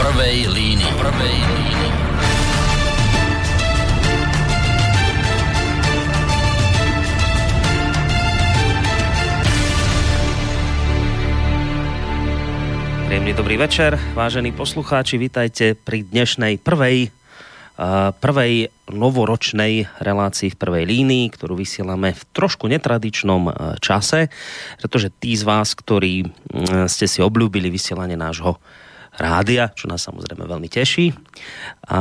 prvej línii. Prvej línii. Príjemný dobrý večer, vážení poslucháči, vítajte pri dnešnej prvej prvej novoročnej relácii v prvej línii, ktorú vysielame v trošku netradičnom čase, pretože tí z vás, ktorí ste si obľúbili vysielanie nášho rádia, čo nás samozrejme veľmi teší. A,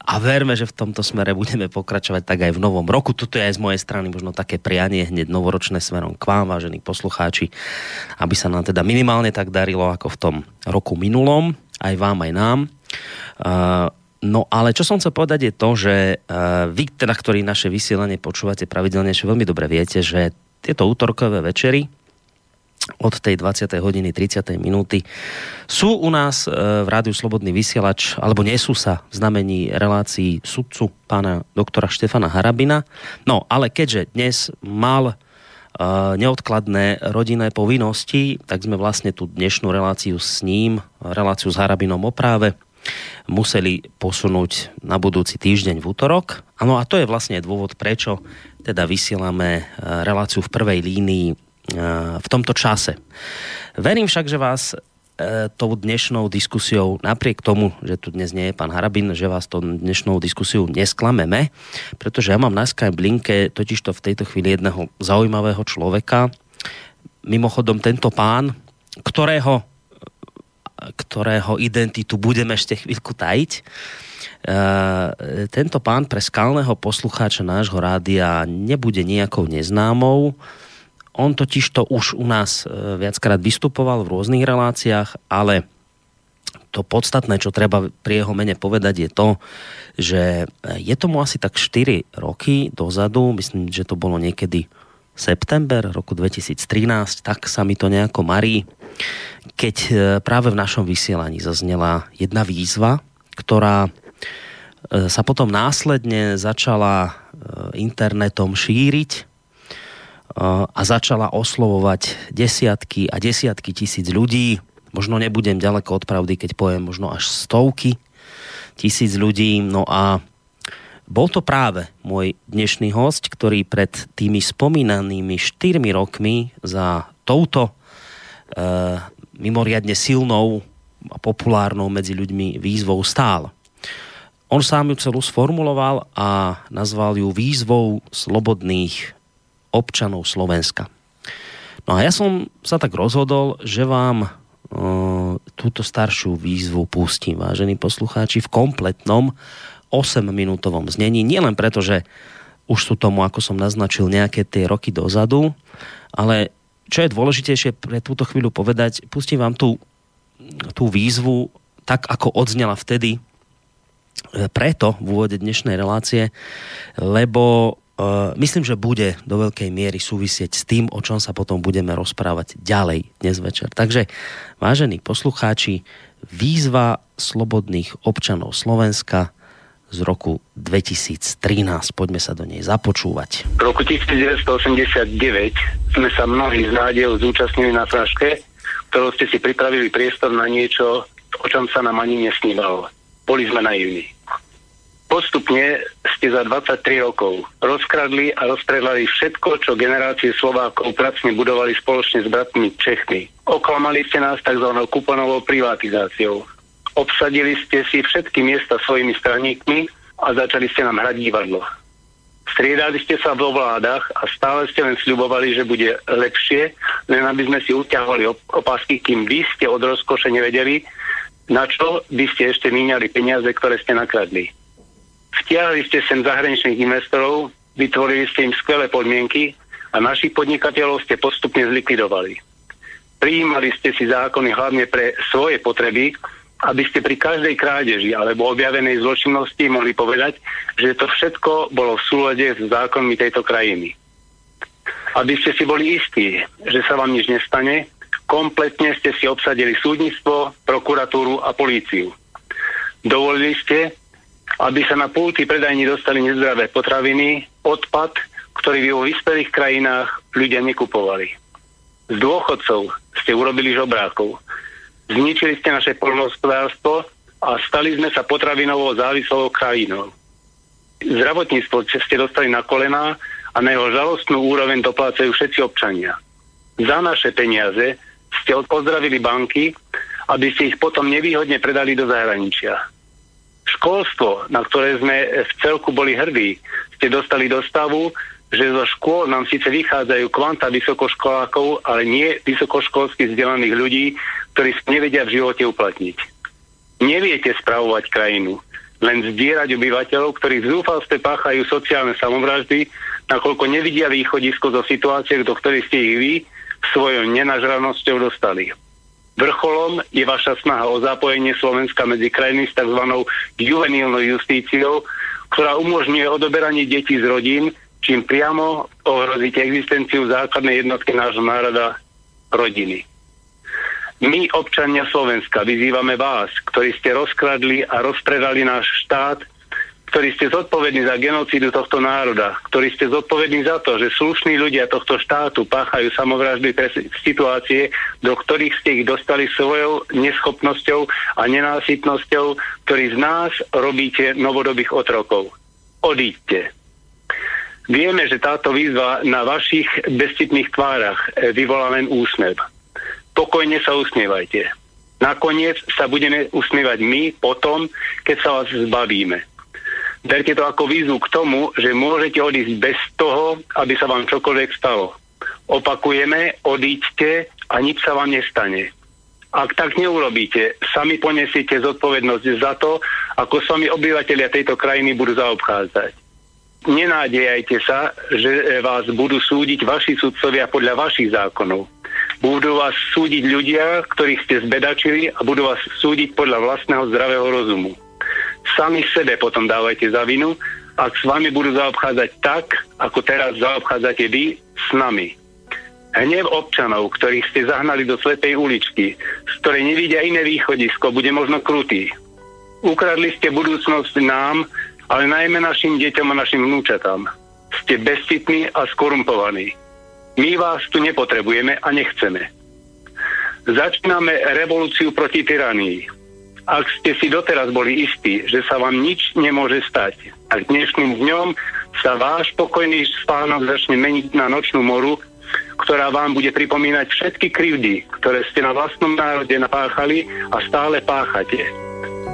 a verme, že v tomto smere budeme pokračovať tak aj v novom roku. Toto je aj z mojej strany možno také prianie hneď novoročné smerom k vám, vážení poslucháči, aby sa nám teda minimálne tak darilo ako v tom roku minulom, aj vám, aj nám. Uh, No ale čo som chcel povedať je to, že uh, vy, teda, ktorí naše vysielanie počúvate pravidelne, že veľmi dobre viete, že tieto útorkové večery od tej 20. hodiny 30. minúty sú u nás uh, v Rádiu Slobodný vysielač, alebo nie sú sa v znamení relácií sudcu pána doktora Štefana Harabina. No ale keďže dnes mal uh, neodkladné rodinné povinnosti, tak sme vlastne tú dnešnú reláciu s ním, reláciu s Harabinom o práve, museli posunúť na budúci týždeň v útorok. Ano a to je vlastne dôvod, prečo teda vysielame e, reláciu v prvej línii e, v tomto čase. Verím však, že vás e, tou dnešnou diskusiou, napriek tomu, že tu dnes nie je pán Harabin, že vás tou dnešnou diskusiou nesklameme, pretože ja mám na Skype linke totižto v tejto chvíli jedného zaujímavého človeka. Mimochodom tento pán, ktorého ktorého identitu budeme ešte chvíľku tajiť. E, tento pán pre skalného poslucháča nášho rádia nebude nejakou neznámou. On totiž to už u nás e, viackrát vystupoval v rôznych reláciách, ale to podstatné, čo treba pri jeho mene povedať, je to, že je tomu asi tak 4 roky dozadu, myslím, že to bolo niekedy september roku 2013, tak sa mi to nejako marí keď e, práve v našom vysielaní zaznela jedna výzva, ktorá e, sa potom následne začala e, internetom šíriť a začala oslovovať desiatky a desiatky tisíc ľudí. Možno nebudem ďaleko od pravdy, keď poviem možno až stovky tisíc ľudí. No a bol to práve môj dnešný host, ktorý pred tými spomínanými 4 rokmi za touto mimoriadne silnou a populárnou medzi ľuďmi výzvou stál. On sám ju celú sformuloval a nazval ju výzvou slobodných občanov Slovenska. No a ja som sa tak rozhodol, že vám uh, túto staršiu výzvu pustím, vážení poslucháči, v kompletnom 8-minútovom znení. Nielen preto, že už sú tomu, ako som naznačil, nejaké tie roky dozadu, ale čo je dôležitejšie pre túto chvíľu povedať, pustím vám tú, tú výzvu tak, ako odznela vtedy, e, preto v úvode dnešnej relácie, lebo myslím, že bude do veľkej miery súvisieť s tým, o čom sa potom budeme rozprávať ďalej dnes večer. Takže, vážení poslucháči, výzva slobodných občanov Slovenska z roku 2013. Poďme sa do nej započúvať. V roku 1989 sme sa mnohí z nádejov zúčastnili na fraške, ktorou ste si pripravili priestor na niečo, o čom sa nám ani nesnívalo. Boli sme naivní. Postupne ste za 23 rokov rozkradli a rozpredali všetko, čo generácie Slovákov pracne budovali spoločne s bratmi Čechmi. Oklamali ste nás tzv. kuponovou privatizáciou obsadili ste si všetky miesta svojimi straníkmi a začali ste nám hrať divadlo. Striedali ste sa vo vládach a stále ste len sľubovali, že bude lepšie, len aby sme si uťahovali opasky, kým vy ste od rozkoše nevedeli, na čo by ste ešte míňali peniaze, ktoré ste nakradli. Vtiahli ste sem zahraničných investorov, vytvorili ste im skvelé podmienky a našich podnikateľov ste postupne zlikvidovali. Prijímali ste si zákony hlavne pre svoje potreby, aby ste pri každej krádeži alebo objavenej zločinnosti mohli povedať, že to všetko bolo v súlade s zákonmi tejto krajiny. Aby ste si boli istí, že sa vám nič nestane, kompletne ste si obsadili súdnictvo, prokuratúru a políciu. Dovolili ste, aby sa na pulty predajní dostali nezdravé potraviny, odpad, ktorý by vo vyspelých krajinách ľudia nekupovali. Z dôchodcov ste urobili žobrákov zničili ste naše polnohospodárstvo a stali sme sa potravinovou závislou krajinou. Zdravotníctvo ste dostali na kolená a na jeho žalostnú úroveň doplácajú všetci občania. Za naše peniaze ste pozdravili banky, aby ste ich potom nevýhodne predali do zahraničia. Školstvo, na ktoré sme v celku boli hrdí, ste dostali do stavu, že zo škôl nám síce vychádzajú kvanta vysokoškolákov, ale nie vysokoškolsky vzdelaných ľudí, ktorí nevedia v živote uplatniť. Neviete spravovať krajinu, len zdierať obyvateľov, ktorí v zúfalstve páchajú sociálne samovraždy, nakoľko nevidia východisko zo situácie, do ktorej ste ich vy svojou nenažranosťou dostali. Vrcholom je vaša snaha o zapojenie Slovenska medzi krajiny s tzv. juvenilnou justíciou, ktorá umožňuje odoberanie detí z rodín, čím priamo ohrozíte existenciu základnej jednotky nášho národa rodiny. My, občania Slovenska, vyzývame vás, ktorí ste rozkradli a rozpredali náš štát, ktorí ste zodpovední za genocídu tohto národa, ktorí ste zodpovední za to, že slušní ľudia tohto štátu páchajú samovraždy pre situácie, do ktorých ste ich dostali svojou neschopnosťou a nenásytnosťou, ktorí z nás robíte novodobých otrokov. Odíďte. Vieme, že táto výzva na vašich bezcitných tvárach eh, vyvolá len úsmev. Pokojne sa usmievajte. Nakoniec sa budeme usmievať my potom, keď sa vás zbavíme. Berte to ako výzvu k tomu, že môžete odísť bez toho, aby sa vám čokoľvek stalo. Opakujeme, odíďte a nič sa vám nestane. Ak tak neurobíte, sami ponesiete zodpovednosť za to, ako s vami obyvateľia tejto krajiny budú zaobchádzať. Nenádejajte sa, že vás budú súdiť vaši sudcovia podľa vašich zákonov. Budú vás súdiť ľudia, ktorých ste zbedačili a budú vás súdiť podľa vlastného zdravého rozumu. Sami sebe potom dávajte za vinu, ak s vami budú zaobchádzať tak, ako teraz zaobchádzate vy s nami. Hnev občanov, ktorých ste zahnali do slepej uličky, z ktorej nevidia iné východisko, bude možno krutý. Ukradli ste budúcnosť nám, ale najmä našim deťom a našim vnúčatám. Ste bezcitní a skorumpovaní. My vás tu nepotrebujeme a nechceme. Začíname revolúciu proti tyranii ak ste si doteraz boli istí, že sa vám nič nemôže stať, a dnešným dňom sa váš pokojný spánok začne meniť na nočnú moru, ktorá vám bude pripomínať všetky krivdy, ktoré ste na vlastnom národe napáchali a stále páchate.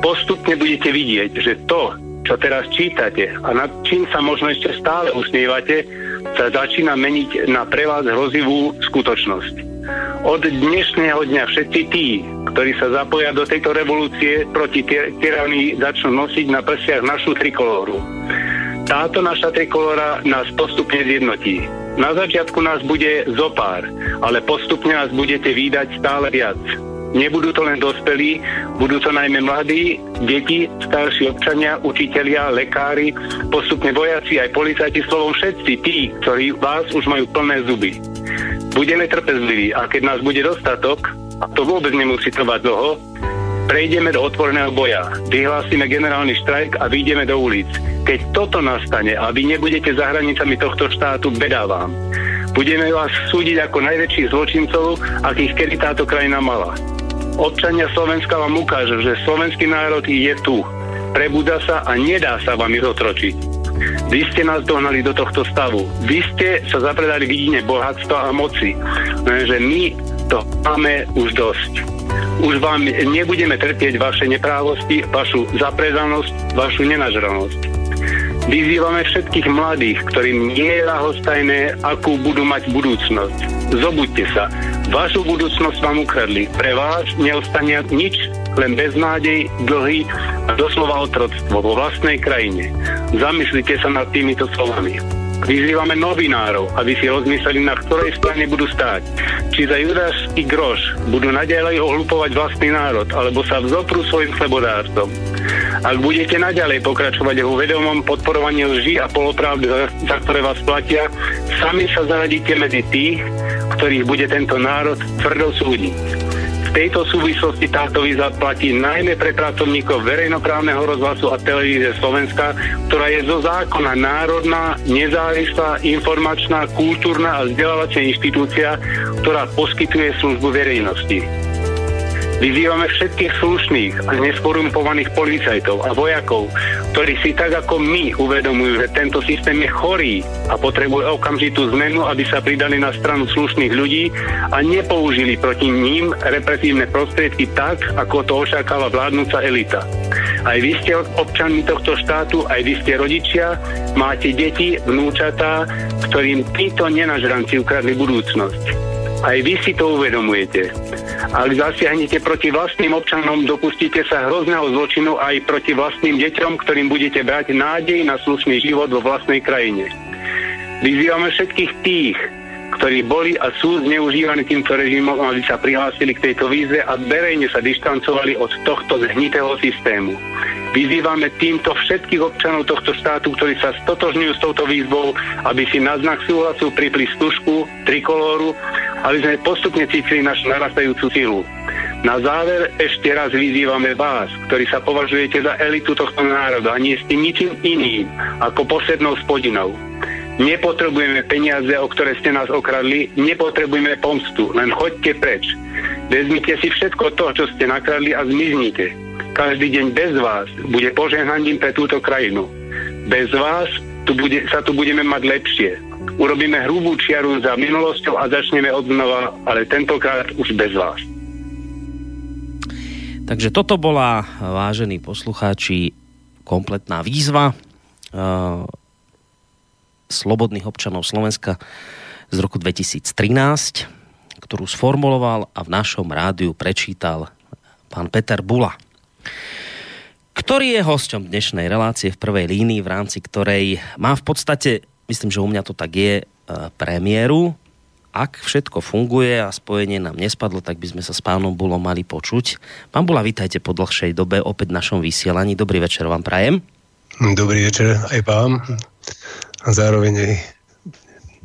Postupne budete vidieť, že to, čo teraz čítate a nad čím sa možno ešte stále usmievate, sa začína meniť na pre vás hrozivú skutočnosť. Od dnešného dňa všetci tí, ktorí sa zapoja do tejto revolúcie proti tyranii, začnú nosiť na prsiach našu trikolóru. Táto naša trikolóra nás postupne zjednotí. Na začiatku nás bude zopár, ale postupne nás budete výdať stále viac. Nebudú to len dospelí, budú to najmä mladí, deti, starší občania, učitelia, lekári, postupne vojaci, aj policajti, slovom všetci tí, ktorí vás už majú plné zuby. Budeme trpezliví a keď nás bude dostatok, a to vôbec nemusí trvať dlho, prejdeme do otvoreného boja, vyhlásime generálny štrajk a vyjdeme do ulic. Keď toto nastane a vy nebudete za hranicami tohto štátu, bedávam. Budeme vás súdiť ako najväčších zločincov, akých kedy táto krajina mala. Občania Slovenska vám ukážu, že slovenský národ je tu. Prebúda sa a nedá sa vám ich otročiť. Vy ste nás dohnali do tohto stavu. Vy ste sa zapredali vidine bohatstva a moci. Lenže my to máme už dosť. Už vám nebudeme trpieť vaše neprávosti, vašu zapredanosť, vašu nenažranosť. Vyzývame všetkých mladých, ktorým nie je lahostajné, akú budú mať budúcnosť. Zobuďte sa. Vašu budúcnosť vám ukradli. Pre vás neostane nič len beznádej, dlhy a doslova otroctvo vo vlastnej krajine. Zamyslite sa nad týmito slovami. Vyzývame novinárov, aby si rozmysleli, na ktorej strane budú stáť. Či za judášský groš budú naďalej ohlupovať vlastný národ, alebo sa vzoprú svojim chlebodárcom. Ak budete naďalej pokračovať vo vedomom podporovaní lží a polopravdy, za, za ktoré vás platia, sami sa zaradíte medzi tých, ktorých bude tento národ tvrdo súdiť tejto súvislosti táto výzva platí najmä pre pracovníkov verejnoprávneho rozhlasu a televízie Slovenska, ktorá je zo zákona národná, nezávislá, informačná, kultúrna a vzdelávacia inštitúcia, ktorá poskytuje službu verejnosti. Vyzývame všetkých slušných a neskorumpovaných policajtov a vojakov, ktorí si tak ako my uvedomujú, že tento systém je chorý a potrebuje okamžitú zmenu, aby sa pridali na stranu slušných ľudí a nepoužili proti ním represívne prostriedky tak, ako to očakáva vládnúca elita. Aj vy ste občanmi tohto štátu, aj vy ste rodičia, máte deti, vnúčatá, ktorým títo nenažranci ukradli budúcnosť. Aj vy si to uvedomujete. Ak zasiahnete proti vlastným občanom, dopustíte sa hrozného zločinu aj proti vlastným deťom, ktorým budete brať nádej na slušný život vo vlastnej krajine. Vyzývame všetkých tých, ktorí boli a sú zneužívaní týmto režimom, aby sa prihlásili k tejto výzve a verejne sa dištancovali od tohto zhnitého systému. Vyzývame týmto všetkých občanov tohto štátu, ktorí sa stotožňujú s touto výzvou, aby si na znak súhlasu pripli stužku, trikolóru, aby sme postupne cítili našu narastajúcu silu. Na záver ešte raz vyzývame vás, ktorí sa považujete za elitu tohto národa a nie ste ničím iným ako poslednou spodinou. Nepotrebujeme peniaze, o ktoré ste nás okradli, nepotrebujeme pomstu, len choďte preč. Vezmite si všetko to, čo ste nakradli a zmiznite. Každý deň bez vás bude požehnaním pre túto krajinu. Bez vás tu bude, sa tu budeme mať lepšie. Urobíme hrubú čiaru za minulosťou a začneme od znova, ale tentokrát už bez vás. Takže toto bola, vážení poslucháči, kompletná výzva uh, slobodných občanov Slovenska z roku 2013, ktorú sformuloval a v našom rádiu prečítal pán Peter Bula ktorý je hosťom dnešnej relácie v prvej línii, v rámci ktorej má v podstate, myslím, že u mňa to tak je, e, premiéru. Ak všetko funguje a spojenie nám nespadlo, tak by sme sa s pánom Bulom mali počuť. Pán Bula, vítajte po dlhšej dobe opäť v našom vysielaní. Dobrý večer vám prajem. Dobrý večer aj vám. A zároveň aj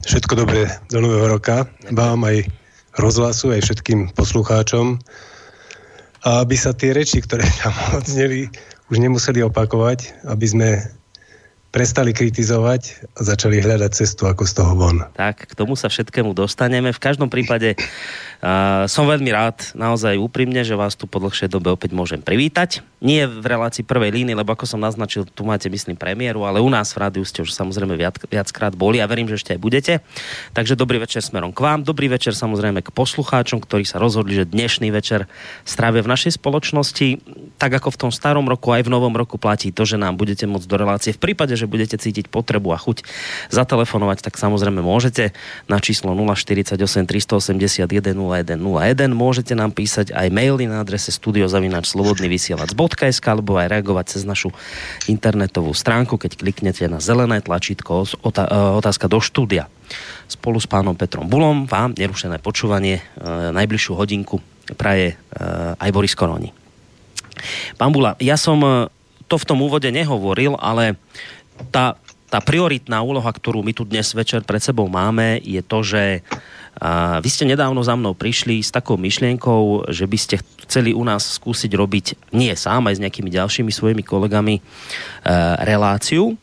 všetko dobré do nového roka. Vám aj rozhlasu, aj všetkým poslucháčom a aby sa tie reči, ktoré tam odzneli, už nemuseli opakovať, aby sme prestali kritizovať a začali hľadať cestu, ako z toho von. Tak, k tomu sa všetkému dostaneme. V každom prípade uh, som veľmi rád, naozaj úprimne, že vás tu po dlhšej dobe opäť môžem privítať. Nie v relácii prvej líny, lebo ako som naznačil, tu máte, myslím, premiéru, ale u nás v rádiu ste už samozrejme viac, viackrát boli a verím, že ešte aj budete. Takže dobrý večer smerom k vám, dobrý večer samozrejme k poslucháčom, ktorí sa rozhodli, že dnešný večer strávia v našej spoločnosti. Tak ako v tom starom roku, aj v novom roku platí to, že nám budete môcť do relácie v prípade, že budete cítiť potrebu a chuť zatelefonovať, tak samozrejme môžete na číslo 048 381 0101. Môžete nám písať aj maily na adrese studiozavinačslobodnyvysielac.sk alebo aj reagovať cez našu internetovú stránku, keď kliknete na zelené tlačítko e, otázka do štúdia. Spolu s pánom Petrom Bulom vám nerušené počúvanie e, najbližšiu hodinku praje e, aj Boris Koroni. Pán Bula, ja som to v tom úvode nehovoril, ale tá, tá prioritná úloha, ktorú my tu dnes večer pred sebou máme, je to, že a vy ste nedávno za mnou prišli s takou myšlienkou, že by ste chceli u nás skúsiť robiť nie sám, aj s nejakými ďalšími svojimi kolegami e, reláciu,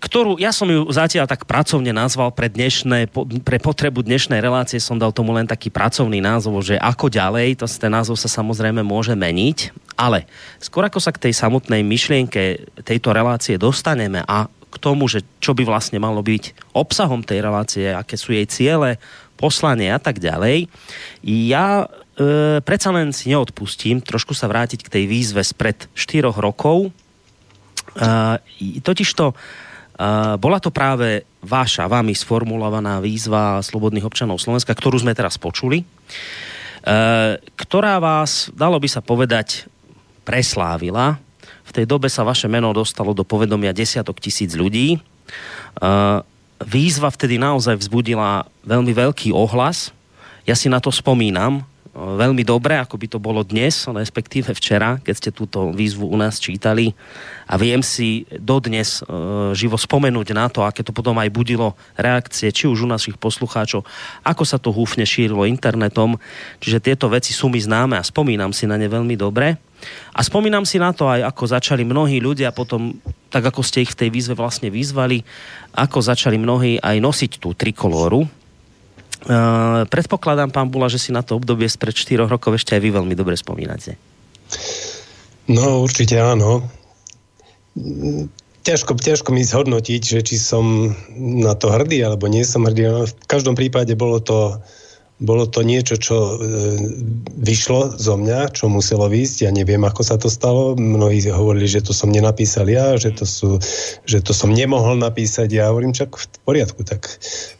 ktorú, ja som ju zatiaľ tak pracovne nazval pre, dnešné, pre potrebu dnešnej relácie som dal tomu len taký pracovný názov, že ako ďalej, to, ten názov sa samozrejme môže meniť, ale skôr ako sa k tej samotnej myšlienke tejto relácie dostaneme a k tomu, že čo by vlastne malo byť obsahom tej relácie, aké sú jej ciele, poslanie a tak ďalej, ja e, predsa len si neodpustím trošku sa vrátiť k tej výzve spred 4 rokov, totižto bola to práve váša, vami sformulovaná výzva slobodných občanov Slovenska, ktorú sme teraz počuli, ktorá vás, dalo by sa povedať, preslávila. V tej dobe sa vaše meno dostalo do povedomia desiatok tisíc ľudí. Výzva vtedy naozaj vzbudila veľmi veľký ohlas. Ja si na to spomínam, veľmi dobre, ako by to bolo dnes, respektíve včera, keď ste túto výzvu u nás čítali. A viem si dodnes e, živo spomenúť na to, aké to potom aj budilo reakcie, či už u našich poslucháčov, ako sa to húfne šírilo internetom. Čiže tieto veci sú mi známe a spomínam si na ne veľmi dobre. A spomínam si na to aj, ako začali mnohí ľudia potom, tak ako ste ich v tej výzve vlastne vyzvali, ako začali mnohí aj nosiť tú trikolóru, Uh, predpokladám, pán Bula, že si na to obdobie spred 4 rokov ešte aj vy veľmi dobre spomínate. No, určite áno. Ťažko, ťažko mi zhodnotiť, že či som na to hrdý, alebo nie som hrdý. V každom prípade bolo to bolo to niečo, čo e, vyšlo zo mňa, čo muselo výjsť. Ja neviem, ako sa to stalo. Mnohí hovorili, že to som nenapísal ja, že to, sú, že to som nemohol napísať. Ja hovorím, čak v poriadku, tak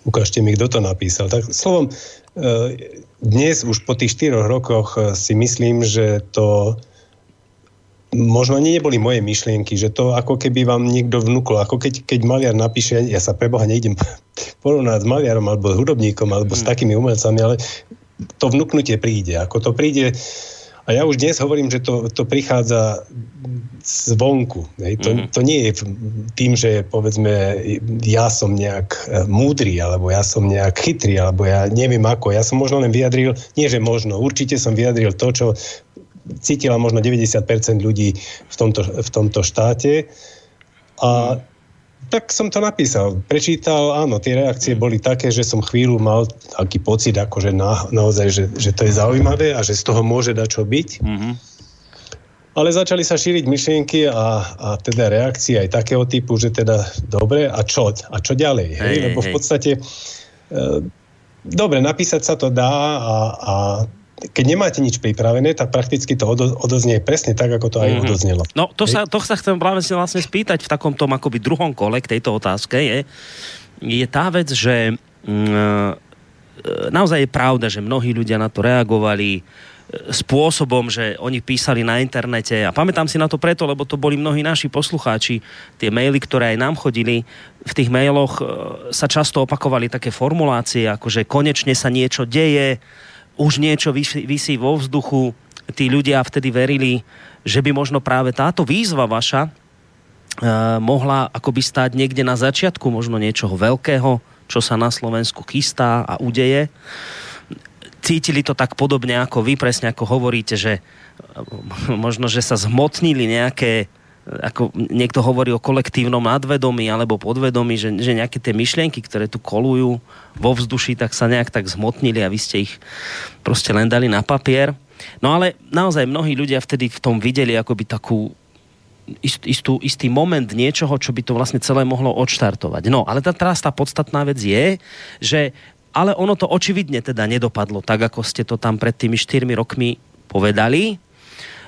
ukážte mi, kto to napísal. Tak slovom, e, dnes už po tých štyroch rokoch e, si myslím, že to možno ani neboli moje myšlienky, že to ako keby vám niekto vnúkol, ako keď, keď maliar napíše, ja sa preboha nejdem porovnať s maliarom alebo s hudobníkom alebo s hmm. takými umelcami, ale to vnúknutie príde. Ako to príde, a ja už dnes hovorím, že to, to prichádza zvonku. Hej. To, mm-hmm. to nie je tým, že povedzme ja som nejak e, múdry, alebo ja som nejak chytrý, alebo ja neviem ako. Ja som možno len vyjadril, nie že možno, určite som vyjadril to, čo cítila možno 90% ľudí v tomto, v tomto štáte. A tak som to napísal. Prečítal, áno, tie reakcie boli také, že som chvíľu mal taký pocit, akože na, naozaj, že, že to je zaujímavé a že z toho môže dať čo byť. Mm-hmm. Ale začali sa šíriť myšlienky a, a teda reakcie aj takého typu, že teda dobre, a čo? A čo ďalej? Hej, hej? Lebo v podstate e, dobre, napísať sa to dá a, a keď nemáte nič pripravené, tak prakticky to odo, odoznie presne tak, ako to aj mm-hmm. odoznelo. No to sa, to sa chcem práve si vlastne spýtať v takom tom akoby druhom kole k tejto otázke je, je tá vec, že mm, naozaj je pravda, že mnohí ľudia na to reagovali e, spôsobom, že oni písali na internete a pamätám si na to preto, lebo to boli mnohí naši poslucháči, tie maily, ktoré aj nám chodili, v tých mailoch e, sa často opakovali také formulácie, ako že konečne sa niečo deje, už niečo vysí, vysí vo vzduchu, tí ľudia vtedy verili, že by možno práve táto výzva vaša e, mohla akoby stáť niekde na začiatku možno niečoho veľkého, čo sa na Slovensku chystá a udeje. Cítili to tak podobne ako vy, presne ako hovoríte, že e, možno, že sa zmotnili nejaké ako niekto hovorí o kolektívnom nadvedomí alebo podvedomí, že, že nejaké tie myšlienky, ktoré tu kolujú vo vzduši, tak sa nejak tak zmotnili a vy ste ich proste len dali na papier. No ale naozaj mnohí ľudia vtedy v tom videli akoby takú ist, istú, istý moment niečoho, čo by to vlastne celé mohlo odštartovať. No, ale tá, teraz tá podstatná vec je, že ale ono to očividne teda nedopadlo tak, ako ste to tam pred tými 4 rokmi povedali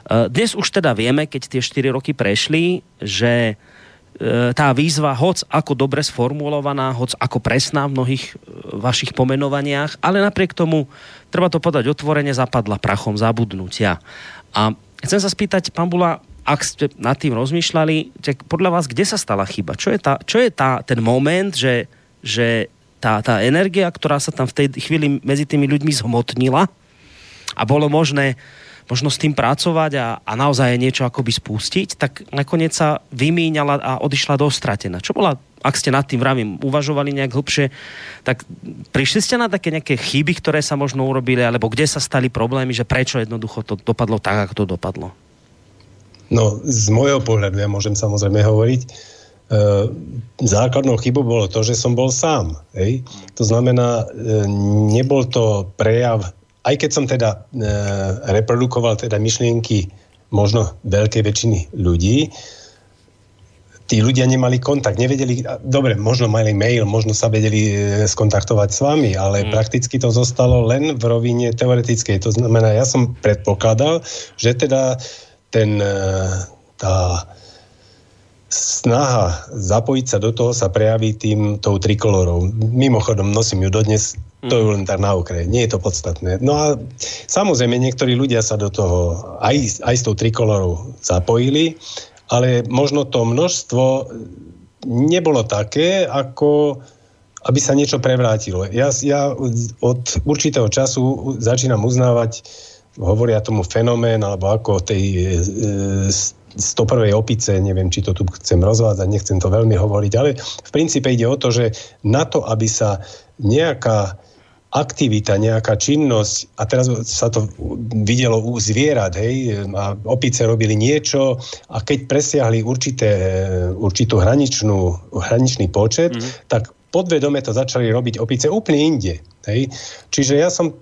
dnes už teda vieme, keď tie 4 roky prešli, že eh, tá výzva, hoc ako dobre sformulovaná, hoc ako presná v mnohých eh, vašich pomenovaniach, ale napriek tomu, treba to podať otvorene, zapadla prachom zabudnutia. A chcem sa spýtať, pán Bula, ak ste nad tým rozmýšľali, tak podľa vás, kde sa stala chyba? Čo je, tá, čo je tá, ten moment, že, že tá, tá energia, ktorá sa tam v tej chvíli medzi tými ľuďmi zhmotnila a bolo možné možno s tým pracovať a, a naozaj niečo akoby spustiť, tak nakoniec sa vymíňala a odišla do stratená. Čo bola, ak ste nad tým vravím uvažovali nejak hlbšie, tak prišli ste na také nejaké chyby, ktoré sa možno urobili, alebo kde sa stali problémy, že prečo jednoducho to dopadlo tak, ako to dopadlo? No, z môjho pohľadu, ja môžem samozrejme hovoriť, e, základnou chybou bolo to, že som bol sám. Hej? To znamená, e, nebol to prejav aj keď som teda e, reprodukoval teda myšlienky možno veľkej väčšiny ľudí, tí ľudia nemali kontakt, nevedeli, dobre, možno mali mail, možno sa vedeli e, skontaktovať s vami, ale mm. prakticky to zostalo len v rovine teoretickej. To znamená, ja som predpokladal, že teda ten, e, tá snaha zapojiť sa do toho sa prejaví tým tou trikolorou. Mimochodom, nosím ju dodnes, to je len tak na okraj, nie je to podstatné. No a samozrejme, niektorí ľudia sa do toho aj, aj s tou trikolorou zapojili, ale možno to množstvo nebolo také, ako aby sa niečo prevrátilo. Ja, ja od určitého času začínam uznávať, hovoria tomu fenomén, alebo ako tej e, 101. opice, neviem, či to tu chcem rozvádzať, nechcem to veľmi hovoriť, ale v princípe ide o to, že na to, aby sa nejaká aktivita, nejaká činnosť, a teraz sa to videlo u zvierat, hej, a opice robili niečo a keď presiahli určité, určitú hraničnú, hraničný počet, mm-hmm. tak podvedome to začali robiť opice úplne inde. Hej? Čiže ja som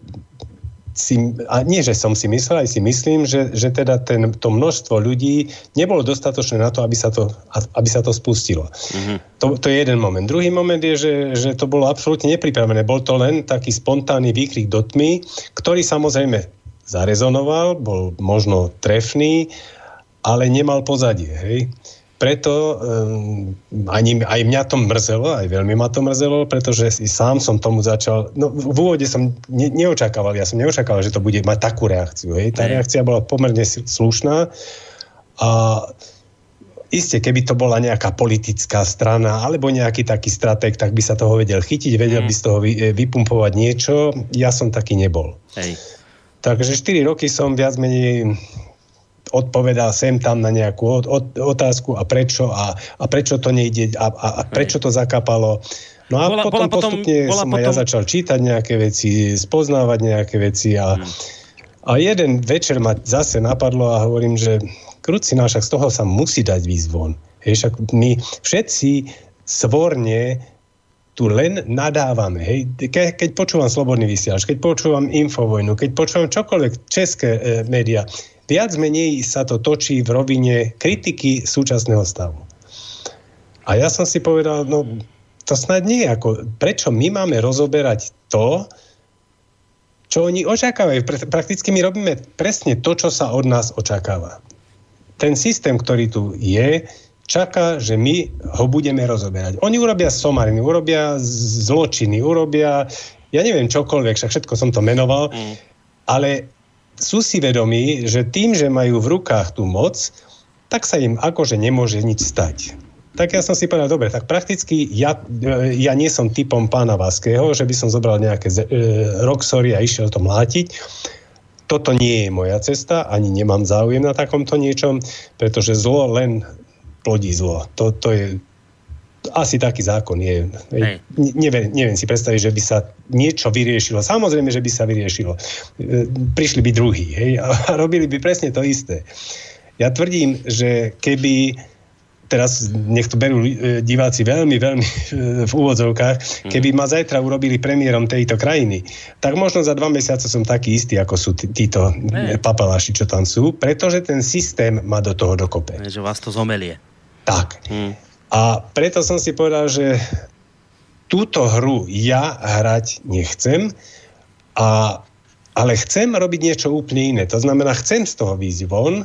si, a nie, že som si myslel, aj si myslím, že, že teda ten, to množstvo ľudí nebolo dostatočné na to, aby sa to, aby sa to spustilo. Mm-hmm. To, to je jeden moment. Druhý moment je, že, že to bolo absolútne nepripravené. Bol to len taký spontánny výkrik do tmy, ktorý samozrejme zarezonoval, bol možno trefný, ale nemal pozadie. Hej? Preto um, ani, aj mňa to mrzelo, aj veľmi ma to mrzelo, pretože sám som tomu začal, no v úvode som ne, neočakával, ja som neočakával, že to bude mať takú reakciu. Hej. Tá reakcia bola pomerne slušná a Isté, keby to bola nejaká politická strana alebo nejaký taký stratég, tak by sa toho vedel chytiť, vedel mm. by z toho vy, e, vypumpovať niečo. Ja som taký nebol. Hej. Takže 4 roky som viac menej odpovedal sem tam na nejakú otázku a prečo a, a prečo to nejde a, a, a prečo to zakapalo. No a bola, potom bola postupne bola som potom... ja začal čítať nejaké veci, spoznávať nejaké veci a, hmm. a jeden večer ma zase napadlo a hovorím, že kruci však z toho sa musí dať výzvon. Hej, však my všetci svorne tu len nadávame. Hej. Ke, keď počúvam Slobodný vysielač, keď počúvam Infovojnu, keď počúvam čokoľvek české e, médiá, viac menej sa to točí v rovine kritiky súčasného stavu. A ja som si povedal, no to snad nie je ako, prečo my máme rozoberať to, čo oni očakávajú. Prakticky my robíme presne to, čo sa od nás očakáva. Ten systém, ktorý tu je, čaká, že my ho budeme rozoberať. Oni urobia somariny, urobia zločiny, urobia, ja neviem čokoľvek, však všetko som to menoval, mm. ale sú si vedomí, že tým, že majú v rukách tú moc, tak sa im akože nemôže nič stať. Tak ja som si povedal, dobre, tak prakticky ja, e, ja nie som typom pána Vaského, že by som zobral nejaké e, roxory a išiel to mlátiť. Toto nie je moja cesta, ani nemám záujem na takomto niečom, pretože zlo len plodí zlo. To, to je asi taký zákon je. Hej. Neviem, neviem si predstaviť, že by sa niečo vyriešilo. Samozrejme, že by sa vyriešilo. E, prišli by druhí hej, a robili by presne to isté. Ja tvrdím, že keby teraz nech to berú e, diváci veľmi, veľmi e, v úvodzovkách, keby ma zajtra urobili premiérom tejto krajiny, tak možno za dva mesiace som taký istý, ako sú tí, títo papaláši, čo tam sú, pretože ten systém má do toho dokope. Že vás to zomelie. Tak. Hmm. A preto som si povedal, že túto hru ja hrať nechcem, a, ale chcem robiť niečo úplne iné. To znamená, chcem z toho výjsť von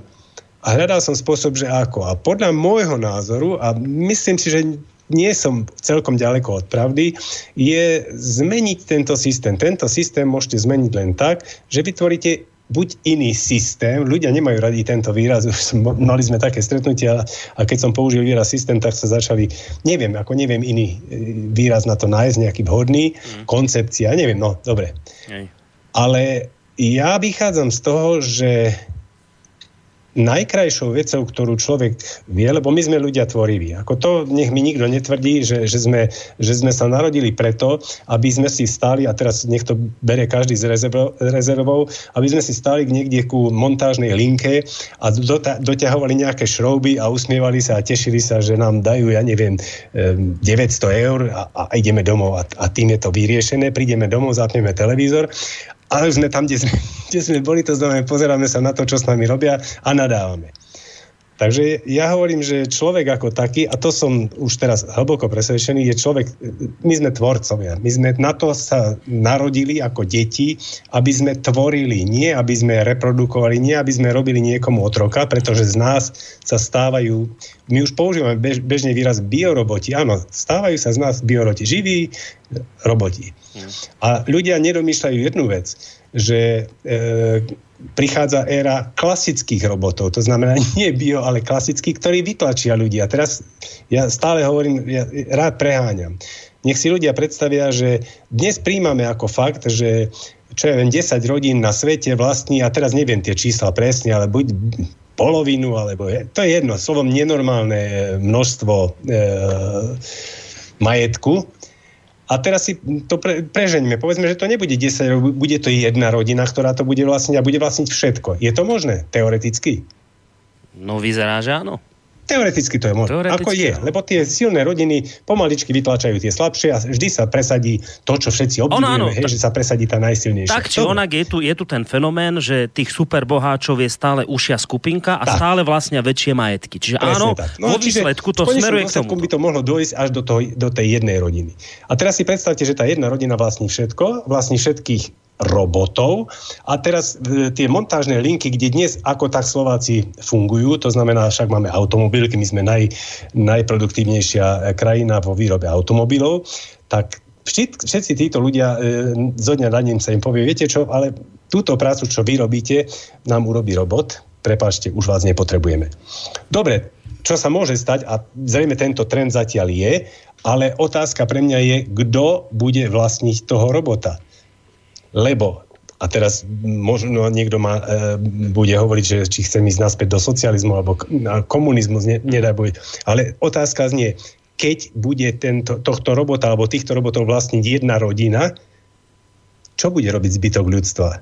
a hľadal som spôsob, že ako. A podľa môjho názoru, a myslím si, že nie som celkom ďaleko od pravdy, je zmeniť tento systém. Tento systém môžete zmeniť len tak, že vytvoríte buď iný systém, ľudia nemajú radi tento výraz, už mali sme také stretnutia a keď som použil výraz systém, tak sa začali, neviem, ako neviem iný e, výraz na to nájsť, nejaký vhodný, mm. koncepcia, neviem, no, dobre. Hej. Ale ja vychádzam z toho, že najkrajšou vecou, ktorú človek vie, lebo my sme ľudia tvoriví. Ako to nech mi nikto netvrdí, že, že, sme, že sme sa narodili preto, aby sme si stáli, a teraz nech to bere každý z rezervou, aby sme si stáli niekde ku montážnej linke a doťahovali nejaké šrouby a usmievali sa a tešili sa, že nám dajú, ja neviem, 900 eur a, a ideme domov a, a tým je to vyriešené. Prídeme domov, zapneme televízor ale sme tam, kde sme, kde sme boli, to znamená, pozeráme sa na to, čo s nami robia a nadávame. Takže ja hovorím, že človek ako taký, a to som už teraz hlboko presvedčený, je človek, my sme tvorcovia. My sme na to sa narodili ako deti, aby sme tvorili, nie aby sme reprodukovali, nie aby sme robili niekomu otroka, pretože z nás sa stávajú, my už používame bež, bežne výraz bioroboti. Áno, stávajú sa z nás bioroboti, živí roboti. Mm. A ľudia nedomýšľajú jednu vec, že e, prichádza éra klasických robotov, to znamená nie bio, ale klasických, ktorí vytlačia ľudia. Teraz ja stále hovorím, ja rád preháňam. Nech si ľudia predstavia, že dnes príjmame ako fakt, že čo je len 10 rodín na svete vlastní, a teraz neviem tie čísla presne, ale buď polovinu, alebo je, to je jedno, slovom nenormálne množstvo e, majetku, a teraz si to pre, prežeňme. Povedzme, že to nebude 10 bude to jedna rodina, ktorá to bude vlastniť a bude vlastniť všetko. Je to možné, teoreticky? No vyzerá, že áno. Teoreticky to je možné. Ako je, lebo tie silné rodiny pomaličky vytlačajú tie slabšie a vždy sa presadí to, čo všetci obdivujeme, hej, že sa presadí tá najsilnejšia. Tak či onak je tu, je tu ten fenomén, že tých superboháčov je stále ušia skupinka a tak. stále vlastne väčšie majetky. Čiže Presne áno, tak. No, vo výsledku to smeruje k tomu. by to mohlo dojsť až do, toho, do tej jednej rodiny. A teraz si predstavte, že tá jedna rodina vlastní všetko, vlastní všetkých robotov. A teraz e, tie montážne linky, kde dnes ako tak Slováci fungujú, to znamená, však máme automobilky, my sme naj, najproduktívnejšia krajina vo výrobe automobilov, tak všetci títo ľudia e, zo dňa na deň sa im povie, viete čo, ale túto prácu, čo vy robíte, nám urobí robot, prepáčte, už vás nepotrebujeme. Dobre, čo sa môže stať, a zrejme tento trend zatiaľ je, ale otázka pre mňa je, kto bude vlastniť toho robota lebo a teraz možno niekto ma, e, bude hovoriť, že či chcem ísť naspäť do socializmu alebo na komunizmus, ne, nedaj boj. Ale otázka znie, keď bude tento, tohto robota alebo týchto robotov vlastniť jedna rodina, čo bude robiť zbytok ľudstva?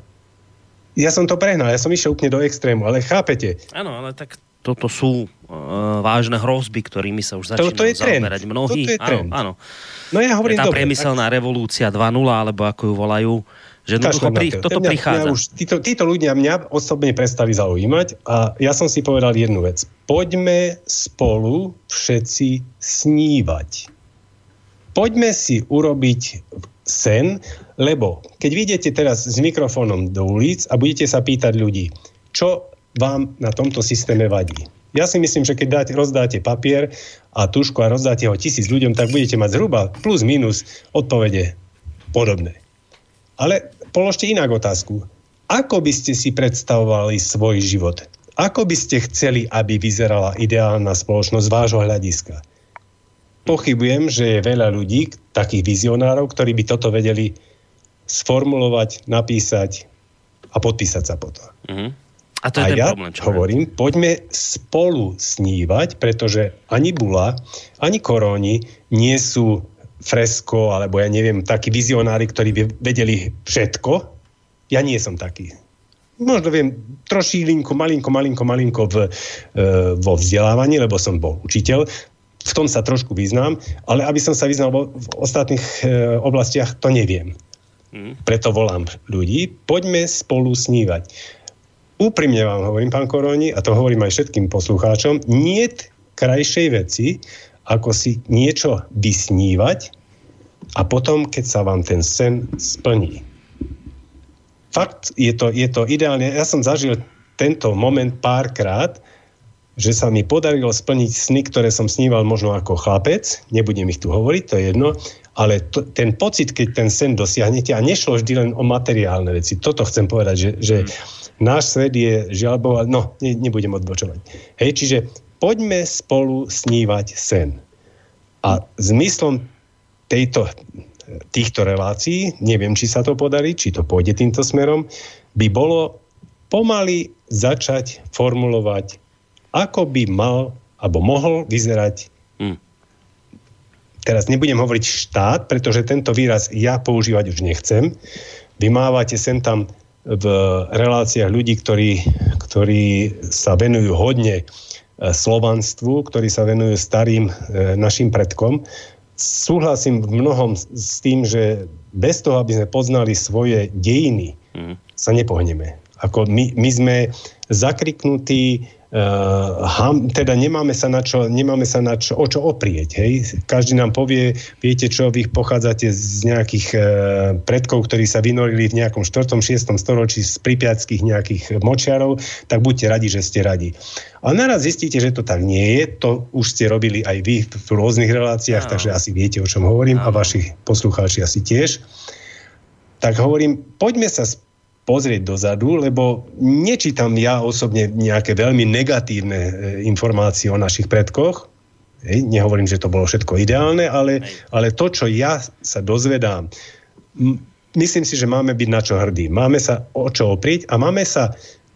Ja som to prehnal, ja som išiel úplne do extrému, ale chápete? Áno, ale tak toto sú uh, vážne hrozby, ktorými sa už začínajú to, to je zaoberať mnohí. Toto je trend. Áno, áno. No ja hovorím tá dobre, priemyselná tak... revolúcia 2.0, alebo ako ju volajú, že to pri, toto mňa, prichádza. Mňa už, títo, títo ľudia mňa osobne prestali zaujímať a ja som si povedal jednu vec. Poďme spolu všetci snívať. Poďme si urobiť sen, lebo keď vidíte teraz s mikrofónom do ulic a budete sa pýtať ľudí, čo vám na tomto systéme vadí. Ja si myslím, že keď dáte, rozdáte papier a tušku a rozdáte ho tisíc ľuďom, tak budete mať zhruba plus minus odpovede podobné. Ale položte inak otázku. Ako by ste si predstavovali svoj život? Ako by ste chceli, aby vyzerala ideálna spoločnosť z vášho hľadiska? Pochybujem, že je veľa ľudí, takých vizionárov, ktorí by toto vedeli sformulovať, napísať a podpísať sa potom. Mm-hmm. A to je a ten ja problém. Čo hovorím, je? poďme spolu snívať, pretože ani Bula, ani Koróni nie sú fresko, alebo ja neviem, takí vizionári, ktorí vedeli všetko. Ja nie som taký. Možno viem trošílinko, malinko, malinko, malinko v, e, vo vzdelávaní, lebo som bol učiteľ. V tom sa trošku vyznám, ale aby som sa vyznal v ostatných e, oblastiach, to neviem. Mm. Preto volám ľudí, poďme spolu snívať. Úprimne vám hovorím, pán Koroni, a to hovorím aj všetkým poslucháčom, nie krajšej veci, ako si niečo vysnívať a potom, keď sa vám ten sen splní. Fakt, je to, je to ideálne. Ja som zažil tento moment párkrát, že sa mi podarilo splniť sny, ktoré som sníval možno ako chlapec, nebudem ich tu hovoriť, to je jedno, ale to, ten pocit, keď ten sen dosiahnete, a nešlo vždy len o materiálne veci, toto chcem povedať, že, že mm. náš svet je žiaľ no, ne, nebudem odbočovať. Hej, čiže poďme spolu snívať sen. A zmyslom tejto, týchto relácií, neviem, či sa to podarí, či to pôjde týmto smerom, by bolo pomaly začať formulovať, ako by mal alebo mohol vyzerať hmm. teraz nebudem hovoriť štát, pretože tento výraz ja používať už nechcem. Vy mávate sem tam v reláciách ľudí, ktorí, ktorí sa venujú hodne E, slovanstvu, ktorí sa venujú starým e, našim predkom. Súhlasím v mnohom s tým, že bez toho, aby sme poznali svoje dejiny, mm. sa nepohneme. Ako my, my sme zakriknutí ham, teda nemáme sa, na čo, nemáme sa na čo, o čo oprieť. Hej? Každý nám povie, viete čo, vy pochádzate z nejakých uh, predkov, ktorí sa vynorili v nejakom 4. 6. storočí z pripiackých nejakých močiarov, tak buďte radi, že ste radi. A naraz zistíte, že to tak nie je, to už ste robili aj vy v rôznych reláciách, no. takže asi viete, o čom hovorím no. a vaši poslucháči asi tiež. Tak hovorím, poďme sa pozrieť dozadu, lebo nečítam ja osobne nejaké veľmi negatívne e, informácie o našich predkoch. Hej, nehovorím, že to bolo všetko ideálne, ale, ale to, čo ja sa dozvedám, m- myslím si, že máme byť na čo hrdí. Máme sa o čo oprieť a máme sa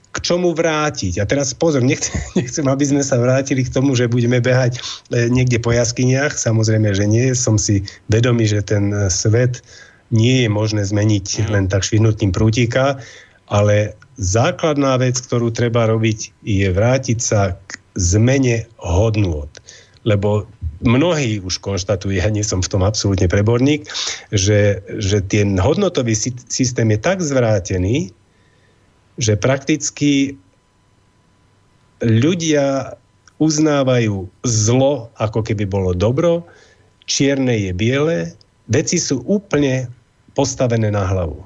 k čomu vrátiť. A teraz pozor, nechcem, nechcem, aby sme sa vrátili k tomu, že budeme behať e, niekde po jaskyniach. Samozrejme, že nie. Som si vedomý, že ten e, svet nie je možné zmeniť mm. len tak švihnutím prútika, ale základná vec, ktorú treba robiť, je vrátiť sa k zmene hodnôt. Lebo mnohí už konštatujú, ja nie som v tom absolútne preborník, že, že ten hodnotový systém je tak zvrátený, že prakticky ľudia uznávajú zlo, ako keby bolo dobro, čierne je biele, veci sú úplne postavené na hlavu.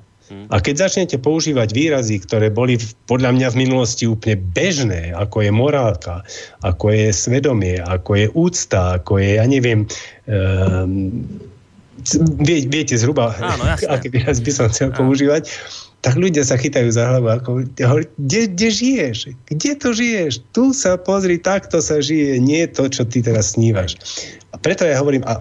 A keď začnete používať výrazy, ktoré boli podľa mňa v minulosti úplne bežné, ako je morálka, ako je svedomie, ako je úcta, ako je, ja neviem, um, vie, viete zhruba, Áno, výraz by som chcel Áno. používať, tak ľudia sa chytajú za hlavu, ako, kde, kde žiješ? Kde to žiješ? Tu sa pozri, takto sa žije, nie to, čo ty teraz snívaš. A preto ja hovorím, a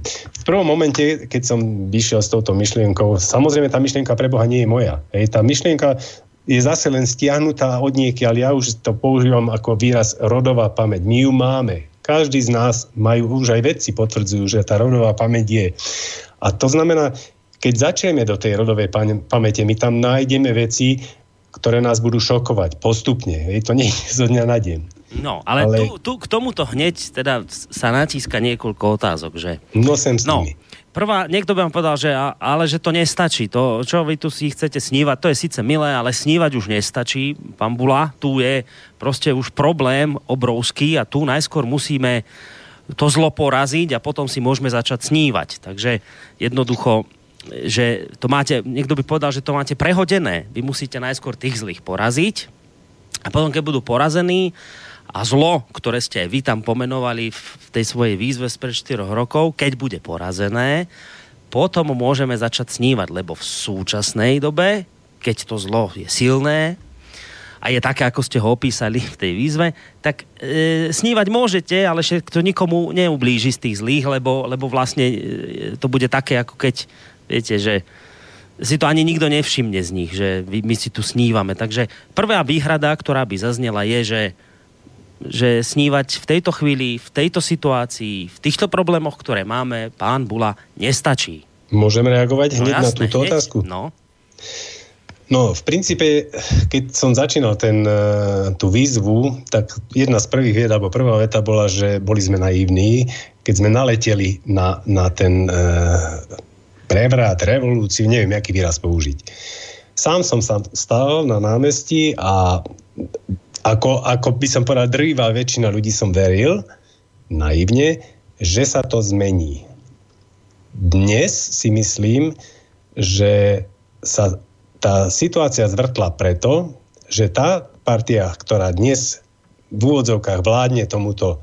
v prvom momente, keď som vyšiel s touto myšlienkou, samozrejme tá myšlienka pre Boha nie je moja. Hej, tá myšlienka je zase len stiahnutá od ale ja už to používam ako výraz rodová pamäť. My ju máme. Každý z nás majú, už aj vedci potvrdzujú, že tá rodová pamäť je. A to znamená, keď začneme do tej rodovej pamäte, my tam nájdeme veci, ktoré nás budú šokovať postupne. Je to nie zo dňa na deň. No, ale, ale... Tu, tu k tomuto hneď teda sa natíska niekoľko otázok, že... No sem s no, Prvá, niekto by vám povedal, že ale že to nestačí. To, čo vy tu si chcete snívať, to je síce milé, ale snívať už nestačí. Pán Bula, tu je proste už problém obrovský a tu najskôr musíme to zlo poraziť a potom si môžeme začať snívať. Takže jednoducho že to máte, niekto by povedal, že to máte prehodené. Vy musíte najskôr tých zlých poraziť a potom, keď budú porazení a zlo, ktoré ste aj vy tam pomenovali v tej svojej výzve z pred 4 rokov, keď bude porazené, potom môžeme začať snívať, lebo v súčasnej dobe, keď to zlo je silné, a je také, ako ste ho opísali v tej výzve, tak e, snívať môžete, ale to nikomu neublíži z tých zlých, lebo, lebo vlastne e, to bude také, ako keď Viete, že si to ani nikto nevšimne z nich, že my si tu snívame. Takže prvá výhrada, ktorá by zaznela, je, že, že snívať v tejto chvíli, v tejto situácii, v týchto problémoch, ktoré máme, pán Bula, nestačí. Môžeme reagovať hneď no, jasné, na túto hneď, otázku? No. No, v princípe, keď som začínal ten, e, tú výzvu, tak jedna z prvých vied, alebo prvá veta bola, že boli sme naivní, keď sme naleteli na, na ten uh, prevrat, revolúciu, neviem, aký výraz použiť. Sám som sa stal na námestí a ako, ako by som povedal, drvivá väčšina ľudí som veril, naivne, že sa to zmení. Dnes si myslím, že sa tá situácia zvrtla preto, že tá partia, ktorá dnes v úvodzovkách vládne tomuto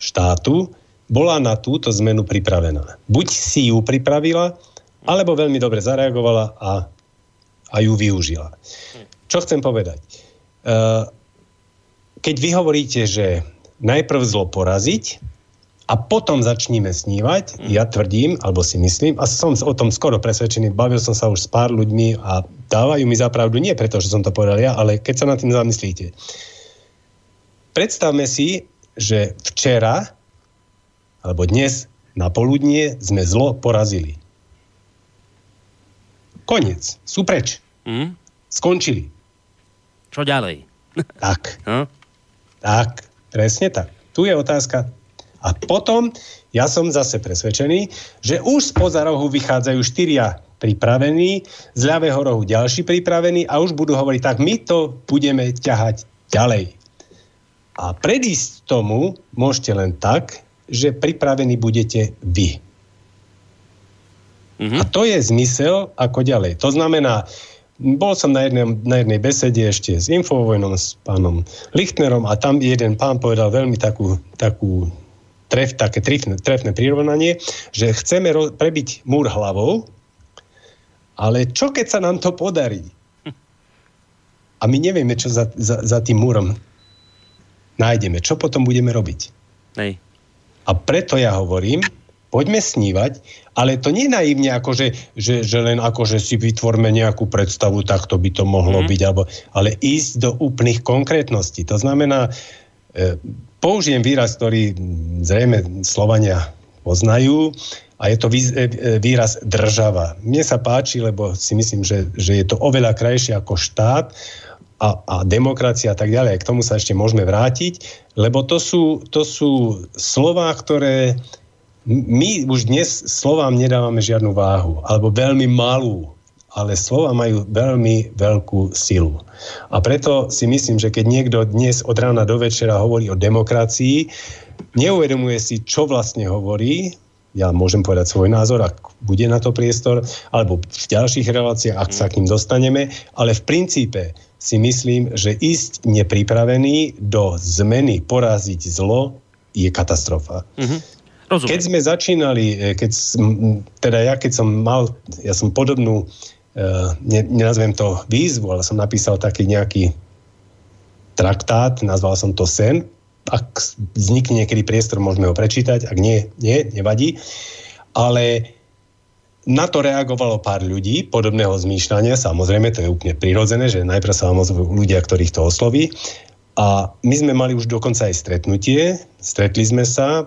štátu, bola na túto zmenu pripravená. Buď si ju pripravila, alebo veľmi dobre zareagovala a, a ju využila. Čo chcem povedať? Uh, keď vy hovoríte, že najprv zlo poraziť a potom začníme snívať, ja tvrdím, alebo si myslím, a som o tom skoro presvedčený, bavil som sa už s pár ľuďmi a dávajú mi zapravdu nie preto, že som to povedal ja, ale keď sa nad tým zamyslíte. Predstavme si, že včera alebo dnes na poludnie sme zlo porazili. Koniec. Sú preč. Mm. Skončili. Čo ďalej? Tak. Hm? Tak, presne tak. Tu je otázka. A potom ja som zase presvedčený, že už spoza rohu vychádzajú štyria pripravení, z ľavého rohu ďalší pripravení a už budú hovoriť, tak my to budeme ťahať ďalej. A predísť tomu môžete len tak, že pripravení budete vy. Mm-hmm. A to je zmysel ako ďalej. To znamená, bol som na, jednej, na jednej besede ešte s Infovojnom, s pánom Lichtnerom a tam jeden pán povedal veľmi takú, takú tref, také trefné, trefné prirovnanie, že chceme ro- prebiť múr hlavou, ale čo keď sa nám to podarí? A my nevieme, čo za, za, za tým múrom nájdeme. Čo potom budeme robiť? Nej. A preto ja hovorím, poďme snívať, ale to nie naivne, ako že, že, že len ako, že si vytvorme nejakú predstavu, tak to by to mohlo mm. byť, alebo, ale ísť do úplných konkrétností. To znamená, e, použijem výraz, ktorý zrejme Slovania poznajú, a je to e, e, výraz država. Mne sa páči, lebo si myslím, že, že je to oveľa krajšie ako štát. a, a demokracia a tak ďalej. K tomu sa ešte môžeme vrátiť, lebo to sú, to sú slova, ktoré my už dnes slovám nedávame žiadnu váhu, alebo veľmi malú, ale slova majú veľmi veľkú silu. A preto si myslím, že keď niekto dnes od rána do večera hovorí o demokracii, neuvedomuje si, čo vlastne hovorí, ja môžem povedať svoj názor, ak bude na to priestor, alebo v ďalších reláciách, ak sa k ním dostaneme, ale v princípe si myslím, že ísť nepripravený do zmeny, poraziť zlo, je katastrofa. Mm-hmm. Rozumiem. Keď sme začínali, e, keď, teda ja keď som mal, ja som podobnú, e, ne, nenazvem to výzvu, ale som napísal taký nejaký traktát, nazval som to Sen, ak vznikne niekedy priestor, môžeme ho prečítať, ak nie, nie, nevadí. Ale na to reagovalo pár ľudí podobného zmýšľania, samozrejme, to je úplne prirodzené, že najprv sa vám ozvú ľudia, ktorých to osloví. A my sme mali už dokonca aj stretnutie, stretli sme sa,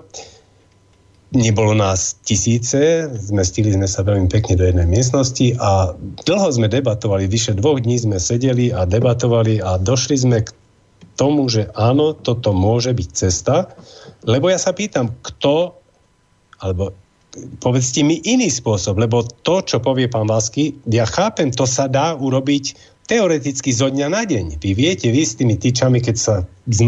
nebolo nás tisíce, zmestili sme sa veľmi pekne do jednej miestnosti a dlho sme debatovali, vyše dvoch dní sme sedeli a debatovali a došli sme k tomu, že áno, toto môže byť cesta, lebo ja sa pýtam, kto, alebo povedzte mi iný spôsob, lebo to, čo povie pán Vasky, ja chápem, to sa dá urobiť teoreticky zo dňa na deň. Vy viete, vy s tými tyčami, keď sa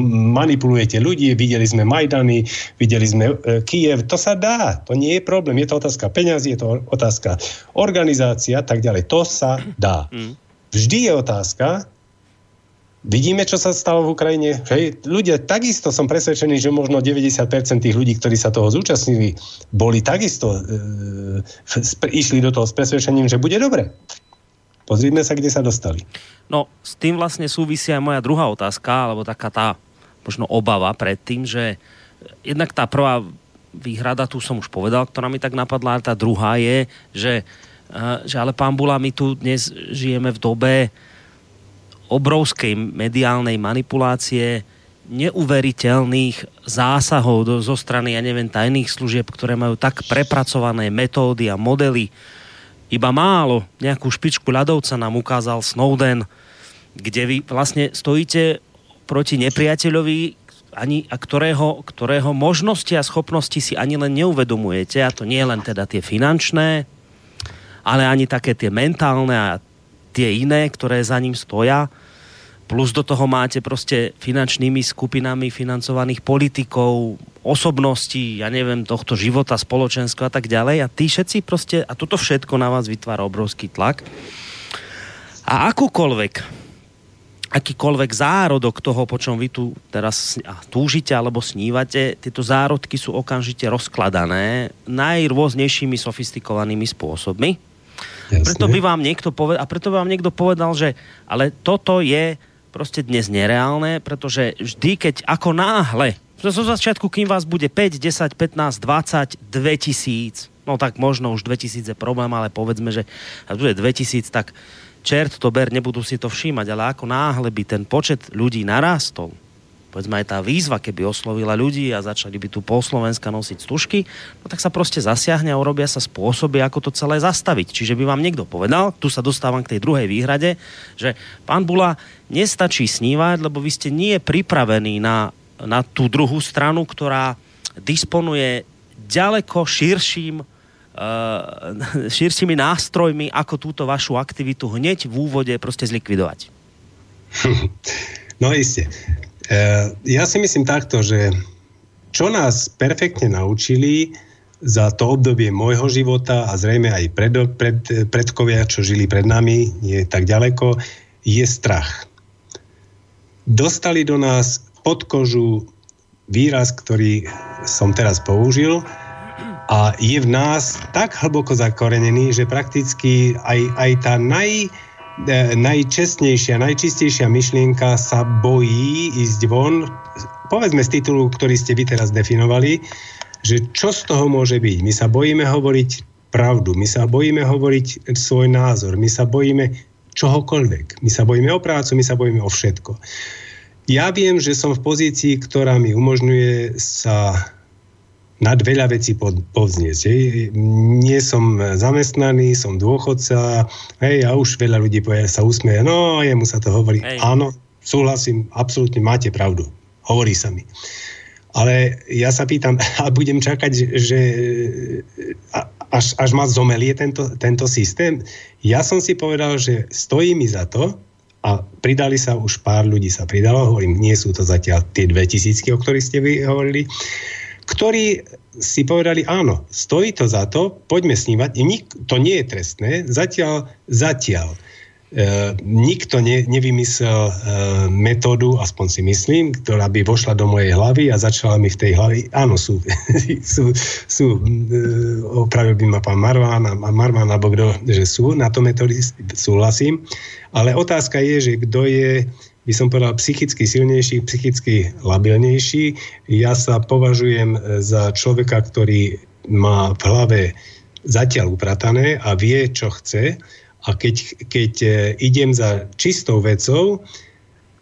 manipulujete ľudí, videli sme Majdany, videli sme e, Kiev, to sa dá, to nie je problém, je to otázka peňazí, je to otázka organizácia, tak ďalej, to sa dá. Mm. Vždy je otázka, Vidíme, čo sa stalo v Ukrajine. Hej, ľudia, takisto som presvedčený, že možno 90% tých ľudí, ktorí sa toho zúčastnili, boli takisto, e, išli do toho s presvedčením, že bude dobre. Pozrime sa, kde sa dostali. No, s tým vlastne súvisí aj moja druhá otázka, alebo taká tá možno obava pred tým, že jednak tá prvá výhrada, tu som už povedal, ktorá mi tak napadla, ale tá druhá je, že, e, že ale pán Bula, my tu dnes žijeme v dobe, obrovskej mediálnej manipulácie, neuveriteľných zásahov do, zo strany, ja neviem, tajných služieb, ktoré majú tak prepracované metódy a modely. Iba málo, nejakú špičku ľadovca nám ukázal Snowden, kde vy vlastne stojíte proti nepriateľovi, ani, a ktorého, ktorého možnosti a schopnosti si ani len neuvedomujete, a to nie len teda tie finančné, ale ani také tie mentálne a tie iné, ktoré za ním stoja. Plus do toho máte proste finančnými skupinami financovaných politikov, osobností, ja neviem, tohto života, spoločensko a tak ďalej. A tí všetci proste, a toto všetko na vás vytvára obrovský tlak. A akúkoľvek, akýkoľvek zárodok toho, po čom vy tu teraz túžite alebo snívate, tieto zárodky sú okamžite rozkladané najrôznejšími sofistikovanými spôsobmi Jasne. Preto by vám niekto povedal, a preto by vám niekto povedal, že ale toto je proste dnes nereálne, pretože vždy, keď ako náhle, zo začiatku, kým vás bude 5, 10, 15, 20, 2000, no tak možno už 2000 je problém, ale povedzme, že ak bude 2000, tak čert to ber, nebudú si to všímať, ale ako náhle by ten počet ľudí narastol, povedzme aj tá výzva, keby oslovila ľudí a začali by tu po Slovenska nosiť stužky, no tak sa proste zasiahne a urobia sa spôsoby, ako to celé zastaviť. Čiže by vám niekto povedal, tu sa dostávam k tej druhej výhrade, že pán Bula, nestačí snívať, lebo vy ste nie pripravení na, na tú druhú stranu, ktorá disponuje ďaleko širším uh, širšími nástrojmi, ako túto vašu aktivitu hneď v úvode proste zlikvidovať. No isté. Eh, ja si myslím takto, že čo nás perfektne naučili za to obdobie môjho života a zrejme aj pred, pred, predkovia, čo žili pred nami, nie tak ďaleko, je strach. Dostali do nás pod kožu výraz, ktorý som teraz použil a je v nás tak hlboko zakorenený, že prakticky aj, aj tá naj, E, najčestnejšia, najčistejšia myšlienka sa bojí ísť von, povedzme z titulu, ktorý ste vy teraz definovali, že čo z toho môže byť. My sa bojíme hovoriť pravdu, my sa bojíme hovoriť svoj názor, my sa bojíme čohokoľvek. My sa bojíme o prácu, my sa bojíme o všetko. Ja viem, že som v pozícii, ktorá mi umožňuje sa nad veľa vecí povzniesť. Hej. Nie som zamestnaný, som dôchodca, hej, a už veľa ľudí povie, sa usmieje, no, jemu sa to hovorí. Hej. Áno, súhlasím, absolútne máte pravdu. Hovorí sa mi. Ale ja sa pýtam, a budem čakať, že až, až ma zomelie tento, tento systém. Ja som si povedal, že stojí mi za to, a pridali sa už pár ľudí sa pridalo, hovorím, nie sú to zatiaľ tie dve tisícky, o ktorých ste vy hovorili, ktorí si povedali, áno, stojí to za to, poďme snívať. Nik, to nie je trestné, zatiaľ, zatiaľ. E, nikto ne, nevymyslel e, metódu, aspoň si myslím, ktorá by vošla do mojej hlavy a začala mi v tej hlavy, áno, sú, sú, sú e, opravil by ma pán Marván a Marván, alebo kto, že sú na to metódy, súhlasím, ale otázka je, že kto je by som povedal, psychicky silnejší, psychicky labilnejší. Ja sa považujem za človeka, ktorý má v hlave zatiaľ upratané a vie, čo chce. A keď, keď e, idem za čistou vecou,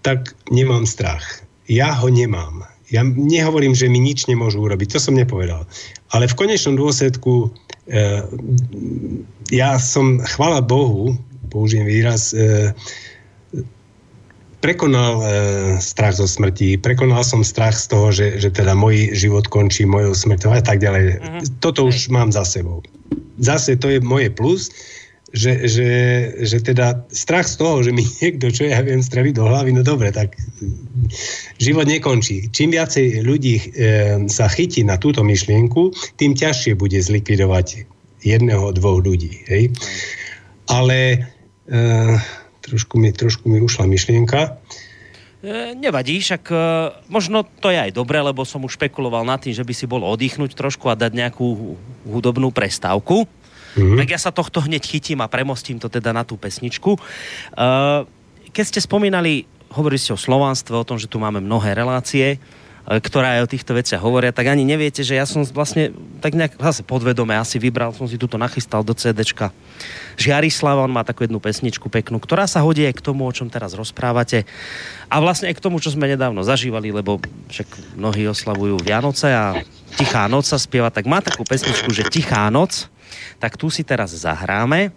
tak nemám strach. Ja ho nemám. Ja nehovorím, že mi nič nemôžu urobiť, to som nepovedal. Ale v konečnom dôsledku e, ja som, chvala Bohu, použijem výraz, e, prekonal e, strach zo smrti, prekonal som strach z toho, že, že teda môj život končí mojou smrťou a tak ďalej. Uh-huh. Toto už mám za sebou. Zase to je moje plus, že, že, že teda strach z toho, že mi niekto, čo ja viem, strelí do hlavy, no dobre, tak život nekončí. Čím viacej ľudí e, sa chytí na túto myšlienku, tým ťažšie bude zlikvidovať jedného, dvoch ľudí. Hej? Ale e, trošku mi, trošku mi ušla myšlienka. E, nevadí, však e, možno to je aj dobre, lebo som už špekuloval nad tým, že by si bol oddychnúť trošku a dať nejakú hudobnú prestávku. Mm-hmm. Tak ja sa tohto hneď chytím a premostím to teda na tú pesničku. E, keď ste spomínali, hovorili ste o slovanstve, o tom, že tu máme mnohé relácie, ktorá aj o týchto veciach hovoria, tak ani neviete, že ja som vlastne tak nejak zase podvedome asi vybral, som si túto nachystal do CDčka. Žiarislava, on má takú jednu pesničku peknú, ktorá sa hodí aj k tomu, o čom teraz rozprávate. A vlastne aj k tomu, čo sme nedávno zažívali, lebo však mnohí oslavujú Vianoce a Tichá noc sa spieva, tak má takú pesničku, že Tichá noc, tak tu si teraz zahráme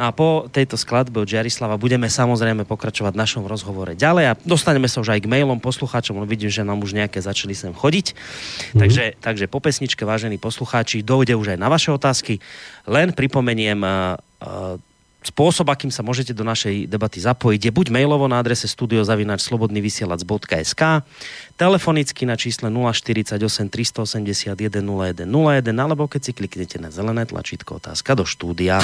No a po tejto skladbe od Jarislava budeme samozrejme pokračovať v našom rozhovore ďalej a dostaneme sa už aj k mailom poslucháčom, lebo vidím, že nám už nejaké začali sem chodiť. Mm-hmm. Takže, takže po pesničke, vážení poslucháči, dojde už aj na vaše otázky. Len pripomeniem uh, uh, spôsob, akým sa môžete do našej debaty zapojiť, je buď mailovo na adrese studiozavinačslobodnyvysielac.sk, telefonicky na čísle 048 381 0101, alebo keď si kliknete na zelené tlačítko otázka do štúdia.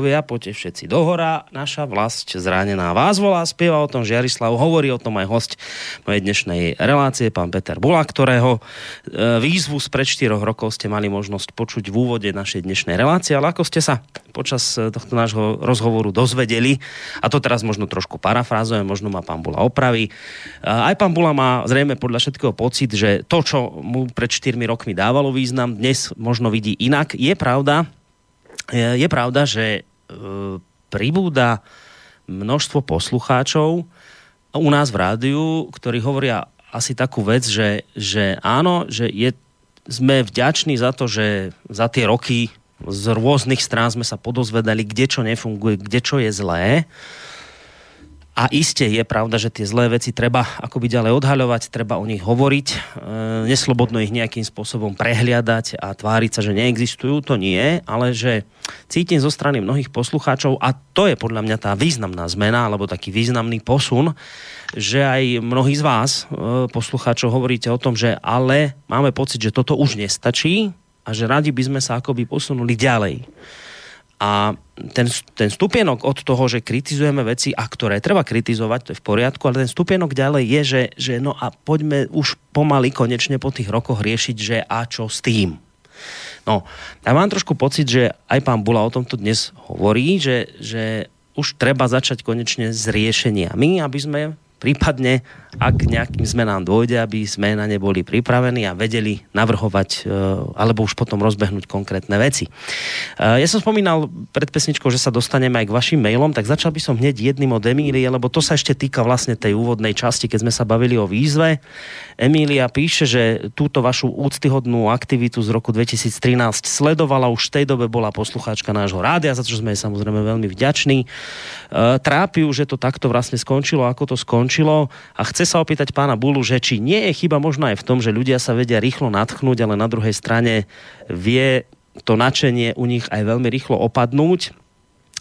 Slovákovia, poďte všetci dohora, naša vlast zranená vás volá, spieva o tom Žiarislav, hovorí o tom aj host mojej dnešnej relácie, pán Peter Bula, ktorého e, výzvu z pred 4 rokov ste mali možnosť počuť v úvode našej dnešnej relácie, ale ako ste sa počas e, tohto nášho rozhovoru dozvedeli, a to teraz možno trošku parafrázujem, možno ma pán Bula opraví, e, aj pán Bula má zrejme podľa všetkého pocit, že to, čo mu pred 4 rokmi dávalo význam, dnes možno vidí inak. Je pravda, je, pravda, že pribúda množstvo poslucháčov u nás v rádiu, ktorí hovoria asi takú vec, že, že áno, že je, sme vďační za to, že za tie roky z rôznych strán sme sa podozvedali, kde čo nefunguje, kde čo je zlé. A iste je pravda, že tie zlé veci treba akoby ďalej odhaľovať, treba o nich hovoriť, e, neslobodno ich nejakým spôsobom prehliadať a tváriť sa, že neexistujú, to nie, ale že cítim zo strany mnohých poslucháčov a to je podľa mňa tá významná zmena alebo taký významný posun, že aj mnohí z vás, e, poslucháčov, hovoríte o tom, že ale máme pocit, že toto už nestačí a že radi by sme sa akoby posunuli ďalej. A ten, ten stupienok od toho, že kritizujeme veci, a ktoré treba kritizovať, to je v poriadku, ale ten stupienok ďalej je, že, že no a poďme už pomaly konečne po tých rokoch riešiť, že a čo s tým. No, ja mám trošku pocit, že aj pán Bula o tomto dnes hovorí, že, že už treba začať konečne s riešeniami, aby sme prípadne, ak nejakým zmenám dôjde, aby sme na ne boli pripravení a vedeli navrhovať e, alebo už potom rozbehnúť konkrétne veci. E, ja som spomínal pred pesničkou, že sa dostaneme aj k vašim mailom, tak začal by som hneď jedným od Emílie, lebo to sa ešte týka vlastne tej úvodnej časti, keď sme sa bavili o výzve. Emília píše, že túto vašu úctyhodnú aktivitu z roku 2013 sledovala, už v tej dobe bola poslucháčka nášho rádia, za čo sme jej samozrejme veľmi vďační. E, trápi ju, že to takto vlastne skončilo, ako to skončilo a chce sa opýtať pána Bulu, že či nie je chyba možno aj v tom, že ľudia sa vedia rýchlo natchnúť, ale na druhej strane vie to načenie u nich aj veľmi rýchlo opadnúť.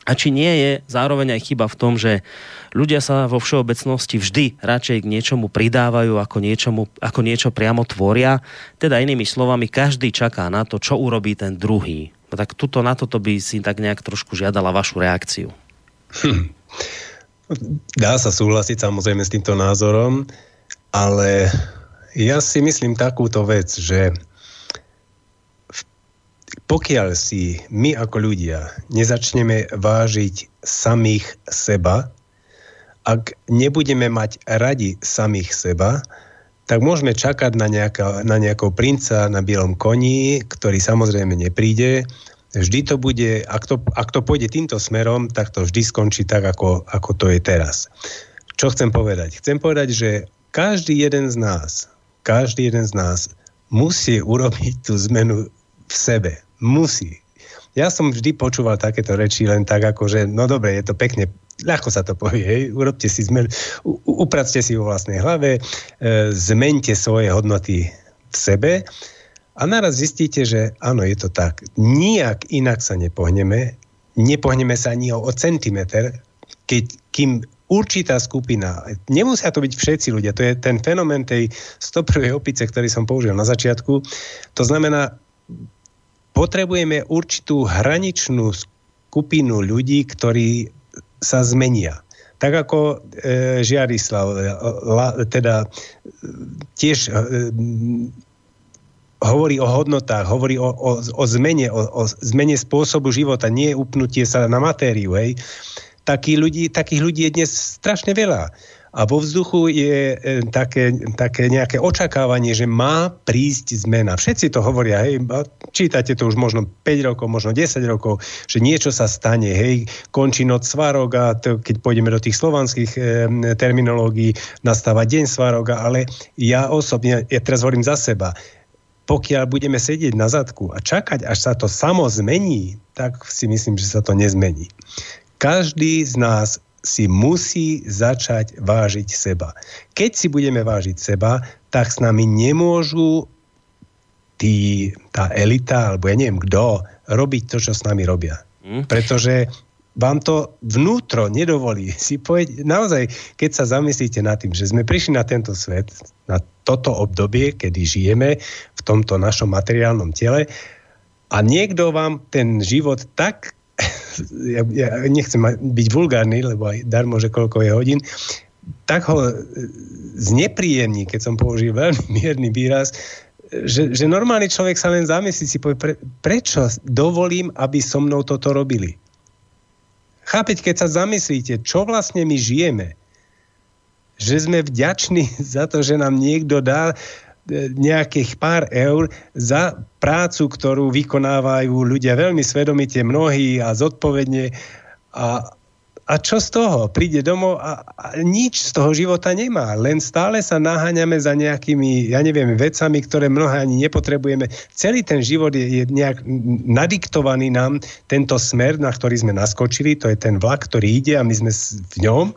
A či nie je zároveň aj chyba v tom, že ľudia sa vo všeobecnosti vždy radšej k niečomu pridávajú, ako, niečomu, ako niečo priamo tvoria. Teda inými slovami, každý čaká na to, čo urobí ten druhý. No tak tuto, na toto by si tak nejak trošku žiadala vašu reakciu. Hm. Dá sa súhlasiť samozrejme s týmto názorom, ale ja si myslím takúto vec, že pokiaľ si my ako ľudia nezačneme vážiť samých seba, ak nebudeme mať radi samých seba, tak môžeme čakať na, nejaká, na nejakého princa na bielom koni, ktorý samozrejme nepríde. Vždy to bude, ak to, ak to pôjde týmto smerom, tak to vždy skončí tak, ako, ako to je teraz. Čo chcem povedať? Chcem povedať, že každý jeden z nás, každý jeden z nás musí urobiť tú zmenu v sebe. Musí. Ja som vždy počúval takéto reči len tak, ako že no dobre, je to pekne ľahko sa to povie, hej, urobte si zmen, upracte si vo vlastnej hlave, e, zmente svoje hodnoty v sebe a naraz zistíte, že áno, je to tak. Nijak inak sa nepohneme, nepohneme sa ani o, centimeter, keď, kým určitá skupina, nemusia to byť všetci ľudia, to je ten fenomén tej stoprovej opice, ktorý som použil na začiatku. To znamená, potrebujeme určitú hraničnú skupinu ľudí, ktorí sa zmenia. Tak ako e, Žiarislav, e, la, teda e, tiež e, hovorí o hodnotách, hovorí o, o, o zmene, o, o zmene spôsobu života, nie upnutie sa na matériu, hej. Takých ľudí, takých ľudí je dnes strašne veľa a vo vzduchu je e, také, také nejaké očakávanie, že má prísť zmena. Všetci to hovoria, hej, čítate to už možno 5 rokov, možno 10 rokov, že niečo sa stane, hej, končí noc svarok to, keď pôjdeme do tých slovanských e, terminológií, nastáva deň svarok, ale ja osobne, ja teraz hovorím za seba, pokiaľ budeme sedieť na zadku a čakať, až sa to samo zmení, tak si myslím, že sa to nezmení. Každý z nás si musí začať vážiť seba. Keď si budeme vážiť seba, tak s nami nemôžu tí, tá elita, alebo ja neviem kto, robiť to, čo s nami robia. Mm. Pretože vám to vnútro nedovolí si povedať, naozaj, keď sa zamyslíte nad tým, že sme prišli na tento svet, na toto obdobie, kedy žijeme v tomto našom materiálnom tele a niekto vám ten život tak ja, ja nechcem byť vulgárny, lebo aj darmo, že koľko je hodín, tak ho znepríjemní, keď som použil veľmi mierny výraz, že, že normálny človek sa len zamyslí si povie, pre, prečo dovolím, aby so mnou toto robili. Chápeť, keď sa zamyslíte, čo vlastne my žijeme, že sme vďační za to, že nám niekto dá e, nejakých pár eur za prácu, ktorú vykonávajú ľudia veľmi svedomite, mnohí a zodpovedne. A, a čo z toho? Príde domov a, a nič z toho života nemá. Len stále sa naháňame za nejakými, ja neviem, vecami, ktoré mnohé ani nepotrebujeme. Celý ten život je, je nejak nadiktovaný nám tento smer, na ktorý sme naskočili. To je ten vlak, ktorý ide a my sme v ňom.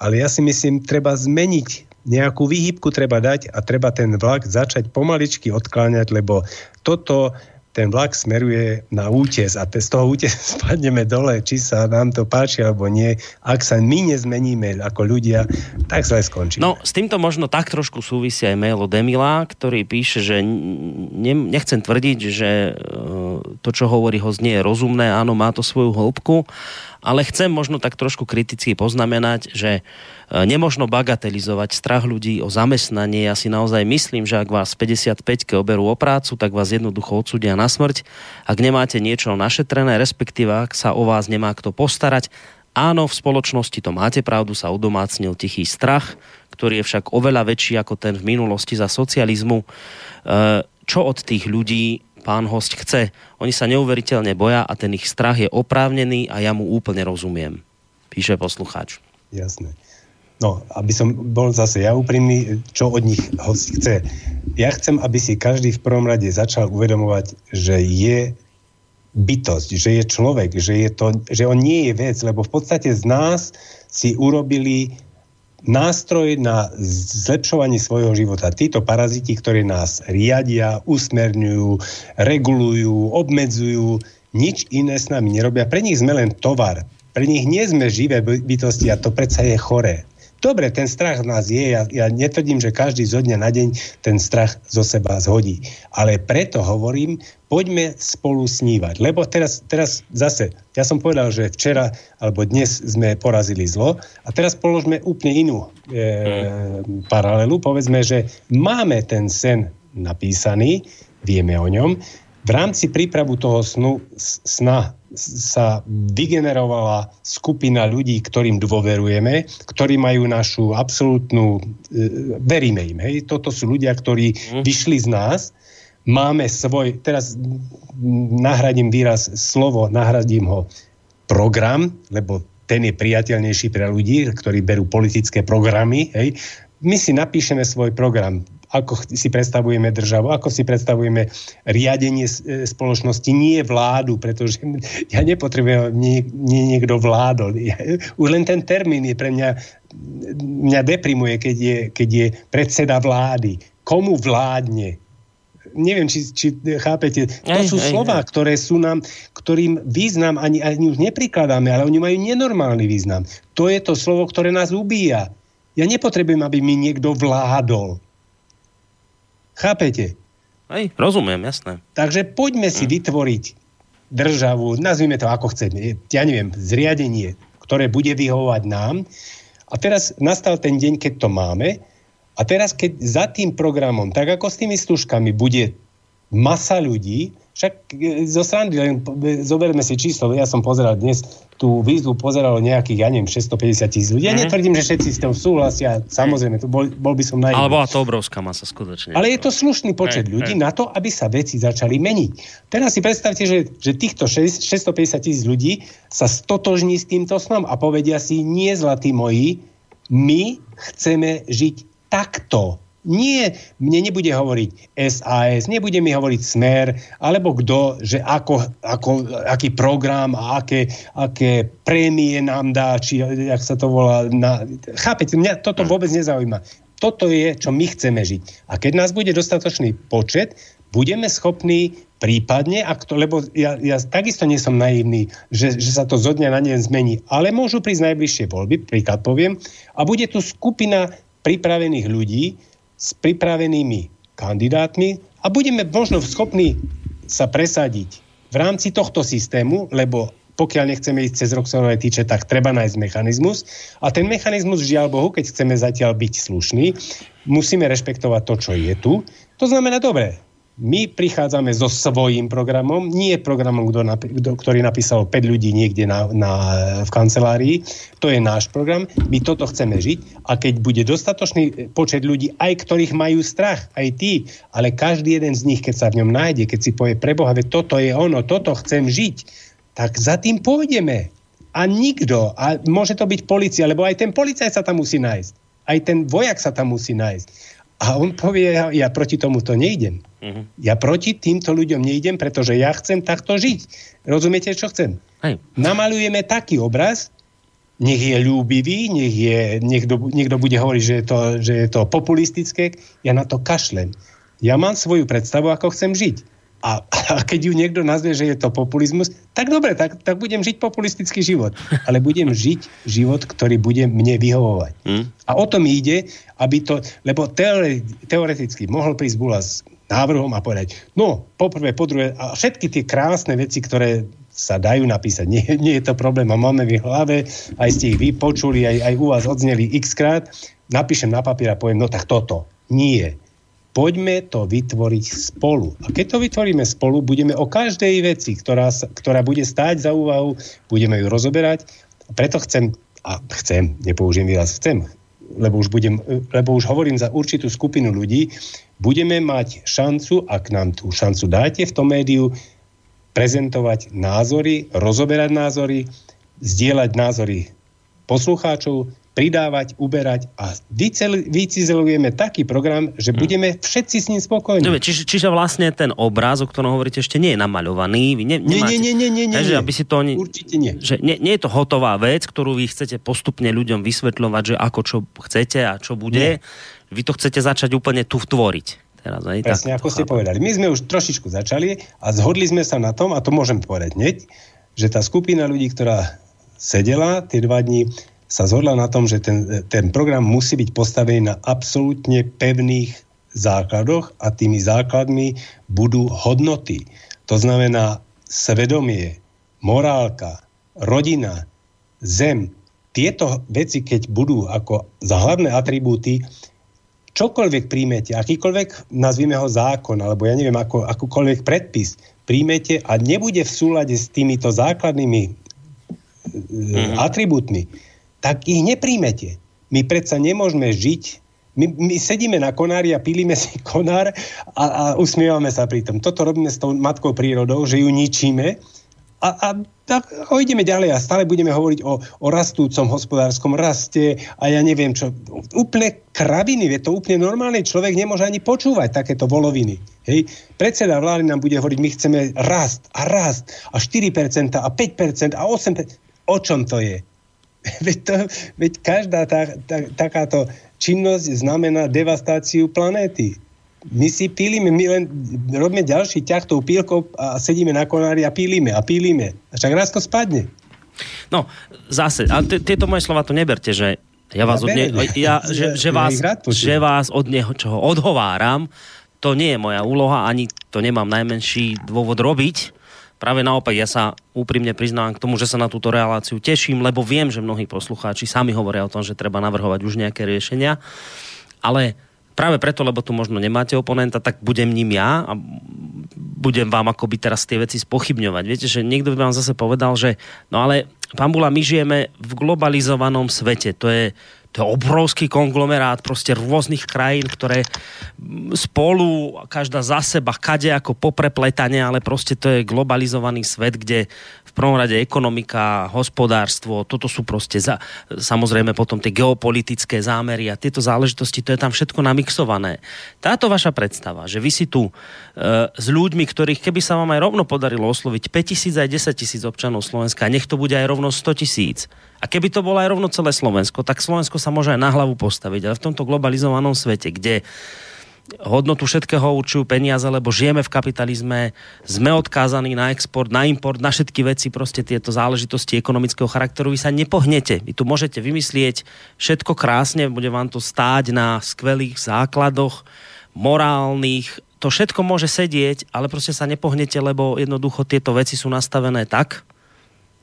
Ale ja si myslím, treba zmeniť nejakú výhybku treba dať a treba ten vlak začať pomaličky odkláňať, lebo toto ten vlak smeruje na útes a z toho útes spadneme dole, či sa nám to páči alebo nie. Ak sa my nezmeníme ako ľudia, tak zle skončíme. No, s týmto možno tak trošku súvisí aj mail od Emila, ktorý píše, že ne, nechcem tvrdiť, že e, to, čo hovorí host, nie je rozumné, áno, má to svoju hĺbku, ale chcem možno tak trošku kriticky poznamenať, že e, nemožno bagatelizovať strach ľudí o zamestnanie. Ja si naozaj myslím, že ak vás 55 oberú o prácu, tak vás jednoducho odsudia na smrť. Ak nemáte niečo našetrené, respektíve ak sa o vás nemá kto postarať, Áno, v spoločnosti to máte pravdu, sa udomácnil tichý strach, ktorý je však oveľa väčší ako ten v minulosti za socializmu. E, čo od tých ľudí pán host chce. Oni sa neuveriteľne boja a ten ich strach je oprávnený a ja mu úplne rozumiem. Píše poslucháč. Jasné. No, aby som bol zase ja úprimný, čo od nich host chce. Ja chcem, aby si každý v prvom rade začal uvedomovať, že je bytosť, že je človek, že, je to, že on nie je vec, lebo v podstate z nás si urobili nástroj na zlepšovanie svojho života. Títo paraziti, ktorí nás riadia, usmerňujú, regulujú, obmedzujú, nič iné s nami nerobia. Pre nich sme len tovar. Pre nich nie sme živé bytosti a to predsa je choré. Dobre, ten strach v nás je, ja, ja netvrdím, že každý zo dňa na deň ten strach zo seba zhodí. Ale preto hovorím, poďme spolu snívať. Lebo teraz, teraz zase, ja som povedal, že včera alebo dnes sme porazili zlo a teraz položme úplne inú e, hmm. paralelu. Povedzme, že máme ten sen napísaný, vieme o ňom, v rámci prípravu toho snu, sna sa vygenerovala skupina ľudí, ktorým dôverujeme, ktorí majú našu absolútnu... E, veríme im. Hej? Toto sú ľudia, ktorí mm. vyšli z nás. Máme svoj... Teraz nahradím výraz slovo, nahradím ho program, lebo ten je priateľnejší pre ľudí, ktorí berú politické programy. Hej? My si napíšeme svoj program ako si predstavujeme državu, ako si predstavujeme riadenie e, spoločnosti, nie vládu, pretože ja nepotrebujem, nie, nie niekto vládol. Ja, už len ten termín je pre mňa, mňa deprimuje, keď je, keď je predseda vlády. Komu vládne? neviem, či, či chápete, to aj, sú aj, slova, aj. ktoré sú nám, ktorým význam ani, ani už neprikladáme, ale oni majú nenormálny význam. To je to slovo, ktoré nás ubíja. Ja nepotrebujem, aby mi niekto vládol. Chápete? Aj, rozumiem, jasné. Takže poďme si hm. vytvoriť državu, nazvime to ako chceme, ja neviem, zriadenie, ktoré bude vyhovovať nám. A teraz nastal ten deň, keď to máme. A teraz, keď za tým programom, tak ako s tými stužkami, bude masa ľudí, však e, zo srandy, len e, zoberme si číslo, ja som pozeral dnes tú výzvu, pozeralo nejakých, ja neviem, 650 tisíc ľudí. Ja mm-hmm. netvrdím, že všetci s tým súhlasia, samozrejme, to bol, bol by som naivný. Ale bola to obrovská masa, skutočne. Ale je to slušný počet hey, ľudí hey. na to, aby sa veci začali meniť. Teraz si predstavte, že, že týchto 6, 650 tisíc ľudí sa stotožní s týmto snom a povedia si, nie zlatí moji, my chceme žiť takto nie, mne nebude hovoriť SAS, nebude mi hovoriť Smer, alebo kto, že ako, ako, aký program a aké, aké prémie nám dá, či jak sa to volá. Na... Chápete, mňa toto hm. vôbec nezaujíma. Toto je, čo my chceme žiť. A keď nás bude dostatočný počet, budeme schopní prípadne, ak to, lebo ja, ja takisto nie som naivný, že, že sa to zo dňa na deň zmení, ale môžu prísť najbližšie voľby, príklad poviem, a bude tu skupina pripravených ľudí, s pripravenými kandidátmi a budeme možno schopní sa presadiť v rámci tohto systému, lebo pokiaľ nechceme ísť cez Roxanové týče, tak treba nájsť mechanizmus. A ten mechanizmus, žiaľ Bohu, keď chceme zatiaľ byť slušní, musíme rešpektovať to, čo je tu. To znamená, dobre, my prichádzame so svojím programom, nie programom, kto napi- kto, ktorý napísal 5 ľudí niekde na, na, v kancelárii. To je náš program, my toto chceme žiť a keď bude dostatočný počet ľudí, aj ktorých majú strach, aj tí, ale každý jeden z nich, keď sa v ňom nájde, keď si povie preboha, toto je ono, toto chcem žiť, tak za tým pôjdeme. A nikto, a môže to byť policia, lebo aj ten policaj sa tam musí nájsť. Aj ten vojak sa tam musí nájsť a on povie, ja, ja proti tomu to nejdem. Uh-huh. Ja proti týmto ľuďom nejdem, pretože ja chcem takto žiť. Rozumiete, čo chcem? Hej. Namalujeme taký obraz, nech je ľúbivý, nech, je, niekto, niekto bude hovoriť, že je, to, že je to populistické, ja na to kašlem. Ja mám svoju predstavu, ako chcem žiť. A, a keď ju niekto nazve, že je to populizmus, tak dobre, tak, tak budem žiť populistický život. Ale budem žiť život, ktorý bude mne vyhovovať. Mm. A o tom ide, aby to, lebo teore, teoreticky mohol prísť Bula s návrhom a povedať, no, poprvé, po druhé, a všetky tie krásne veci, ktoré sa dajú napísať. Nie, nie je to problém a máme v hlave, aj ste ich vypočuli, aj, aj u vás odzneli x krát. Napíšem na papier a poviem, no tak toto. Nie poďme to vytvoriť spolu. A keď to vytvoríme spolu, budeme o každej veci, ktorá, ktorá bude stáť za úvahu, budeme ju rozoberať. A preto chcem, a chcem, nepoužijem výraz chcem, lebo už, budem, lebo už hovorím za určitú skupinu ľudí, budeme mať šancu, ak nám tú šancu dáte v tom médiu, prezentovať názory, rozoberať názory, zdieľať názory poslucháčov, pridávať, uberať a vycizelujeme taký program, že hm. budeme všetci s ním spokojní. Dobre, čiže, čiže vlastne ten obraz, o ktorom hovoríte, ešte nie je namaľovaný. Vy ne, nie, nie, nie, nie, nie, nie, že aby si to Určite nie. Že nie, nie je to hotová vec, ktorú vy chcete postupne ľuďom vysvetľovať, že ako čo chcete a čo bude. Nie. Vy to chcete začať úplne tu tvoriť. Teraz, aj, Presne, tak, ako ste chápem. povedali. My sme už trošičku začali a zhodli sme sa na tom, a to môžem povedať hneď, že tá skupina ľudí, ktorá sedela tie dva dní, sa zhodla na tom, že ten, ten program musí byť postavený na absolútne pevných základoch a tými základmi budú hodnoty. To znamená svedomie, morálka, rodina, zem. Tieto veci, keď budú ako za hlavné atribúty, čokoľvek príjmete, akýkoľvek, nazvime ho zákon, alebo ja neviem, ako, akúkoľvek predpis, príjmete a nebude v súlade s týmito základnými mm-hmm. atribútmi, tak ich nepríjmete. My predsa nemôžeme žiť my, my sedíme na konári a pílime si konár a, a usmievame sa pri tom. Toto robíme s tou matkou prírodou, že ju ničíme a, a ho ideme ďalej a stále budeme hovoriť o, o rastúcom hospodárskom raste a ja neviem čo. Úplne kraviny, je to úplne normálny človek nemôže ani počúvať takéto voloviny. Hej. Predseda vlády nám bude hovoriť, my chceme rast a rast a 4% a 5% a 8%. O čom to je? Veď, to, veď každá tá, tá, takáto činnosť znamená devastáciu planéty. My si pílime, my len robíme ďalší ťah tou pílkou a sedíme na konári a pílime a pílime. A však raz to spadne. No, zase, a tieto moje slova to neberte, že ja vás, ja od, ne, ja, že, že, vás, že vás od neho čoho odhováram, to nie je moja úloha, ani to nemám najmenší dôvod robiť Práve naopak, ja sa úprimne priznám k tomu, že sa na túto reláciu teším, lebo viem, že mnohí poslucháči sami hovoria o tom, že treba navrhovať už nejaké riešenia. Ale práve preto, lebo tu možno nemáte oponenta, tak budem ním ja a budem vám akoby teraz tie veci spochybňovať. Viete, že niekto by vám zase povedal, že no ale pán Bula, my žijeme v globalizovanom svete. To je, to je obrovský konglomerát proste rôznych krajín, ktoré spolu, každá za seba, kade ako poprepletanie, ale proste to je globalizovaný svet, kde v prvom rade ekonomika, hospodárstvo, toto sú proste za, samozrejme potom tie geopolitické zámery a tieto záležitosti, to je tam všetko namixované. Táto vaša predstava, že vy si tu e, s ľuďmi, ktorých keby sa vám aj rovno podarilo osloviť 5000 aj 10 tisíc občanov Slovenska, nech to bude aj rovno 100 tisíc, a keby to bolo aj rovno celé Slovensko, tak Slovensko sa môže aj na hlavu postaviť. Ale v tomto globalizovanom svete, kde hodnotu všetkého určujú peniaze, lebo žijeme v kapitalizme, sme odkázaní na export, na import, na všetky veci, proste tieto záležitosti ekonomického charakteru, vy sa nepohnete. Vy tu môžete vymyslieť všetko krásne, bude vám to stáť na skvelých základoch, morálnych, to všetko môže sedieť, ale proste sa nepohnete, lebo jednoducho tieto veci sú nastavené tak,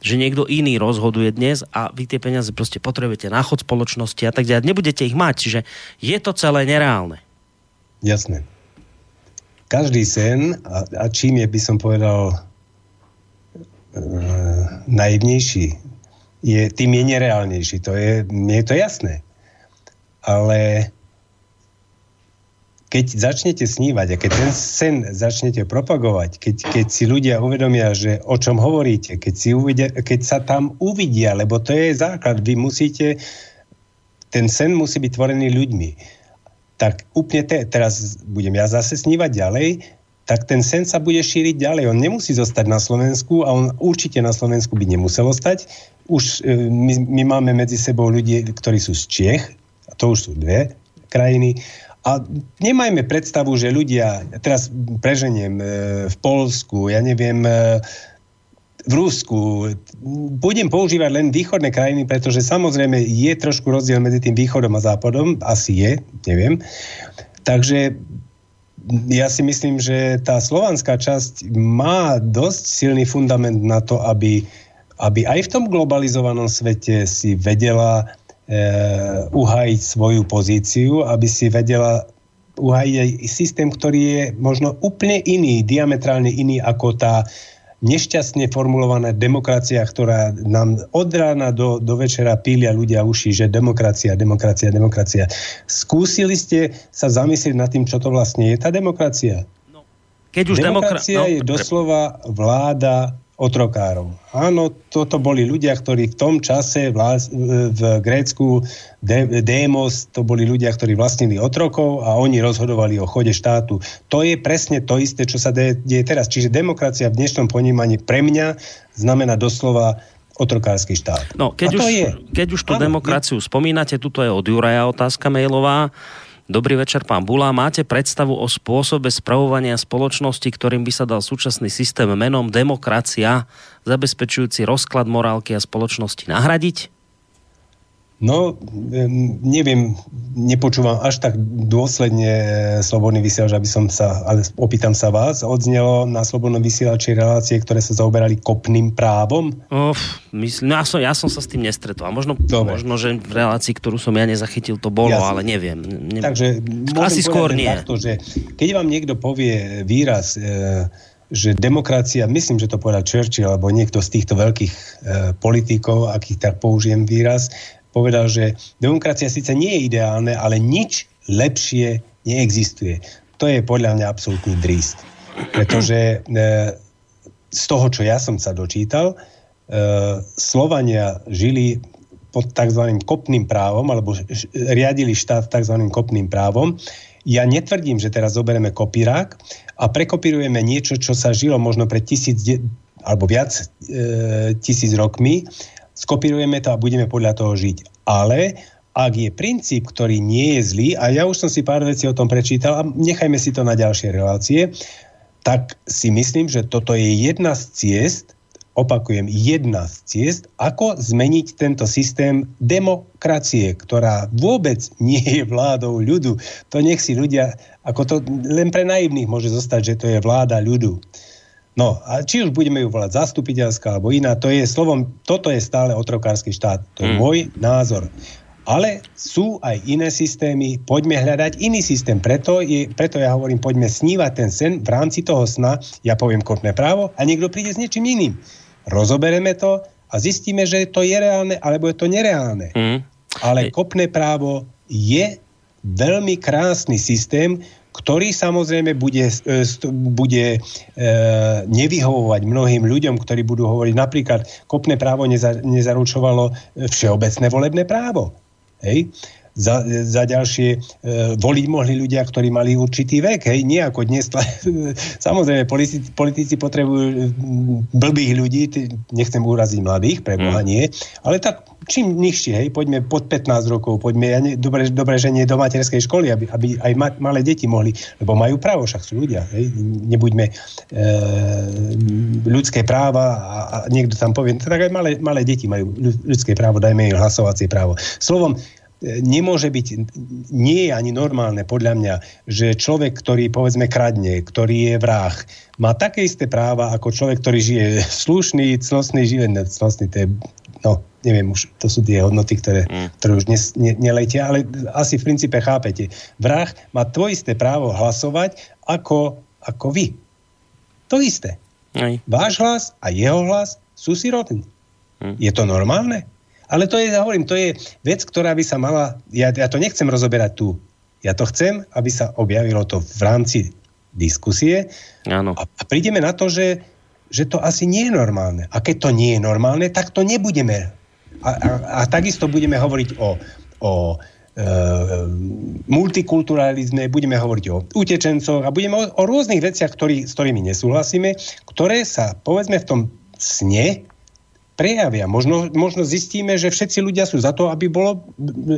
že niekto iný rozhoduje dnes a vy tie peniaze proste potrebujete na chod spoločnosti a tak ďalej. Nebudete ich mať, čiže je to celé nereálne. Jasné. Každý sen, a, a čím je, by som povedal, e, naivnejší, je, tým je nereálnejší. To je, mne je to jasné. Ale keď začnete snívať a keď ten sen začnete propagovať, keď, keď si ľudia uvedomia, že o čom hovoríte, keď, si uvidia, keď sa tam uvidia, lebo to je základ, vy musíte, ten sen musí byť tvorený ľuďmi. Tak úplne te, teraz budem ja zase snívať ďalej, tak ten sen sa bude šíriť ďalej. On nemusí zostať na Slovensku a on určite na Slovensku by nemusel ostať. Už e, my, my máme medzi sebou ľudí, ktorí sú z Čiech, a to už sú dve krajiny, a nemajme predstavu, že ľudia, teraz preženiem, e, v Polsku, ja neviem, e, v Rusku, budem používať len východné krajiny, pretože samozrejme je trošku rozdiel medzi tým východom a západom, asi je, neviem. Takže ja si myslím, že tá slovanská časť má dosť silný fundament na to, aby, aby aj v tom globalizovanom svete si vedela uhajiť svoju pozíciu, aby si vedela uhajiť aj systém, ktorý je možno úplne iný, diametrálne iný ako tá nešťastne formulovaná demokracia, ktorá nám od rána do, do večera pília ľudia uši, že demokracia, demokracia, demokracia. Skúsili ste sa zamyslieť nad tým, čo to vlastne je tá demokracia? No, keď už demokracia demokra... no, je doslova vláda otrokárov. Áno, toto boli ľudia, ktorí v tom čase vlast, v Grécku de, Démos, to boli ľudia, ktorí vlastnili otrokov a oni rozhodovali o chode štátu. To je presne to isté, čo sa deje, deje teraz. Čiže demokracia v dnešnom ponímaní pre mňa znamená doslova otrokársky štát. No, keď, už, je, keď už tú áno, demokraciu je... spomínate, tuto je od Juraja otázka mailová. Dobrý večer, pán Bula. Máte predstavu o spôsobe spravovania spoločnosti, ktorým by sa dal súčasný systém menom demokracia, zabezpečujúci rozklad morálky a spoločnosti nahradiť? No, neviem, nepočúvam až tak dôsledne Slobodný vysielač, aby som sa, ale opýtam sa vás, odznelo na Slobodnom vysielači relácie, ktoré sa zaoberali kopným právom? Uf, myslím, no ja, som, ja som sa s tým nestretol. Možno, možno, že v relácii, ktorú som ja nezachytil, to bolo, Jasne. ale neviem. neviem. Takže asi skôr nie. Takto, že keď vám niekto povie výraz e, že demokracia, myslím, že to povedal Churchill, alebo niekto z týchto veľkých e, politikov, akých tak použijem výraz, povedal, že demokracia síce nie je ideálne, ale nič lepšie neexistuje. To je podľa mňa absolútny dríst. Pretože e, z toho, čo ja som sa dočítal, e, Slovania žili pod tzv. kopným právom, alebo riadili štát tzv. kopným právom. Ja netvrdím, že teraz zoberieme kopírák a prekopírujeme niečo, čo sa žilo možno pred tisíc alebo viac e, tisíc rokmi skopírujeme to a budeme podľa toho žiť. Ale ak je princíp, ktorý nie je zlý, a ja už som si pár vecí o tom prečítal a nechajme si to na ďalšie relácie, tak si myslím, že toto je jedna z ciest, opakujem, jedna z ciest, ako zmeniť tento systém demokracie, ktorá vôbec nie je vládou ľudu. To nech si ľudia, ako to len pre naivných môže zostať, že to je vláda ľudu. No a či už budeme ju volať zastupiteľská alebo iná, to je slovom, toto je stále otrokársky štát. To je mm. môj názor. Ale sú aj iné systémy, poďme hľadať iný systém. Preto, je, preto ja hovorím, poďme snívať ten sen v rámci toho sna, ja poviem kopné právo a niekto príde s niečím iným. Rozobereme to a zistíme, že to je reálne alebo je to nereálne. Mm. Ale kopné právo je veľmi krásny systém, ktorý samozrejme bude, e, bude e, nevyhovovať mnohým ľuďom, ktorí budú hovoriť napríklad, kopné právo neza, nezaručovalo všeobecné volebné právo. Hej? Za, za ďalšie e, voliť mohli ľudia, ktorí mali určitý vek. Hej, nie ako dnes. Samozrejme, politici, politici potrebujú blbých ľudí, nechcem uraziť mladých, pre Boha mm. nie, ale tak čím nižšie, hej, poďme pod 15 rokov, poďme, ja ne, dobre, dobre, že nie do materskej školy, aby, aby aj ma, malé deti mohli, lebo majú právo, však sú ľudia, hej, nebuďme e, ľudské práva a, a niekto tam povie, tak aj malé, malé deti majú ľudské právo, dajme im hlasovacie právo. Slovom, nemôže byť, nie je ani normálne podľa mňa, že človek, ktorý povedzme kradne, ktorý je vrah, má také isté práva ako človek, ktorý žije slušný, cnostný život, cnostný, to je, no, neviem už, to sú tie hodnoty, ktoré, mm. ktoré už ne, ne, neletia, ale asi v princípe chápete. Vrah má to isté právo hlasovať ako, ako vy. To isté. Aj. Váš hlas a jeho hlas sú si rodní. Hm. Je to normálne? Ale to je, ja hovorím, to je vec, ktorá by sa mala, ja, ja to nechcem rozoberať tu. Ja to chcem, aby sa objavilo to v rámci diskusie Áno. A, a prídeme na to, že, že to asi nie je normálne. A keď to nie je normálne, tak to nebudeme. A, a, a takisto budeme hovoriť o, o e, multikulturalizme, budeme hovoriť o utečencoch a budeme o, o rôznych veciach, ktorý, s ktorými nesúhlasíme, ktoré sa povedzme v tom sne prejavia. Možno, možno zistíme, že všetci ľudia sú za to, aby, bolo,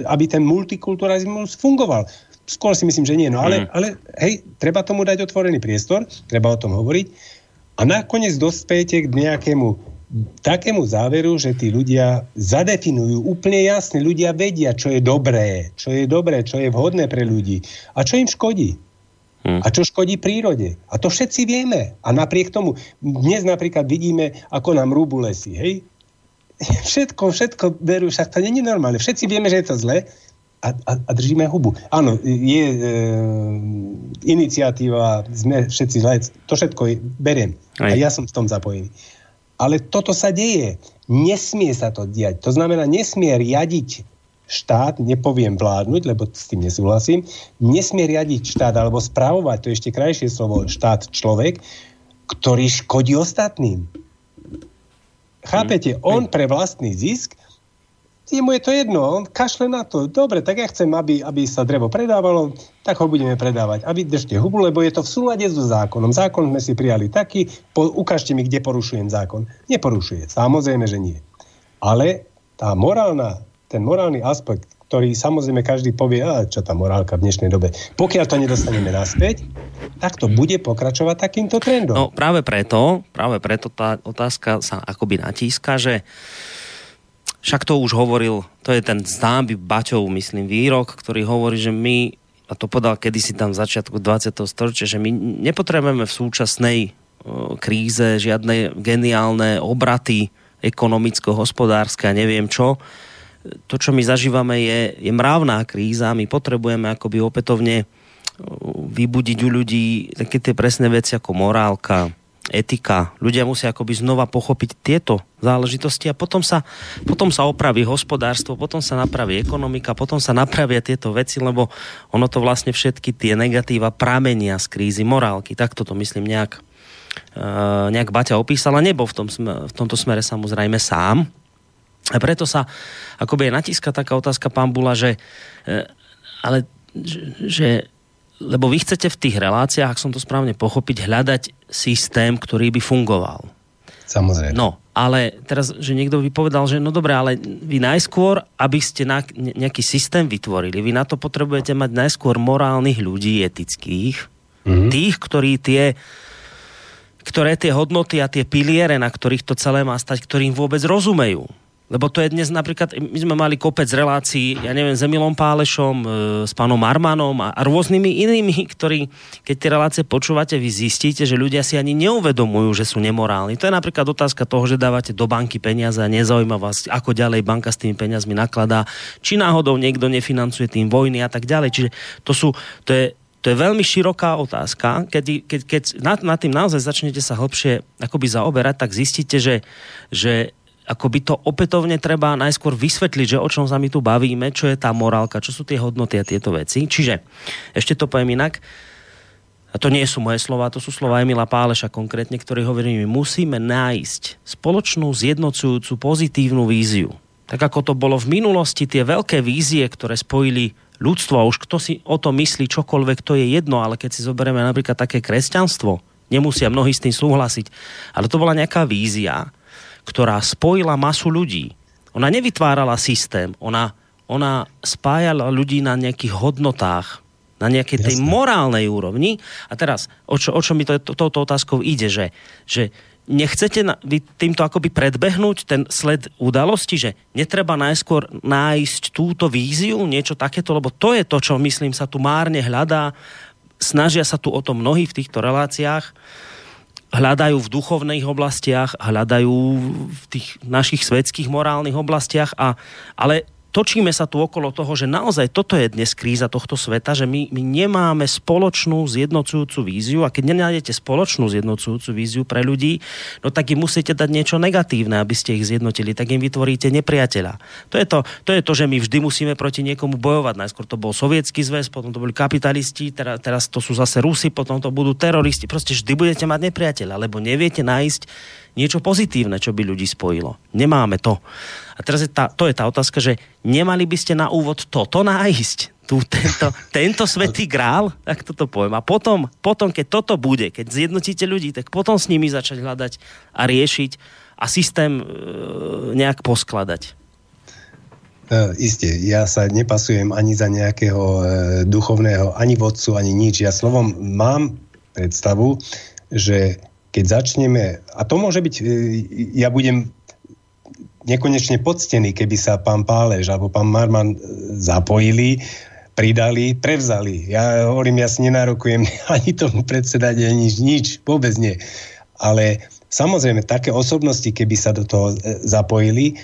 aby ten multikulturalizmus fungoval. Skôr si myslím, že nie. No ale, mm. ale hej, treba tomu dať otvorený priestor, treba o tom hovoriť a nakoniec dospejete k nejakému takému záveru, že tí ľudia zadefinujú úplne jasne, ľudia vedia, čo je dobré, čo je dobré, čo je vhodné pre ľudí a čo im škodí. Hmm. A čo škodí prírode. A to všetci vieme. A napriek tomu, dnes napríklad vidíme, ako nám rúbu lesy. Hej? všetko, všetko berú, však to není normálne. Všetci vieme, že je to zle a, a, a držíme hubu. Áno, je e, iniciatíva, sme všetci zle, to všetko beriem. Aj. A ja som v tom zapojený. Ale toto sa deje. Nesmie sa to diať. To znamená, nesmie riadiť štát, nepoviem vládnuť, lebo s tým nesúhlasím, nesmie riadiť štát alebo správovať, to je ešte krajšie slovo, štát človek, ktorý škodí ostatným. Chápete? On pre vlastný zisk mu je to jedno, on kašle na to. Dobre, tak ja chcem, aby, aby sa drevo predávalo, tak ho budeme predávať. A vy držte hubu, lebo je to v súlade so zákonom. Zákon sme si prijali taký, po, ukážte mi, kde porušujem zákon. Neporušuje, samozrejme, že nie. Ale tá morálna, ten morálny aspekt, ktorý samozrejme každý povie, a čo tá morálka v dnešnej dobe. Pokiaľ to nedostaneme naspäť, tak to bude pokračovať takýmto trendom. No práve preto, práve preto tá otázka sa akoby natíska, že však to už hovoril, to je ten známy Baťov, myslím, výrok, ktorý hovorí, že my, a to podal kedysi tam v začiatku 20. storočia, že my nepotrebujeme v súčasnej kríze žiadne geniálne obraty ekonomicko-hospodárske a neviem čo, to, čo my zažívame, je, je mravná kríza. My potrebujeme akoby opätovne vybudiť u ľudí také tie presné veci ako morálka, etika. Ľudia musia akoby znova pochopiť tieto záležitosti a potom sa, potom sa opraví hospodárstvo, potom sa napraví ekonomika, potom sa napravia tieto veci, lebo ono to vlastne všetky tie negatíva pramenia z krízy morálky. Tak toto myslím nejak, uh, nejak Baťa opísala. Nebo v, tom, v tomto smere samozrejme sám, a preto sa akoby natíska taká otázka pán Bula, že, e, ale, že lebo vy chcete v tých reláciách, ak som to správne pochopiť, hľadať systém, ktorý by fungoval. Samozrejme. No, ale teraz, že niekto by povedal, že no dobre, ale vy najskôr, aby ste na, nejaký systém vytvorili, vy na to potrebujete mať najskôr morálnych ľudí, etických, mm-hmm. tých, ktorí tie ktoré tie hodnoty a tie piliere, na ktorých to celé má stať, ktorým vôbec rozumejú. Lebo to je dnes napríklad, my sme mali kopec relácií, ja neviem, s Emilom Pálešom, e, s pánom Armanom a, a rôznymi inými, ktorí, keď tie relácie počúvate, vy zistíte, že ľudia si ani neuvedomujú, že sú nemorálni. To je napríklad otázka toho, že dávate do banky peniaze a nezaujíma vás, ako ďalej banka s tými peniazmi nakladá, či náhodou niekto nefinancuje tým vojny a tak ďalej. Čiže to sú, to je, to je veľmi široká otázka. Keď, keď, keď nad, nad tým naozaj začnete sa hlbšie akoby zaoberať, tak zistíte, že, že ako by to opätovne treba najskôr vysvetliť, že o čom sa my tu bavíme, čo je tá morálka, čo sú tie hodnoty a tieto veci. Čiže, ešte to poviem inak, a to nie sú moje slova, to sú slova Emila Páleša konkrétne, ktorý hovorí, my musíme nájsť spoločnú zjednocujúcu pozitívnu víziu. Tak ako to bolo v minulosti, tie veľké vízie, ktoré spojili ľudstvo, a už kto si o to myslí čokoľvek, to je jedno, ale keď si zoberieme napríklad také kresťanstvo, nemusia mnohí s tým súhlasiť, ale to bola nejaká vízia, ktorá spojila masu ľudí. Ona nevytvárala systém, ona, ona spájala ľudí na nejakých hodnotách, na nejakej tej Jasne. morálnej úrovni. A teraz, o čo, o čo mi to, to, touto otázkou ide, že, že nechcete na, vy týmto akoby predbehnúť ten sled udalosti, že netreba najskôr nájsť túto víziu, niečo takéto, lebo to je to, čo myslím sa tu márne hľadá. Snažia sa tu o to mnohí v týchto reláciách. Hľadajú v duchovných oblastiach, hľadajú v tých našich svetských morálnych oblastiach, a, ale točíme sa tu okolo toho, že naozaj toto je dnes kríza tohto sveta, že my, my nemáme spoločnú zjednocujúcu víziu a keď nenájdete spoločnú zjednocujúcu víziu pre ľudí, no tak im musíte dať niečo negatívne, aby ste ich zjednotili, tak im vytvoríte nepriateľa. To je to, to, je to že my vždy musíme proti niekomu bojovať. Najskôr to bol sovietský zväz, potom to boli kapitalisti, teraz, teraz to sú zase Rusy, potom to budú teroristi. Proste vždy budete mať nepriateľa, lebo neviete nájsť niečo pozitívne, čo by ľudí spojilo. Nemáme to. A teraz je tá, to je tá otázka, že nemali by ste na úvod toto nájsť, tu, tento, tento svetý grál, tak toto poviem. A potom, potom, keď toto bude, keď zjednotíte ľudí, tak potom s nimi začať hľadať a riešiť a systém e, nejak poskladať. Uh, isté, ja sa nepasujem ani za nejakého uh, duchovného, ani vodcu, ani nič. Ja slovom mám predstavu, že keď začneme, a to môže byť, uh, ja budem nekonečne poctený, keby sa pán Pálež alebo pán Marman e, zapojili, pridali, prevzali. Ja hovorím, ja si nenárokujem ani tomu predsedať, ani nič, vôbec nie. Ale samozrejme, také osobnosti, keby sa do toho e, zapojili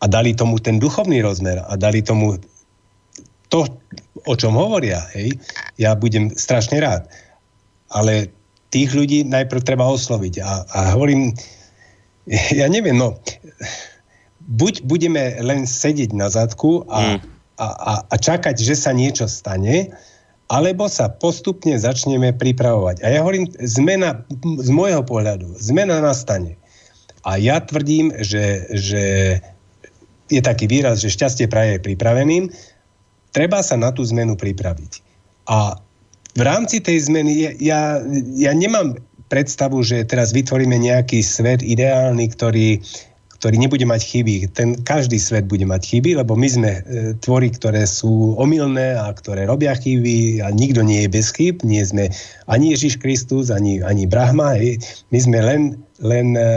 a dali tomu ten duchovný rozmer a dali tomu to, o čom hovoria, hej, ja budem strašne rád. Ale tých ľudí najprv treba osloviť. A, a hovorím, ja neviem, no, buď budeme len sedieť na zadku a, mm. a, a, a čakať, že sa niečo stane, alebo sa postupne začneme pripravovať. A ja hovorím, zmena, z môjho pohľadu, zmena nastane. A ja tvrdím, že, že je taký výraz, že šťastie praje je pripraveným, treba sa na tú zmenu pripraviť. A v rámci tej zmeny ja, ja nemám predstavu, že teraz vytvoríme nejaký svet ideálny, ktorý, ktorý nebude mať chyby. Ten každý svet bude mať chyby, lebo my sme e, tvory, ktoré sú omylné a ktoré robia chyby a nikto nie je bez chyb. Nie sme ani Ježiš Kristus, ani, ani Brahma. My sme len, len e,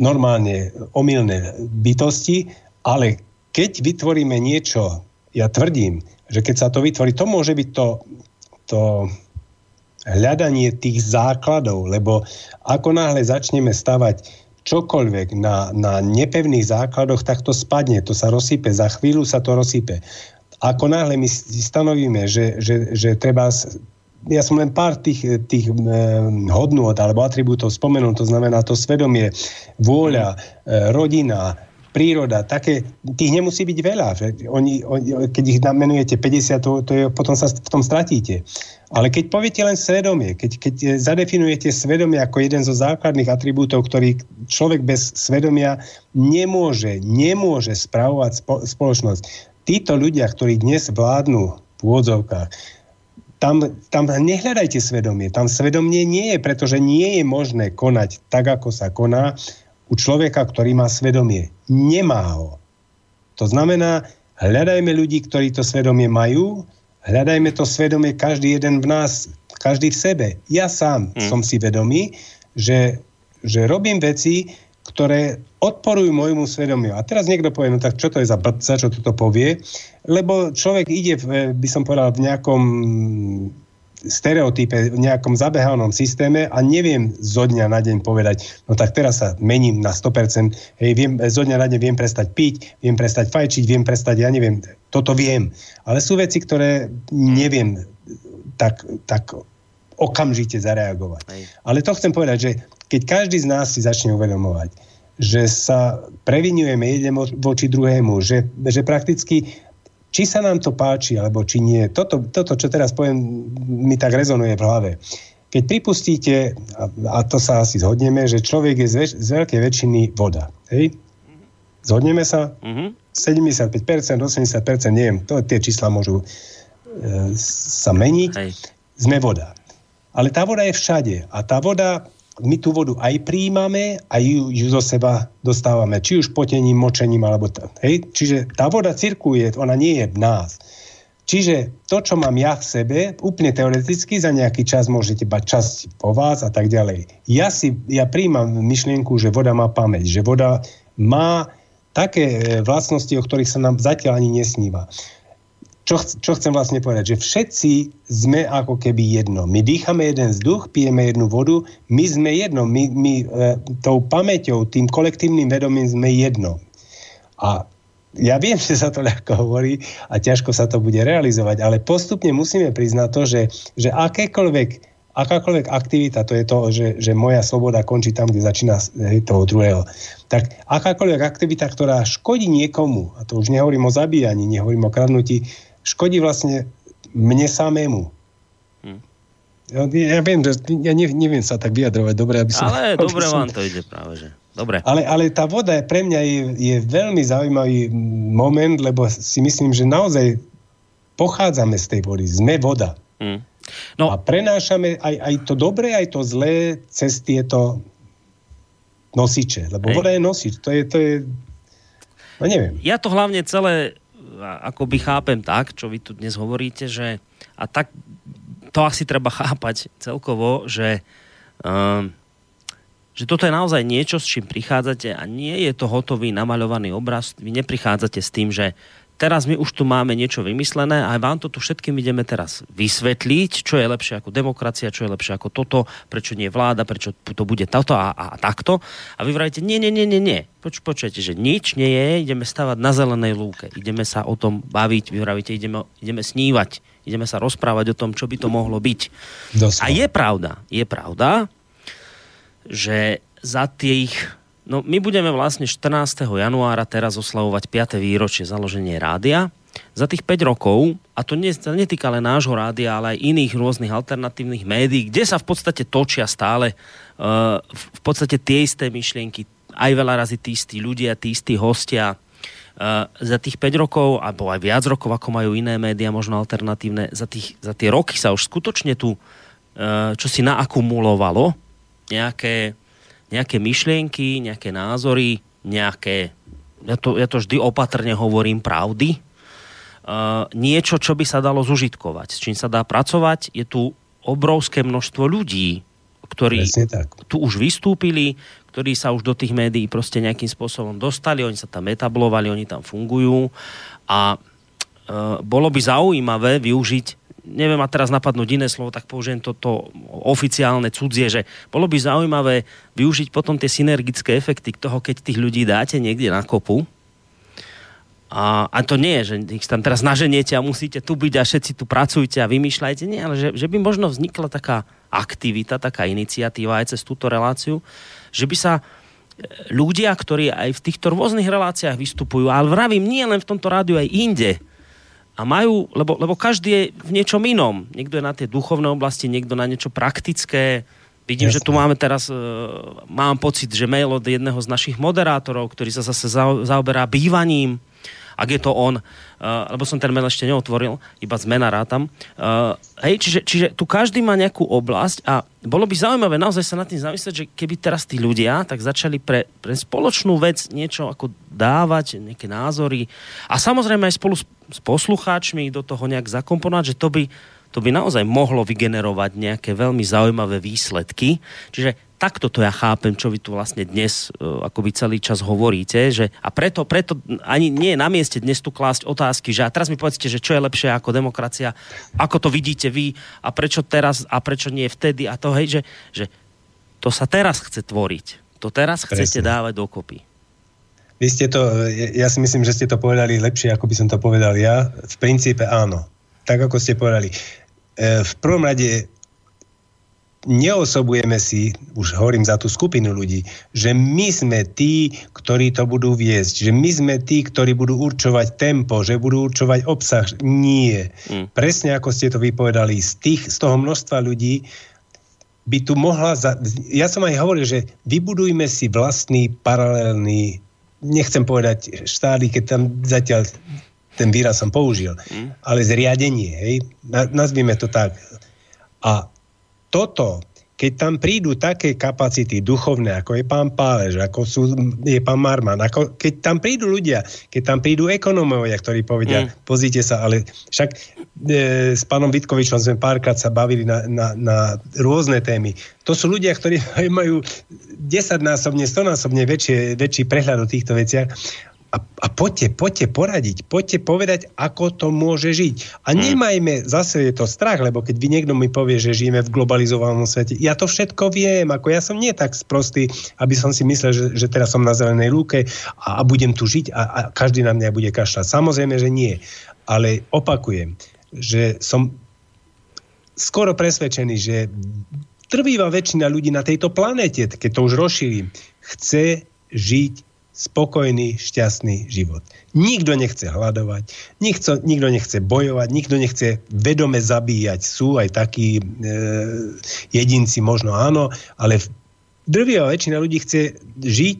normálne omylné bytosti, ale keď vytvoríme niečo, ja tvrdím, že keď sa to vytvorí, to môže byť to, to hľadanie tých základov, lebo ako náhle začneme stavať čokoľvek na, na nepevných základoch, tak to spadne, to sa rozsype, za chvíľu sa to rozsype. Ako náhle my stanovíme, že, že, že treba ja som len pár tých, tých e, hodnôt alebo atribútov spomenul, to znamená to svedomie, vôľa, e, rodina, príroda, také, tých nemusí byť veľa. Že oni, oni, keď ich namenujete 50, to, to je, potom sa v tom stratíte. Ale keď poviete len svedomie, keď, keď zadefinujete svedomie ako jeden zo základných atribútov, ktorý človek bez svedomia nemôže, nemôže spravovať spo, spoločnosť. Títo ľudia, ktorí dnes vládnu v úvodzovkách, tam, tam nehľadajte svedomie. Tam svedomie nie je, pretože nie je možné konať tak, ako sa koná u človeka, ktorý má svedomie. Nemá ho. To znamená, hľadajme ľudí, ktorí to svedomie majú, hľadajme to svedomie každý jeden v nás, každý v sebe. Ja sám mm. som si vedomý, že, že robím veci, ktoré odporujú môjmu svedomiu. A teraz niekto povie, no tak čo to je za blbca, čo toto povie? Lebo človek ide, v, by som povedal, v nejakom stereotype, v nejakom zabehanom systéme a neviem zo dňa na deň povedať, no tak teraz sa mením na 100%, hej, viem, zo dňa na deň viem prestať piť, viem prestať fajčiť, viem prestať, ja neviem, toto viem. Ale sú veci, ktoré neviem tak, tak okamžite zareagovať. Hej. Ale to chcem povedať, že keď každý z nás si začne uvedomovať, že sa previnujeme jeden voči druhému, že, že prakticky či sa nám to páči, alebo či nie. Toto, toto čo teraz poviem, mi tak rezonuje v hlave. Keď pripustíte, a, a to sa asi zhodneme, že človek je z, väč- z veľkej väčšiny voda. Hej? Zhodneme sa? Mm-hmm. 75%, 80%, neviem, to, tie čísla môžu e, sa meniť. Hej. Sme voda. Ale tá voda je všade. A tá voda my tú vodu aj príjmame a ju, ju zo seba dostávame, či už potením, močením, alebo t- hej. Čiže tá voda cirkuje, ona nie je v nás. Čiže to, čo mám ja v sebe, úplne teoreticky, za nejaký čas môžete bať čas po vás a tak ďalej. Ja, si, ja príjmam myšlienku, že voda má pamäť, že voda má také e, vlastnosti, o ktorých sa nám zatiaľ ani nesníva. Čo, čo chcem vlastne povedať? Že všetci sme ako keby jedno. My dýchame jeden vzduch, pijeme jednu vodu, my sme jedno. My, my e, tou pamäťou, tým kolektívnym vedomím sme jedno. A ja viem, že sa to ľahko hovorí a ťažko sa to bude realizovať, ale postupne musíme priznať to, že, že akékoľvek akákoľvek aktivita, to je to, že, že moja sloboda končí tam, kde začína toho druhého. Tak akákoľvek aktivita, ktorá škodí niekomu, a to už nehovorím o zabíjaní, nehovorím o kradnutí, škodí vlastne mne samému. Hm. Ja, ja viem, že ja neviem sa tak vyjadrovať dobre, aby som... Ale dobre som... vám to ide práve, že... Dobre. Ale, ale tá voda je pre mňa je, je veľmi zaujímavý moment, lebo si myslím, že naozaj pochádzame z tej vody. Sme voda. Mm. No. A prenášame aj, aj to dobré, aj to zlé cez tieto nosiče. Lebo Hej. voda je nosič. To je, to je... No neviem. Ja to hlavne celé akoby chápem tak, čo vy tu dnes hovoríte, že a tak to asi treba chápať celkovo, že um, že toto je naozaj niečo, s čím prichádzate a nie je to hotový namaľovaný obraz. Vy neprichádzate s tým, že teraz my už tu máme niečo vymyslené a vám to tu všetkým ideme teraz vysvetliť, čo je lepšie ako demokracia, čo je lepšie ako toto, prečo nie vláda, prečo to bude toto a, a takto. A vy vravíte, nie, nie, nie, nie, nie. Poč, počujete, že nič nie je, ideme stavať na zelenej lúke, ideme sa o tom baviť, vy vravíte, ideme, ideme snívať, ideme sa rozprávať o tom, čo by to mohlo byť. Doslova. A je pravda, je pravda, že za tých No my budeme vlastne 14. januára teraz oslavovať 5. výročie založenie rádia. Za tých 5 rokov, a to netýka len nášho rádia, ale aj iných rôznych alternatívnych médií, kde sa v podstate točia stále uh, v podstate tie isté myšlienky, aj veľa razy tí istí ľudia, tí istí hostia, Uh, za tých 5 rokov, alebo aj viac rokov, ako majú iné médiá, možno alternatívne, za, tých, za tie roky sa už skutočne tu uh, čo si naakumulovalo, nejaké, nejaké myšlienky, nejaké názory, nejaké, ja to, ja to vždy opatrne hovorím, pravdy, uh, niečo, čo by sa dalo zužitkovať, s čím sa dá pracovať. Je tu obrovské množstvo ľudí, ktorí tu už vystúpili, ktorí sa už do tých médií proste nejakým spôsobom dostali, oni sa tam etablovali, oni tam fungujú a uh, bolo by zaujímavé využiť neviem ma teraz napadnúť iné slovo, tak použijem toto oficiálne cudzie, že bolo by zaujímavé využiť potom tie synergické efekty toho, keď tých ľudí dáte niekde na kopu. A, a to nie je, že ich tam teraz naženiete a musíte tu byť a všetci tu pracujte a vymýšľajte. Nie, ale že, že by možno vznikla taká aktivita, taká iniciatíva aj cez túto reláciu, že by sa e, ľudia, ktorí aj v týchto rôznych reláciách vystupujú, ale vravím, nie len v tomto rádiu, aj inde, a majú, lebo, lebo každý je v niečom inom. Niekto je na tej duchovnej oblasti, niekto na niečo praktické. Vidím, Jasne. že tu máme teraz, uh, mám pocit, že mail od jedného z našich moderátorov, ktorý sa zase zaoberá bývaním ak je to on, uh, lebo som ten mail ešte neotvoril, iba zmena rátam. Uh, hej, čiže, čiže tu každý má nejakú oblasť a bolo by zaujímavé naozaj sa nad tým zamyslieť, že keby teraz tí ľudia tak začali pre, pre spoločnú vec niečo ako dávať, nejaké názory a samozrejme aj spolu s, s poslucháčmi do toho nejak zakomponovať, že to by to by naozaj mohlo vygenerovať nejaké veľmi zaujímavé výsledky. Čiže takto to ja chápem, čo vy tu vlastne dnes uh, akoby celý čas hovoríte, že a preto, preto ani nie je na mieste dnes tu klásť otázky, že a teraz mi povedzte, že čo je lepšie ako demokracia, ako to vidíte vy a prečo teraz a prečo nie vtedy a to hej, že, že to sa teraz chce tvoriť. To teraz Presne. chcete dávať dokopy. Vy ste to, ja si myslím, že ste to povedali lepšie, ako by som to povedal ja. V princípe áno. Tak, ako ste povedali. E, v prvom rade neosobujeme si, už hovorím za tú skupinu ľudí, že my sme tí, ktorí to budú viesť, že my sme tí, ktorí budú určovať tempo, že budú určovať obsah. Nie. Mm. Presne ako ste to vypovedali, z, tých, z toho množstva ľudí by tu mohla... Za... Ja som aj hovoril, že vybudujme si vlastný paralelný, nechcem povedať štády, keď tam zatiaľ ten výraz som použil, mm. ale zriadenie, hej, nazvime to tak. A toto, keď tam prídu také kapacity duchovné, ako je pán Pálež, ako sú, je pán Marman, ako, keď tam prídu ľudia, keď tam prídu ekonómovia, ktorí povedia, mm. pozrite sa, ale však e, s pánom Vitkovičom sme párkrát sa bavili na, na, na rôzne témy. To sú ľudia, ktorí majú 10-násobne, 100-násobne väčšie, väčší prehľad o týchto veciach a, a poďte, poďte poradiť, poďte povedať, ako to môže žiť. A hmm. nemajme, zase je to strach, lebo keď vy niekto mi povie, že žijeme v globalizovanom svete, ja to všetko viem, ako ja som nie tak sprostý, aby som si myslel, že, že teraz som na zelenej lúke a, a budem tu žiť a, a každý na mňa bude kašľať. Samozrejme, že nie. Ale opakujem, že som skoro presvedčený, že trvíva väčšina ľudí na tejto planete, keď to už rozšírim, chce žiť spokojný, šťastný život. Nikto nechce hľadovať, nikto, nikto nechce bojovať, nikto nechce vedome zabíjať. Sú aj takí e, jedinci, možno áno, ale drvia väčšina ľudí chce žiť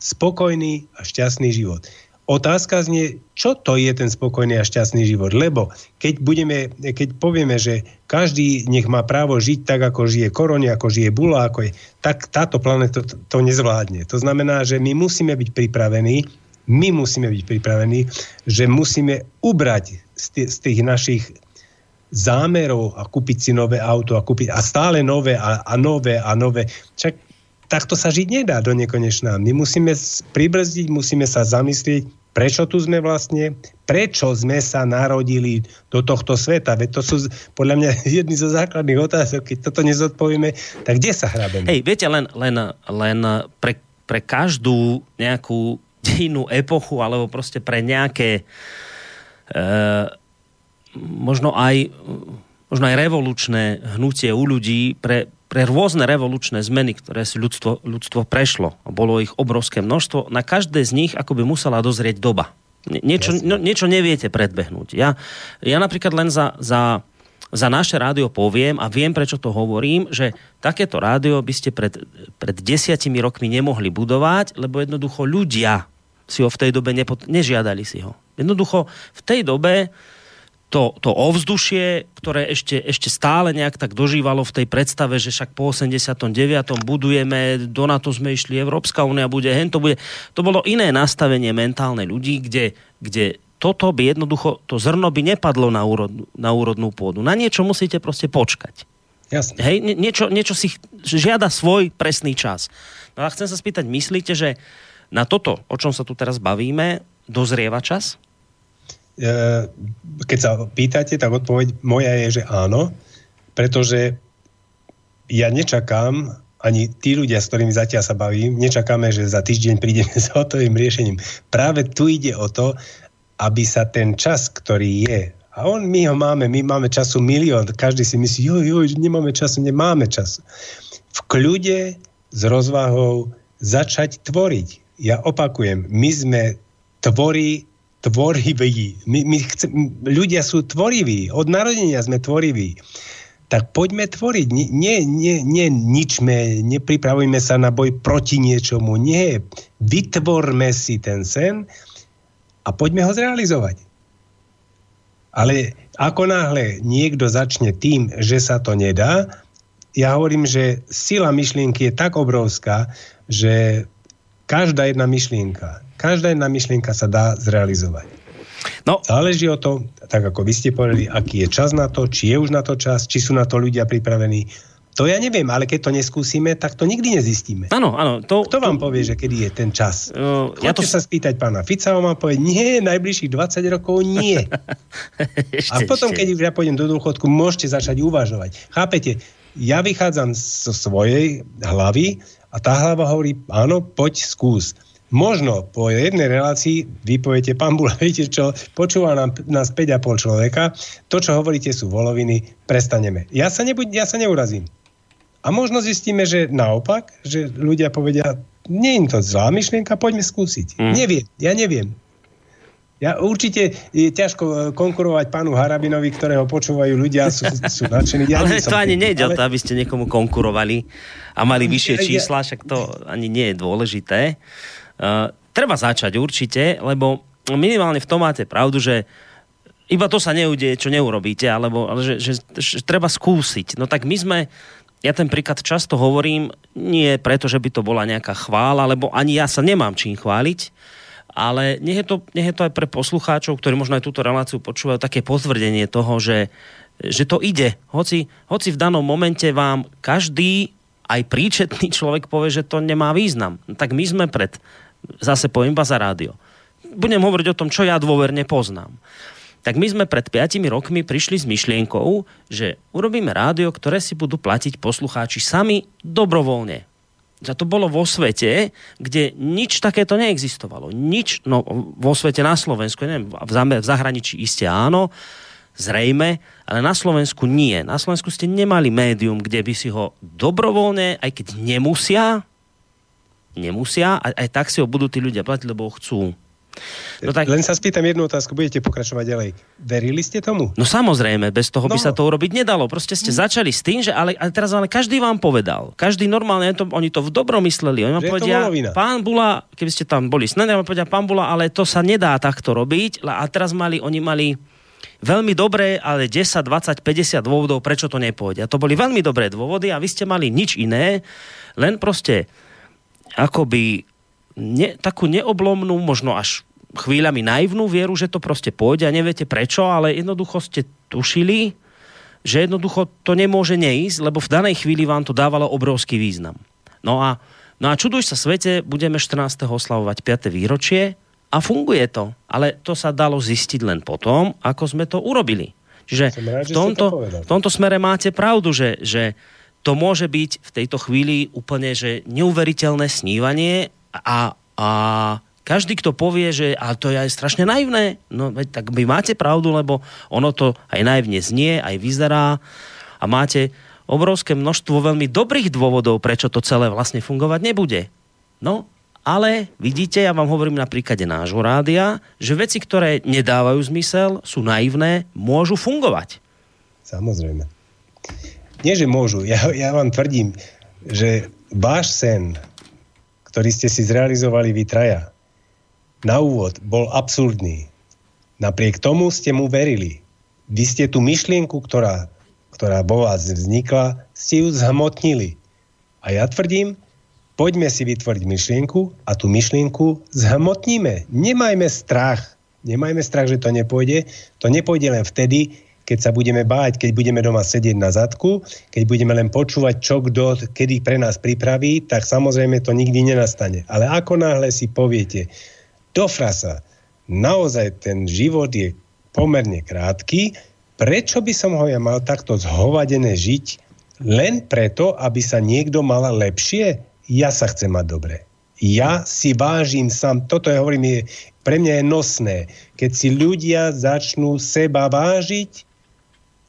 spokojný a šťastný život. Otázka znie, čo to je ten spokojný a šťastný život. Lebo keď, budeme, keď povieme, že každý nech má právo žiť tak, ako žije koroni, ako žije bula, ako je, tak táto planéta to, to nezvládne. To znamená, že my musíme byť pripravení, my musíme byť pripravení, že musíme ubrať z, tých, z tých našich zámerov a kúpiť si nové auto a kúpiť a stále nové a, a nové a nové. Čak takto sa žiť nedá do nekonečná. My musíme pribrzdiť, musíme sa zamyslieť, prečo tu sme vlastne, prečo sme sa narodili do tohto sveta. Veď to sú podľa mňa jedny zo základných otázok. Keď toto nezodpovíme, tak kde sa hrabeme? Hej, viete, len, len, len pre, pre každú nejakú dejinú epochu, alebo proste pre nejaké e, možno aj možno aj revolučné hnutie u ľudí pre, pre rôzne revolučné zmeny, ktoré si ľudstvo, ľudstvo prešlo. A bolo ich obrovské množstvo. Na každé z nich ako by musela dozrieť doba. Niečo, no, niečo neviete predbehnúť. Ja, ja napríklad len za, za, za naše rádio poviem a viem, prečo to hovorím, že takéto rádio by ste pred, pred desiatimi rokmi nemohli budovať, lebo jednoducho ľudia si ho v tej dobe nepo, nežiadali si ho. Jednoducho v tej dobe to, to ovzdušie, ktoré ešte, ešte stále nejak tak dožívalo v tej predstave, že však po 89. budujeme, do NATO sme išli, Európska únia bude, hen to bude. To bolo iné nastavenie mentálne ľudí, kde, kde toto by jednoducho, to zrno by nepadlo na, úrod, na úrodnú pôdu. Na niečo musíte proste počkať. Jasne. Hej, niečo, niečo si žiada svoj presný čas. No a chcem sa spýtať, myslíte, že na toto, o čom sa tu teraz bavíme, dozrieva čas? E, keď sa pýtate, tak odpoveď moja je, že áno, pretože ja nečakám, ani tí ľudia, s ktorými zatiaľ sa bavím, nečakáme, že za týždeň prídeme s hotovým riešením. Práve tu ide o to, aby sa ten čas, ktorý je, a on, my ho máme, my máme času milión, každý si myslí, jo, jo, nemáme času, nemáme času. V kľude, s rozvahou, začať tvoriť. Ja opakujem, my sme tvorí tvoriví. My, my chce, ľudia sú tvoriví. Od narodenia sme tvoriví. Tak poďme tvoriť. Nie, nie, nie ničme, nepripravujme sa na boj proti niečomu. Nie. Vytvorme si ten sen a poďme ho zrealizovať. Ale ako náhle niekto začne tým, že sa to nedá, ja hovorím, že sila myšlienky je tak obrovská, že každá jedna myšlienka Každá jedna myšlienka sa dá zrealizovať. No. Záleží o to, tak ako vy ste povedali, aký je čas na to, či je už na to čas, či sú na to ľudia pripravení. To ja neviem, ale keď to neskúsime, tak to nikdy nezistíme. Áno, áno. To, Kto vám to... povie, že kedy je ten čas? Uh, ja to... sa spýtať pána Fica, on vám povie, nie, najbližších 20 rokov nie. ešte, a potom, ešte. keď ja pôjdem do dôchodku, môžete začať uvažovať. Chápete? Ja vychádzam zo svojej hlavy a tá hlava hovorí, áno, poď skús. Možno po jednej relácii vy poviete, pán Bula, viete čo, počúva nám, nás 5,5 človeka, to, čo hovoríte, sú voloviny, prestaneme. Ja sa, nebuď, ja sa neurazím. A možno zistíme, že naopak, že ľudia povedia, nie je to zlá myšlienka, poďme skúsiť. Mm. Neviem, ja neviem. Ja určite je ťažko e, konkurovať pánu Harabinovi, ktorého počúvajú ľudia, sú, sú nadšení. Ja ale to ani nejde ale... to, aby ste niekomu konkurovali a mali vyššie čísla, však to ani nie je dôležité. Uh, treba začať určite, lebo minimálne v tom máte pravdu, že iba to sa neudeje, čo neurobíte, alebo ale že, že, že treba skúsiť. No tak my sme ja ten príklad často hovorím, nie preto, že by to bola nejaká chvála, lebo ani ja sa nemám čím chváliť, ale nech je, to, nech je to aj pre poslucháčov, ktorí možno aj túto reláciu počúvajú, také potvrdenie toho, že, že to ide. Hoci, hoci v danom momente vám každý, aj príčetný človek povie, že to nemá význam. Tak my sme pred, zase poviem iba za rádio. Budem hovoriť o tom, čo ja dôverne poznám tak my sme pred 5 rokmi prišli s myšlienkou, že urobíme rádio, ktoré si budú platiť poslucháči sami dobrovoľne. A to bolo vo svete, kde nič takéto neexistovalo. Nič, no vo svete na Slovensku, neviem, v zahraničí iste áno, zrejme, ale na Slovensku nie. Na Slovensku ste nemali médium, kde by si ho dobrovoľne, aj keď nemusia, nemusia, aj, aj tak si ho budú tí ľudia platiť, lebo ho chcú. No tak... Len sa spýtam jednu otázku, budete pokračovať ďalej. Verili ste tomu? No samozrejme, bez toho no. by sa to urobiť nedalo. Proste ste mm. začali s tým, že ale, ale teraz ale každý vám povedal. Každý normálne, to, oni to v dobrom mysleli. Oni vám povedia, pán Bula, keby ste tam boli snadne, vám povedia, pán Bula, ale to sa nedá takto robiť. A teraz mali, oni mali veľmi dobré, ale 10, 20, 50 dôvodov, prečo to nepôjde. A to boli veľmi dobré dôvody a vy ste mali nič iné, len proste akoby ne, takú neoblomnú, možno až chvíľami naivnú vieru, že to proste pôjde a neviete prečo, ale jednoducho ste tušili, že jednoducho to nemôže neísť, lebo v danej chvíli vám to dávalo obrovský význam. No a, no a čuduj sa svete, budeme 14. oslavovať 5. výročie a funguje to. Ale to sa dalo zistiť len potom, ako sme to urobili. Čiže rád, v, tomto, to v tomto smere máte pravdu, že, že to môže byť v tejto chvíli úplne že neuveriteľné snívanie a, a každý, kto povie, že ale to je aj strašne naivné, no tak vy máte pravdu, lebo ono to aj naivne znie, aj vyzerá a máte obrovské množstvo veľmi dobrých dôvodov, prečo to celé vlastne fungovať nebude. No, ale vidíte, ja vám hovorím na príklade nášho rádia, že veci, ktoré nedávajú zmysel, sú naivné, môžu fungovať. Samozrejme. Nie, že môžu. Ja, ja vám tvrdím, že váš sen, ktorý ste si zrealizovali vy traja, na úvod bol absurdný. Napriek tomu ste mu verili. Vy ste tú myšlienku, ktorá, ktorá vo vás vznikla, ste ju zhmotnili. A ja tvrdím, poďme si vytvoriť myšlienku a tú myšlienku zhmotníme. Nemajme strach. Nemajme strach, že to nepôjde. To nepôjde len vtedy, keď sa budeme báť, keď budeme doma sedieť na zadku, keď budeme len počúvať, čo kto kedy pre nás pripraví, tak samozrejme to nikdy nenastane. Ale ako náhle si poviete, do frasa. Naozaj ten život je pomerne krátky. Prečo by som ho ja mal takto zhovadené žiť len preto, aby sa niekto mal lepšie? Ja sa chcem mať dobre. Ja si vážim sám, toto ja hovorím, je, pre mňa je nosné. Keď si ľudia začnú seba vážiť,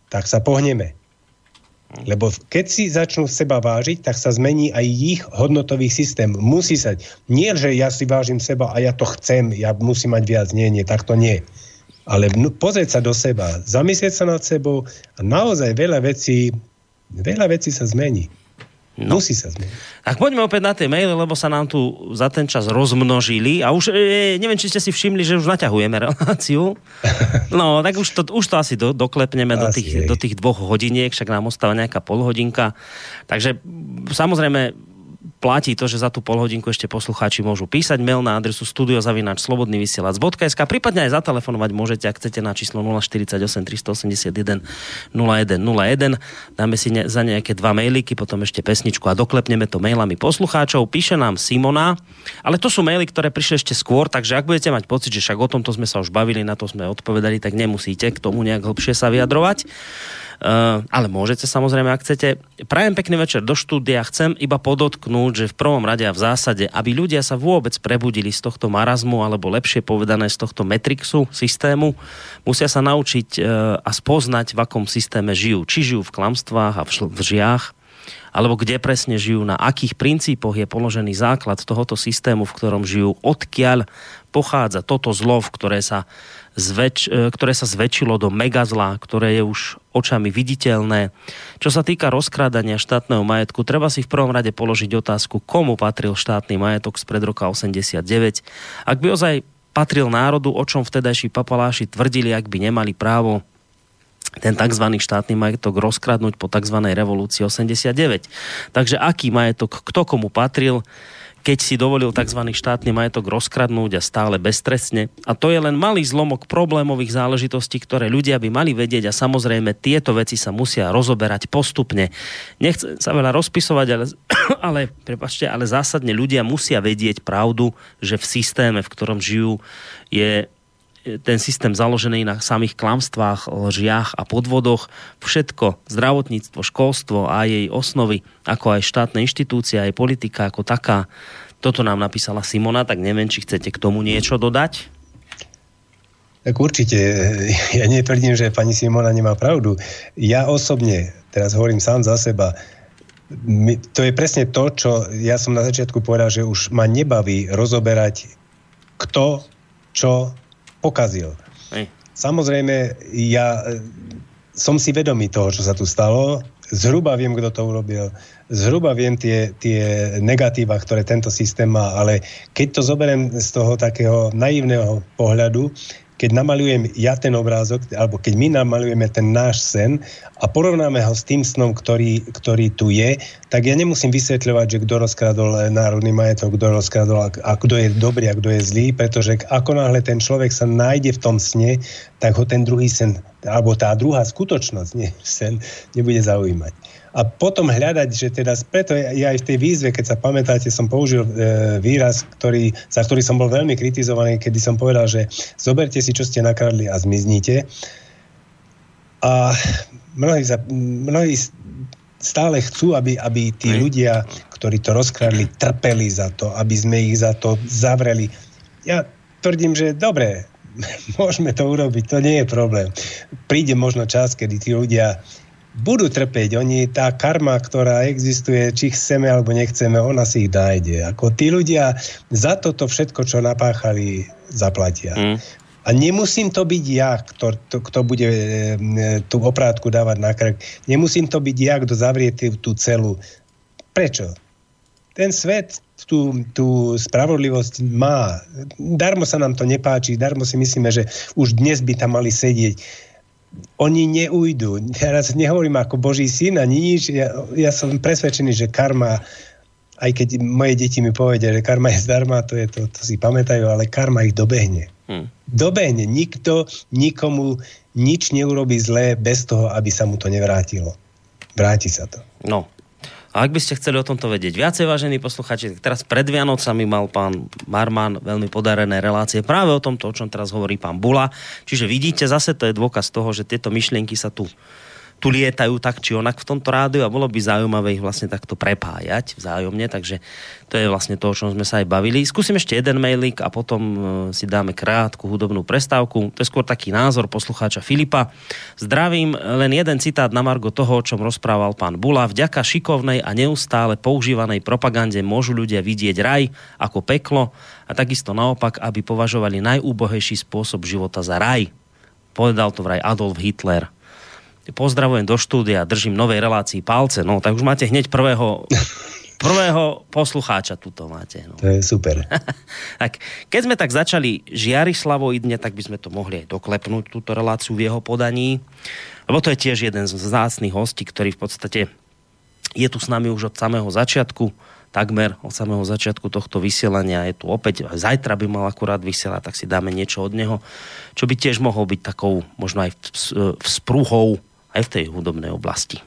tak sa pohneme. Lebo keď si začnú seba vážiť, tak sa zmení aj ich hodnotový systém. Musí sa. Nie, že ja si vážim seba a ja to chcem, ja musím mať viac. Nie, nie, tak to nie. Ale pozrieť sa do seba, zamyslieť sa nad sebou a naozaj veľa vecí, veľa vecí sa zmení. No. Musí sa zmeniť. Tak poďme opäť na tie maily, lebo sa nám tu za ten čas rozmnožili a už e, neviem, či ste si všimli, že už naťahujeme reláciu. No, tak už to, už to asi do, doklepneme asi do, tých, do tých dvoch hodiniek, však nám ostáva nejaká polhodinka. Takže samozrejme platí to, že za tú polhodinku ešte poslucháči môžu písať mail na adresu studiozavinačslobodnyvysielac.sk prípadne aj zatelefonovať môžete, ak chcete na číslo 048 381 0101. Dáme si ne, za nejaké dva mailiky, potom ešte pesničku a doklepneme to mailami poslucháčov. Píše nám Simona, ale to sú maily, ktoré prišli ešte skôr, takže ak budete mať pocit, že však o tomto sme sa už bavili, na to sme odpovedali, tak nemusíte k tomu nejak hlbšie sa vyjadrovať. Uh, ale môžete samozrejme, ak chcete. Prajem pekný večer do štúdia. Chcem iba podotknúť, že v prvom rade a v zásade, aby ľudia sa vôbec prebudili z tohto marazmu, alebo lepšie povedané z tohto metrixu systému, musia sa naučiť uh, a spoznať, v akom systéme žijú. Či žijú v klamstvách a v žiach, alebo kde presne žijú, na akých princípoch je položený základ tohoto systému, v ktorom žijú, odkiaľ pochádza toto zlo, v ktoré sa zväč, e, ktoré sa zväčšilo do megazla, ktoré je už očami viditeľné. Čo sa týka rozkrádania štátneho majetku, treba si v prvom rade položiť otázku, komu patril štátny majetok spred roka 89. Ak by ozaj patril národu, o čom vtedajší papaláši tvrdili, ak by nemali právo ten tzv. štátny majetok rozkradnúť po tzv. revolúcii 89. Takže aký majetok, kto komu patril, keď si dovolil tzv. štátny majetok rozkradnúť a stále beztrestne. A to je len malý zlomok problémových záležitostí, ktoré ľudia by mali vedieť a samozrejme tieto veci sa musia rozoberať postupne. Nechcem sa veľa rozpisovať, ale, ale, prepačte, ale zásadne ľudia musia vedieť pravdu, že v systéme, v ktorom žijú, je ten systém založený na samých klamstvách, lžiach a podvodoch, všetko, zdravotníctvo, školstvo a jej osnovy, ako aj štátne inštitúcie, aj politika ako taká, toto nám napísala Simona, tak neviem, či chcete k tomu niečo dodať? Tak určite. Ja netvrdím, že pani Simona nemá pravdu. Ja osobne, teraz hovorím sám za seba, to je presne to, čo ja som na začiatku povedal, že už ma nebaví rozoberať kto, čo, pokazil. Hej. Samozrejme, ja e, som si vedomý toho, čo sa tu stalo. Zhruba viem, kto to urobil. Zhruba viem tie, tie negatíva, ktoré tento systém má, ale keď to zoberiem z toho takého naivného pohľadu, keď namalujem ja ten obrázok, alebo keď my namalujeme ten náš sen a porovnáme ho s tým snom, ktorý, ktorý tu je, tak ja nemusím vysvetľovať, že kto rozkradol národný majetok, kto rozkradol a, a kto je dobrý a kto je zlý, pretože ako náhle ten človek sa nájde v tom sne, tak ho ten druhý sen, alebo tá druhá skutočnosť, nie sen, nebude zaujímať a potom hľadať, že teda preto ja aj v tej výzve, keď sa pamätáte, som použil e, výraz, ktorý, za ktorý som bol veľmi kritizovaný, kedy som povedal, že zoberte si, čo ste nakradli a zmiznite. A mnohí, za, mnohí stále chcú, aby, aby tí ľudia, ktorí to rozkradli, trpeli za to, aby sme ich za to zavreli. Ja tvrdím, že dobre, môžeme to urobiť, to nie je problém. Príde možno čas, kedy tí ľudia budú trpeť. Oni, tá karma, ktorá existuje, či chceme alebo nechceme, ona si ich nájde. Ako tí ľudia za toto všetko, čo napáchali, zaplatia. Mm. A nemusím to byť ja, kto, to, kto bude e, tú oprátku dávať na krk. Nemusím to byť ja, kto zavrie tú, tú celu. Prečo? Ten svet tú, tú spravodlivosť má. Darmo sa nám to nepáči, darmo si myslíme, že už dnes by tam mali sedieť oni neujdu. Teraz nehovorím ako Boží syn ani nič. Ja, ja som presvedčený, že karma, aj keď moje deti mi povedia, že karma je zdarma, to, je to, to si pamätajú, ale karma ich dobehne. Hmm. Dobehne. Nikto nikomu nič neurobi zlé bez toho, aby sa mu to nevrátilo. Vráti sa to. No, ak by ste chceli o tomto vedieť viacej, vážení posluchači, tak teraz pred Vianocami mal pán Marman veľmi podarené relácie práve o tomto, o čom teraz hovorí pán Bula. Čiže vidíte, zase to je dôkaz toho, že tieto myšlienky sa tu tu lietajú tak či onak v tomto rádiu a bolo by zaujímavé ich vlastne takto prepájať vzájomne, takže to je vlastne to, o čom sme sa aj bavili. Skúsim ešte jeden mailik a potom e, si dáme krátku hudobnú prestávku. To je skôr taký názor poslucháča Filipa. Zdravím, len jeden citát na margo toho, o čom rozprával pán Bula. Vďaka šikovnej a neustále používanej propagande môžu ľudia vidieť raj ako peklo a takisto naopak, aby považovali najúbohejší spôsob života za raj. Povedal to vraj Adolf Hitler pozdravujem do štúdia, držím novej relácii palce, no tak už máte hneď prvého prvého poslucháča tuto máte. No. To je super. tak, keď sme tak začali Žiarislavoidne, tak by sme to mohli aj doklepnúť, túto reláciu v jeho podaní, lebo to je tiež jeden z vzácných hostí, ktorý v podstate je tu s nami už od samého začiatku, takmer od samého začiatku tohto vysielania je tu opäť, zajtra by mal akurát vysielať, tak si dáme niečo od neho, čo by tiež mohol byť takou možno aj vzprúhou aj v tej hudobnej oblasti.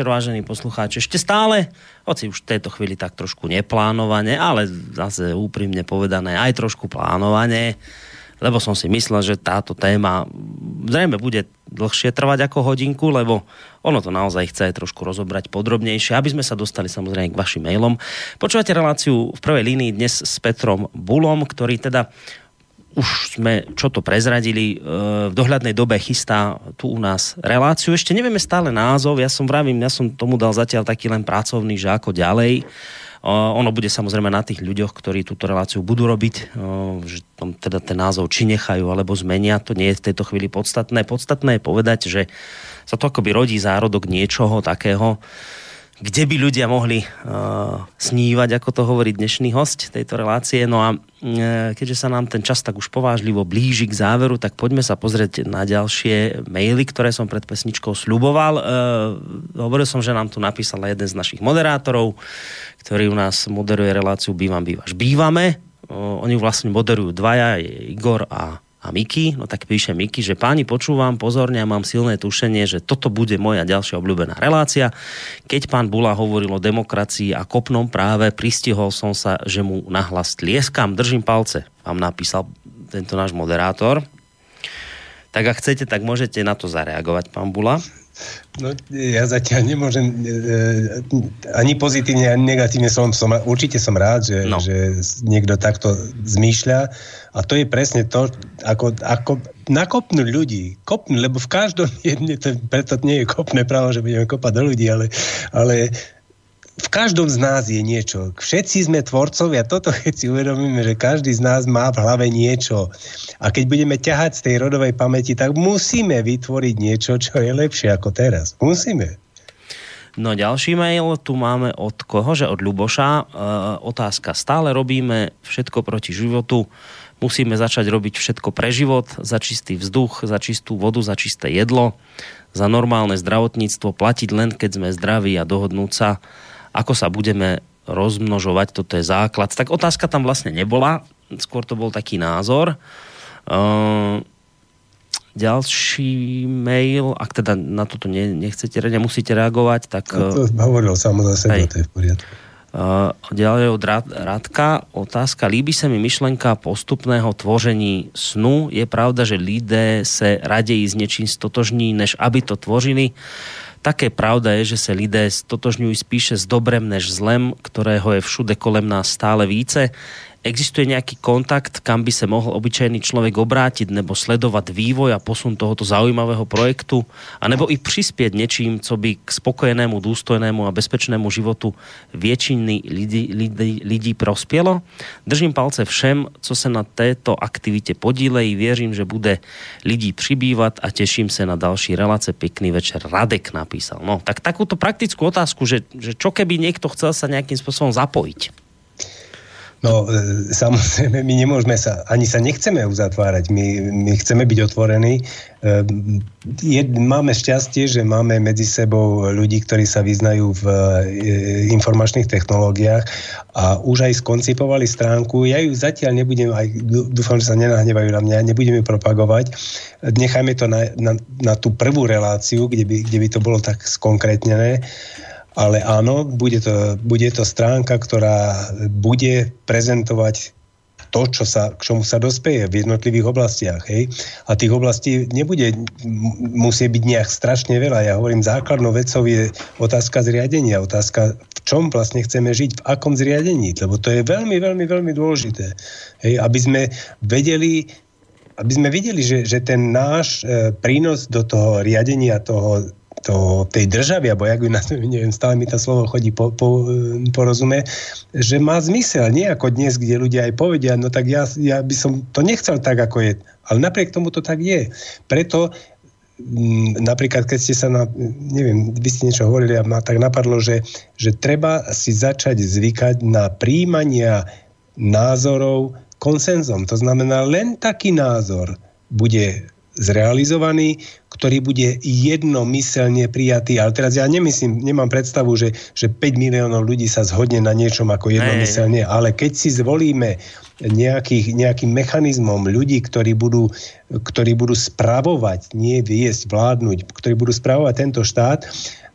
Večer, vážení poslucháči. Ešte stále, hoci už v tejto chvíli tak trošku neplánovane, ale zase úprimne povedané aj trošku plánovane, lebo som si myslel, že táto téma zrejme bude dlhšie trvať ako hodinku, lebo ono to naozaj chce trošku rozobrať podrobnejšie, aby sme sa dostali samozrejme k vašim mailom. Počúvate reláciu v prvej línii dnes s Petrom Bulom, ktorý teda už sme čo to prezradili, e, v dohľadnej dobe chystá tu u nás reláciu. Ešte nevieme stále názov, ja som vravím, ja som tomu dal zatiaľ taký len pracovný, že ako ďalej. O, ono bude samozrejme na tých ľuďoch, ktorí túto reláciu budú robiť, o, že tam teda ten názov či nechajú alebo zmenia, to nie je v tejto chvíli podstatné. Podstatné je povedať, že sa to akoby rodí zárodok niečoho takého, kde by ľudia mohli uh, snívať, ako to hovorí dnešný host tejto relácie. No a uh, keďže sa nám ten čas tak už povážlivo blíži k záveru, tak poďme sa pozrieť na ďalšie maily, ktoré som pred pesničkou sluboval. Uh, hovoril som, že nám tu napísal jeden z našich moderátorov, ktorý u nás moderuje reláciu Bývam, bývaš, bývame. Uh, oni vlastne moderujú dvaja, Igor a a Miki, no tak píše Miki, že páni počúvam pozorne a mám silné tušenie, že toto bude moja ďalšia obľúbená relácia. Keď pán Bula hovoril o demokracii a kopnom práve, pristihol som sa, že mu nahlas tlieskam, držím palce, vám napísal tento náš moderátor. Tak ak chcete, tak môžete na to zareagovať, pán Bula. No, ja zatiaľ nemôžem e, ani pozitívne, ani negatívne som, som určite som rád, že, No. že niekto takto zmýšľa a to je presne to, ako, ako nakopnúť ľudí, kopnúť, lebo v každom jedne, to, preto nie je kopné právo, že budeme kopať do ľudí, ale, ale v každom z nás je niečo. Všetci sme tvorcovia. Toto keď si uvedomíme, že každý z nás má v hlave niečo. A keď budeme ťahať z tej rodovej pamäti, tak musíme vytvoriť niečo, čo je lepšie ako teraz. Musíme. No ďalší mail tu máme od koho? Že od Ľuboša. E, otázka. Stále robíme všetko proti životu. Musíme začať robiť všetko pre život, za čistý vzduch, za čistú vodu, za čisté jedlo, za normálne zdravotníctvo, platiť len keď sme zdraví a dohodnúť sa, ako sa budeme rozmnožovať, toto je základ. Tak otázka tam vlastne nebola, skôr to bol taký názor. Uh, ďalší mail, ak teda na toto ne, nechcete, nemusíte reagovať, tak... No to hovoril sám za seba, to je v poriadku. Uh, ďalej od Radka otázka. Líbi sa mi myšlenka postupného tvoření snu. Je pravda, že lidé se raději s něčím stotožní, než aby to tvořili. Také pravda je, že sa lidé stotožňujú spíše s dobrem než zlem, ktorého je všude kolem nás stále více. Existuje nejaký kontakt, kam by sa mohol obyčajný človek obrátiť nebo sledovať vývoj a posun tohoto zaujímavého projektu, anebo i prispieť niečím, co by k spokojenému, dôstojnému a bezpečnému životu väčšiny lidí, lidí, prospielo? Držím palce všem, co sa na této aktivite podílejí. Věřím, že bude lidí přibývať a teším sa na další relace. Pekný večer. Radek napísal. No, tak takúto praktickú otázku, že, že čo keby niekto chcel sa nejakým spôsobom zapojiť? No, e, samozrejme, my nemôžeme sa, ani sa nechceme uzatvárať, my, my chceme byť otvorení. E, je, máme šťastie, že máme medzi sebou ľudí, ktorí sa vyznajú v e, informačných technológiách a už aj skoncipovali stránku. Ja ju zatiaľ nebudem, aj dúfam, že sa nenahnevajú na mňa, nebudem ju propagovať. Nechajme to na, na, na tú prvú reláciu, kde by, kde by to bolo tak skonkrétnené. Ale áno, bude to, bude to stránka, ktorá bude prezentovať to, čo sa, k čomu sa dospeje v jednotlivých oblastiach. Hej? A tých oblastí nebude musieť byť nejak strašne veľa. Ja hovorím, základnou vecou je otázka zriadenia, otázka, v čom vlastne chceme žiť, v akom zriadení, lebo to je veľmi, veľmi, veľmi dôležité. Hej? Aby sme vedeli, aby sme videli, že, že ten náš e, prínos do toho riadenia toho to, tej državy, alebo jak na neviem, stále mi to slovo chodí po, po, porozume, že má zmysel, nie ako dnes, kde ľudia aj povedia, no tak ja, ja by som to nechcel tak, ako je. Ale napriek tomu to tak je. Preto mm, napríklad, keď ste sa na, neviem, vy ste niečo hovorili a ma tak napadlo, že, že treba si začať zvykať na príjmania názorov konsenzom. To znamená, len taký názor bude zrealizovaný, ktorý bude jednomyselne prijatý. Ale teraz ja nemyslím, nemám predstavu, že, že 5 miliónov ľudí sa zhodne na niečom ako jednomyselne, ale keď si zvolíme nejakých, nejakým mechanizmom ľudí, ktorí budú, ktorí budú spravovať, nie viesť, vládnuť, ktorí budú spravovať tento štát,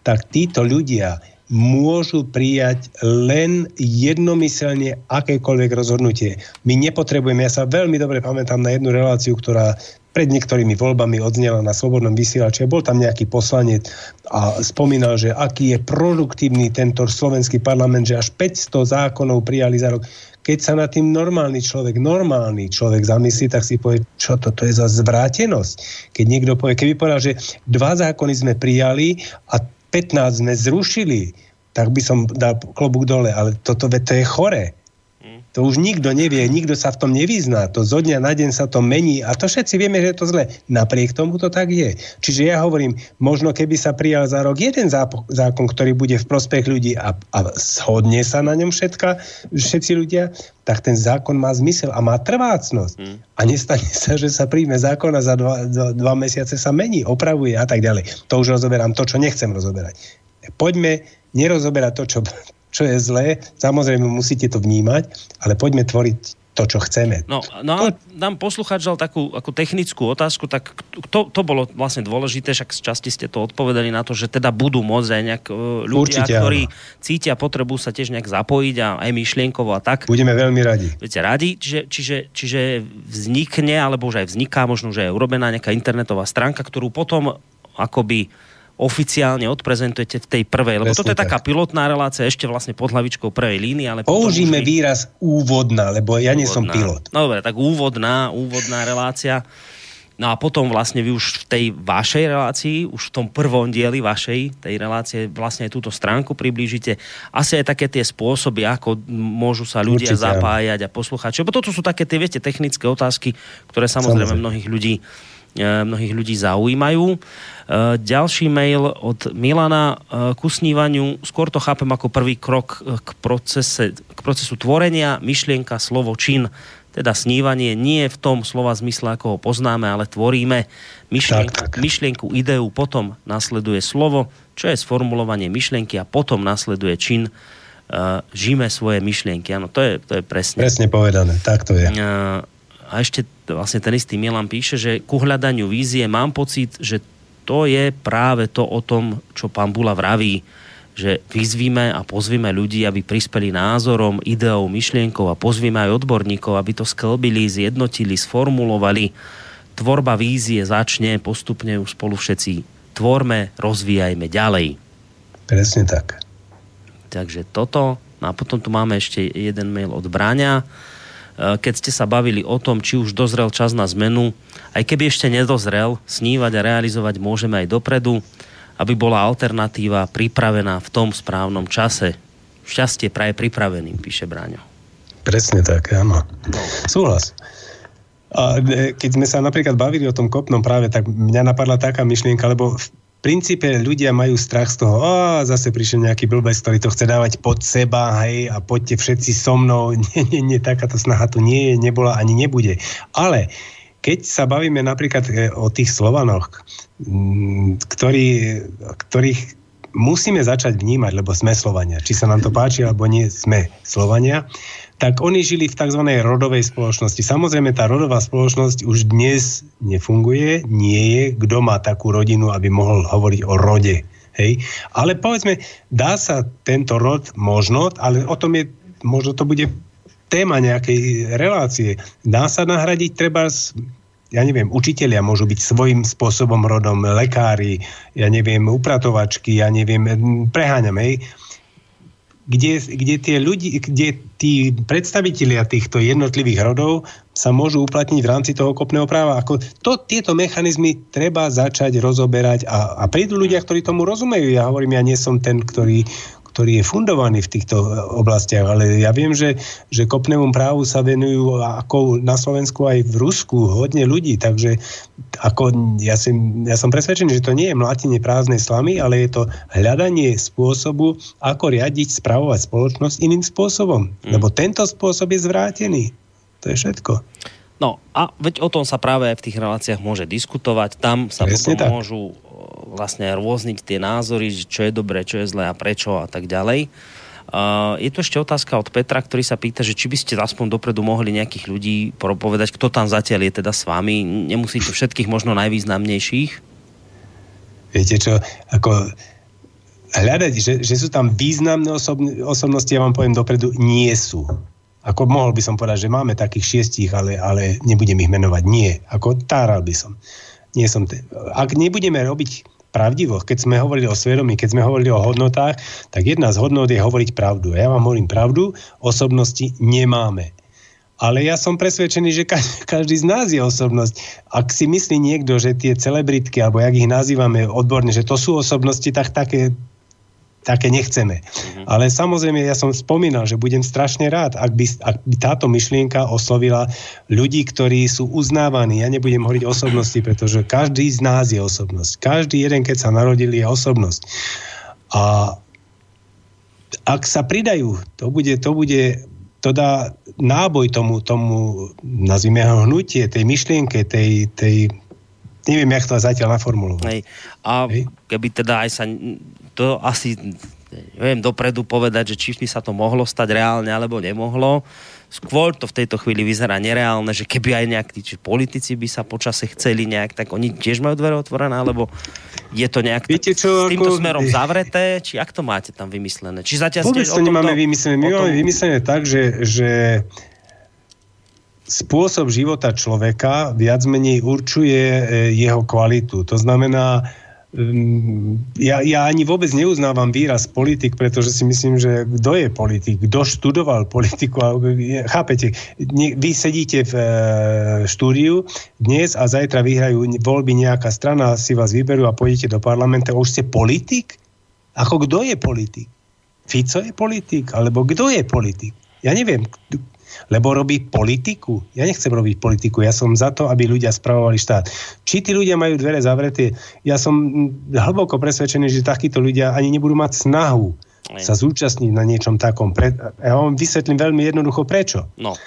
tak títo ľudia môžu prijať len jednomyselne akékoľvek rozhodnutie. My nepotrebujeme, ja sa veľmi dobre pamätám na jednu reláciu, ktorá pred niektorými voľbami odznela na Slobodnom vysielači. Bol tam nejaký poslanec a spomínal, že aký je produktívny tento slovenský parlament, že až 500 zákonov prijali za rok. Keď sa na tým normálny človek, normálny človek zamyslí, tak si povie, čo toto je za zvrátenosť. Keď niekto povie, keby povedal, že dva zákony sme prijali a 15 sme zrušili, tak by som dal klobúk dole, ale toto to je chore. To už nikto nevie, nikto sa v tom nevyzná. To zo dňa na deň sa to mení a to všetci vieme, že je to zle. Napriek tomu to tak je. Čiže ja hovorím, možno keby sa prijal za rok jeden zákon, ktorý bude v prospech ľudí a, a shodne sa na ňom všetka, všetci ľudia, tak ten zákon má zmysel a má trvácnosť. Hmm. A nestane sa, že sa príjme zákon a za dva, za dva mesiace sa mení, opravuje a tak ďalej. To už rozoberám to, čo nechcem rozoberať. Poďme nerozoberať to, čo čo je zlé. Samozrejme, musíte to vnímať, ale poďme tvoriť to, čo chceme. No, no ale nám posluchač dal takú ako technickú otázku, tak to, to bolo vlastne dôležité, však z časti ste to odpovedali na to, že teda budú môcť aj nejak e, ľudia, Určite, ktorí áno. cítia potrebu sa tiež nejak zapojiť a aj myšlienkovo a tak. Budeme veľmi radi. Viete, radi, čiže, čiže, čiže vznikne, alebo už aj vzniká, možno, že je urobená nejaká internetová stránka, ktorú potom akoby oficiálne odprezentujete v tej prvej, lebo Presne toto je tak. taká pilotná relácia ešte vlastne pod hlavičkou prvej línie, ale Použíme už... výraz úvodná, lebo ja úvodná. nie som pilot. No dobre, tak úvodná, úvodná relácia. No a potom vlastne vy už v tej vašej relácii, už v tom prvom dieli vašej tej relácie vlastne aj túto stránku priblížite. Asi aj také tie spôsoby, ako môžu sa ľudia Určite, zapájať a poslúchať. Lebo toto sú také tie, viete, technické otázky, ktoré samozrejme, samozrejme. mnohých ľudí mnohých ľudí zaujímajú. Ďalší mail od Milana k usnívaniu. Skôr to chápem ako prvý krok k, procese, k procesu tvorenia, myšlienka, slovo, čin. Teda snívanie nie v tom slova zmysle, ako ho poznáme, ale tvoríme myšlienku, tak, tak. myšlienku ideu, potom nasleduje slovo, čo je sformulovanie myšlienky a potom nasleduje čin uh, žime svoje myšlienky. Áno, to je, to je presne. Presne povedané, tak to je. Uh, a ešte vlastne ten istý Milan píše, že ku hľadaniu vízie mám pocit, že to je práve to o tom, čo pán Bula vraví, že vyzvíme a pozvíme ľudí, aby prispeli názorom, ideou, myšlienkou a pozvíme aj odborníkov, aby to sklbili, zjednotili, sformulovali. Tvorba vízie začne postupne už spolu všetci tvorme, rozvíjajme ďalej. Presne tak. Takže toto. A potom tu máme ešte jeden mail od Bráňa keď ste sa bavili o tom, či už dozrel čas na zmenu, aj keby ešte nedozrel, snívať a realizovať môžeme aj dopredu, aby bola alternatíva pripravená v tom správnom čase. Šťastie praje pripraveným, píše Bráňo. Presne tak, áno. Súhlas. A e, keď sme sa napríklad bavili o tom kopnom práve, tak mňa napadla taká myšlienka, lebo princípe ľudia majú strach z toho, a zase prišiel nejaký blbec, ktorý to chce dávať pod seba, hej, a poďte všetci so mnou. Nie, nie, nie, takáto snaha tu nie je, nebola ani nebude. Ale keď sa bavíme napríklad e, o tých Slovanoch, ktorý, ktorých musíme začať vnímať, lebo sme Slovania. Či sa nám to páči, alebo nie, sme Slovania tak oni žili v tzv. rodovej spoločnosti. Samozrejme, tá rodová spoločnosť už dnes nefunguje, nie je, kto má takú rodinu, aby mohol hovoriť o rode. Hej? Ale povedzme, dá sa tento rod možno, ale o tom je, možno to bude téma nejakej relácie. Dá sa nahradiť treba ja neviem, učitelia môžu byť svojím spôsobom rodom, lekári, ja neviem, upratovačky, ja neviem, preháňam, hej kde, kde tie ľudí, kde tí predstavitelia týchto jednotlivých rodov sa môžu uplatniť v rámci toho kopného práva. Ako to, tieto mechanizmy treba začať rozoberať a, a prídu ľudia, ktorí tomu rozumejú. Ja hovorím, ja nie som ten, ktorý, ktorý je fundovaný v týchto e, oblastiach, ale ja viem, že, že kopnému právu sa venujú ako na Slovensku aj v Rusku hodne ľudí, takže ako ja, si, ja som presvedčený, že to nie je mlatenie prázdnej slamy, ale je to hľadanie spôsobu, ako riadiť, spravovať spoločnosť iným spôsobom. Mm. Lebo tento spôsob je zvrátený. To je všetko. No a veď o tom sa práve v tých reláciách môže diskutovať. Tam sa Presne potom tak. môžu vlastne rôzniť tie názory, čo je dobré, čo je zlé a prečo a tak ďalej. Uh, je tu ešte otázka od Petra, ktorý sa pýta, že či by ste aspoň dopredu mohli nejakých ľudí povedať, kto tam zatiaľ je teda s vami. Nemusíte všetkých, možno najvýznamnejších. Viete čo, ako hľadať, že, že sú tam významné osobn- osobnosti, ja vám poviem dopredu, nie sú. Ako mohol by som povedať, že máme takých šiestich, ale, ale nebudem ich menovať. Nie. Ako táral by som. Nie som te... Ak nebudeme robiť pravdivo. Keď sme hovorili o svedomí, keď sme hovorili o hodnotách, tak jedna z hodnot je hovoriť pravdu. Ja vám hovorím pravdu, osobnosti nemáme. Ale ja som presvedčený, že každý z nás je osobnosť. Ak si myslí niekto, že tie celebritky, alebo jak ich nazývame odborne, že to sú osobnosti, tak také také nechceme. Mm-hmm. Ale samozrejme, ja som spomínal, že budem strašne rád, ak by, ak by táto myšlienka oslovila ľudí, ktorí sú uznávaní. Ja nebudem hovoriť osobnosti, pretože každý z nás je osobnosť. Každý jeden, keď sa narodil, je osobnosť. A ak sa pridajú, to bude, to bude to dá náboj tomu, tomu nazvime ho hnutie, tej myšlienke, tej, tej neviem, jak to zatiaľ naformulovať. Hej. A Hej. keby teda aj sa to asi neviem dopredu povedať, že či by sa to mohlo stať reálne alebo nemohlo. Skôr to v tejto chvíli vyzerá nereálne, že keby aj nejakí či politici by sa počase chceli nejak, tak oni tiež majú dvere otvorené, alebo je to nejak Viete čo, s týmto ako... smerom zavreté, či ak to máte tam vymyslené? Či zatiaľ Vôbec to nemáme vymyslené. My tom... máme vymyslené tak, že, že spôsob života človeka viac menej určuje e, jeho kvalitu. To znamená, ja, ja ani vôbec neuznávam výraz politik, pretože si myslím, že kto je politik, kto študoval politiku, chápete, vy sedíte v e, štúdiu dnes a zajtra vyhrajú voľby nejaká strana, si vás vyberú a pôjdete do parlamenta, už ste politik? Ako kto je politik? Fico je politik? Alebo kto je politik? Ja neviem. Lebo robí politiku. Ja nechcem robiť politiku, ja som za to, aby ľudia spravovali štát. Či tí ľudia majú dvere zavreté, ja som hlboko presvedčený, že takíto ľudia ani nebudú mať snahu sa zúčastniť na niečom takom. Ja vám vysvetlím veľmi jednoducho prečo. No.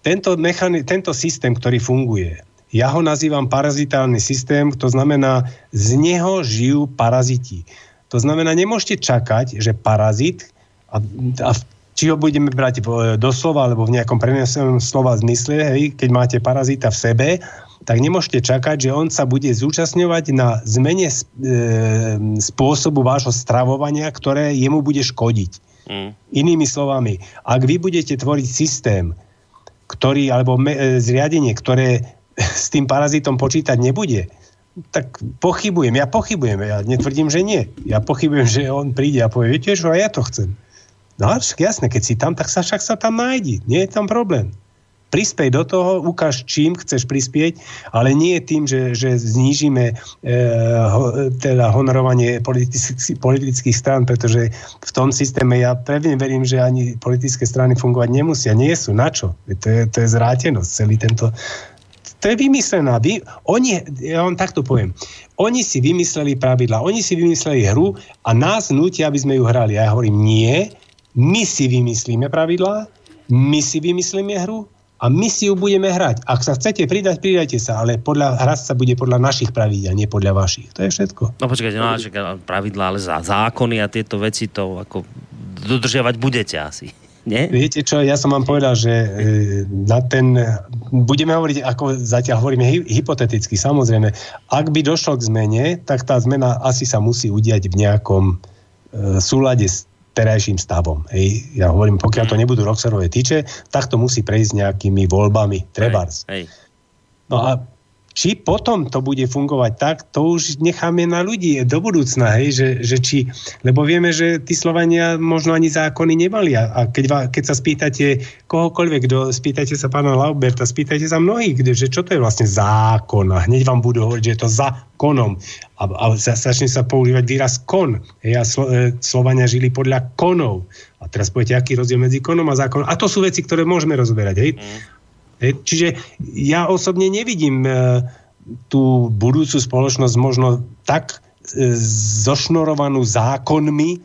Tento, mechani- tento systém, ktorý funguje, ja ho nazývam parazitálny systém, to znamená, z neho žijú paraziti. To znamená, nemôžete čakať, že parazit, a, a či ho budeme brať doslova, alebo v nejakom prenesenom slova zmysle, hej, keď máte parazita v sebe, tak nemôžete čakať, že on sa bude zúčastňovať na zmene e, spôsobu vášho stravovania, ktoré jemu bude škodiť. Mm. Inými slovami, ak vy budete tvoriť systém, ktorý, alebo me, e, zriadenie, ktoré s tým parazitom počítať nebude, tak pochybujem. Ja pochybujem. Ja netvrdím, že nie. Ja pochybujem, že on príde a povie, viete čo, ja to chcem. No však jasné, keď si tam, tak sa však sa tam nájdi. Nie je tam problém. Prispej do toho, ukáž, čím chceš prispieť, ale nie tým, že, že znížime e, ho, teda honorovanie politických, politických strán, pretože v tom systéme ja pevne verím, že ani politické strany fungovať nemusia. Nie sú. Na čo? To je, to je zrátenosť, celý tento to je vymyslená. Vy, oni, ja vám takto poviem, oni si vymysleli pravidla, oni si vymysleli hru a nás nutia, aby sme ju hrali. Ja hovorím, nie, my si vymyslíme pravidlá, my si vymyslíme hru a my si ju budeme hrať. Ak sa chcete pridať, pridajte sa, ale podľa, hrať sa bude podľa našich pravidel, nie podľa vašich. To je všetko. No počkajte, no, pravidlá, ale za zákony a tieto veci to ako dodržiavať budete asi. Nie? Viete čo, ja som vám povedal, že e, na ten, budeme hovoriť, ako zatiaľ hovoríme hypoteticky, samozrejme, ak by došlo k zmene, tak tá zmena asi sa musí udiať v nejakom e, súlade s terajším stavom. Hej. Ja hovorím, pokiaľ to nebudú Roxerové tyče, tak to musí prejsť nejakými voľbami. Trebars. Hej, hej. No a či potom to bude fungovať tak, to už necháme na ľudí do budúcna, hej, že, že či, lebo vieme, že tí Slovania možno ani zákony nemali a, a keď, keď sa spýtate kohokoľvek, kdo, spýtajte sa pána Lauberta, spýtajte sa mnohých, že čo to je vlastne zákon a hneď vám budú hovoriť, že je to zákonom a, a začne sa používať výraz kon. Hej, a Slo, e, Slovania žili podľa konov. A teraz poviete, aký rozdiel medzi konom a zákonom. A to sú veci, ktoré môžeme rozoberať. Hej. Mm. Čiže ja osobne nevidím e, tú budúcu spoločnosť možno tak e, zošnorovanú zákonmi.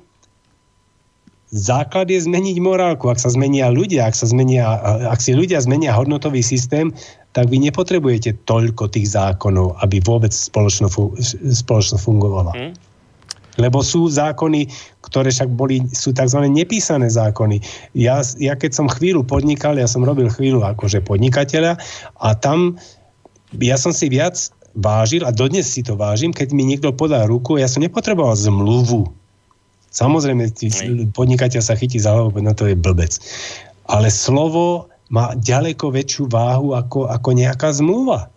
Základ je zmeniť morálku. Ak sa zmenia ľudia, ak, sa zmenia, ak si ľudia zmenia hodnotový systém, tak vy nepotrebujete toľko tých zákonov, aby vôbec spoločno, spoločno fungovala. Hmm. Lebo sú zákony, ktoré však boli, sú tzv. nepísané zákony. Ja, ja keď som chvíľu podnikal, ja som robil chvíľu akože podnikateľa a tam ja som si viac vážil a dodnes si to vážim, keď mi niekto podá ruku, ja som nepotreboval zmluvu. Samozrejme, podnikateľ sa chytí za hlavu, no to je blbec. Ale slovo má ďaleko väčšiu váhu ako, ako nejaká zmluva.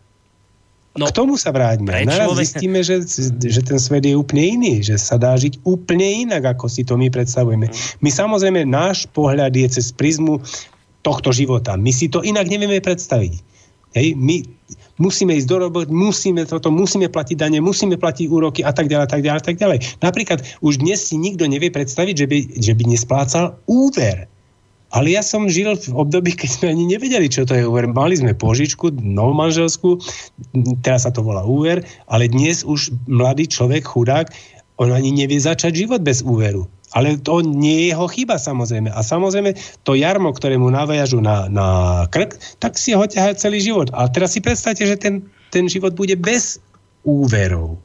No, k tomu sa vráťme. Naraz človek... zistíme, že, že ten svet je úplne iný, že sa dá žiť úplne inak, ako si to my predstavujeme. My samozrejme, náš pohľad je cez prizmu tohto života. My si to inak nevieme predstaviť. Hej, my musíme ísť do roboty, musíme toto, musíme platiť dane, musíme platiť úroky a tak ďalej, tak ďalej, tak ďalej. Napríklad už dnes si nikto nevie predstaviť, že by, že by nesplácal úver. Ale ja som žil v období, keď sme ani nevedeli, čo to je úver. Mali sme požičku, novú manželskú, teraz sa to volá úver, ale dnes už mladý človek, chudák, on ani nevie začať život bez úveru. Ale to nie je jeho chyba samozrejme. A samozrejme to jarmo, ktoré mu naviažu na, na krk, tak si ho ťahajú celý život. A teraz si predstavte, že ten, ten život bude bez úverov.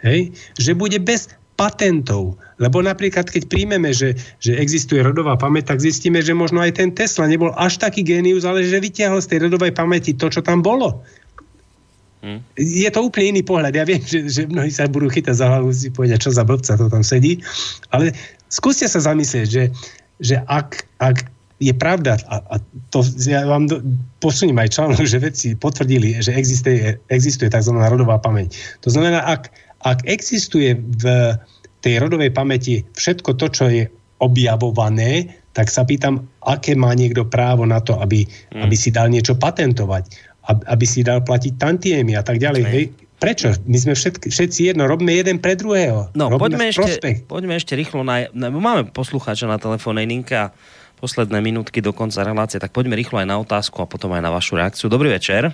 Hej? Že bude bez patentov. Lebo napríklad, keď príjmeme, že, že existuje rodová pamäť, tak zistíme, že možno aj ten Tesla nebol až taký génius, ale že vytiahol z tej rodovej pamäti to, čo tam bolo. Hmm. Je to úplne iný pohľad. Ja viem, že, že mnohí sa budú chytať za hlavu, si povedia, čo za blbca to tam sedí. Ale skúste sa zamyslieť, že, že ak, ak je pravda, a, a to ja vám do, posuniem aj článok, že vedci potvrdili, že existuje, existuje tzv. rodová pamäť. To znamená, ak, ak existuje v tej rodovej pamäti všetko to, čo je objavované, tak sa pýtam, aké má niekto právo na to, aby, mm. aby si dal niečo patentovať, aby si dal platiť tantiemy a tak ďalej. Hej. Prečo? My sme všetky, všetci jedno, robíme jeden pre druhého. No, poďme ešte, poďme ešte rýchlo na. Máme poslucháča na telefónnej linke a posledné minútky do konca relácie, tak poďme rýchlo aj na otázku a potom aj na vašu reakciu. Dobrý večer.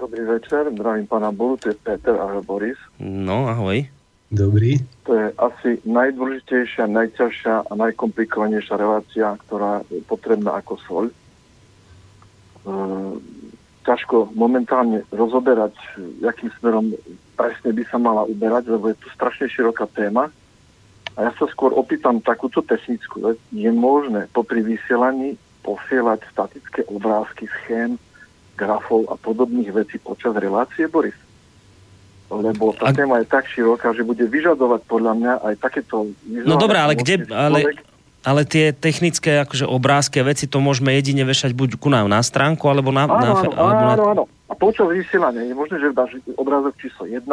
Dobrý večer, zdravím pána Bolu, to je Peter a Boris. No, ahoj. Dobrý. To je asi najdôležitejšia, najťažšia a najkomplikovanejšia relácia, ktorá je potrebná ako soľ. E, ťažko momentálne rozoberať, akým smerom presne by sa mala uberať, lebo je to strašne široká téma. A ja sa skôr opýtam takúto technickú vec. Je možné popri vysielaní posielať statické obrázky, schém, grafov a podobných vecí počas relácie, Boris? Lebo tá A- téma je tak široká, že bude vyžadovať podľa mňa aj takéto... No dobré, ale kde, ale, ale tie technické akože obrázky a veci to môžeme jedine vešať buď ku nám na stránku, alebo na... Áno, na, áno, alebo na áno, áno. A počas vysielania je možné, že dáš obrázok číslo 1,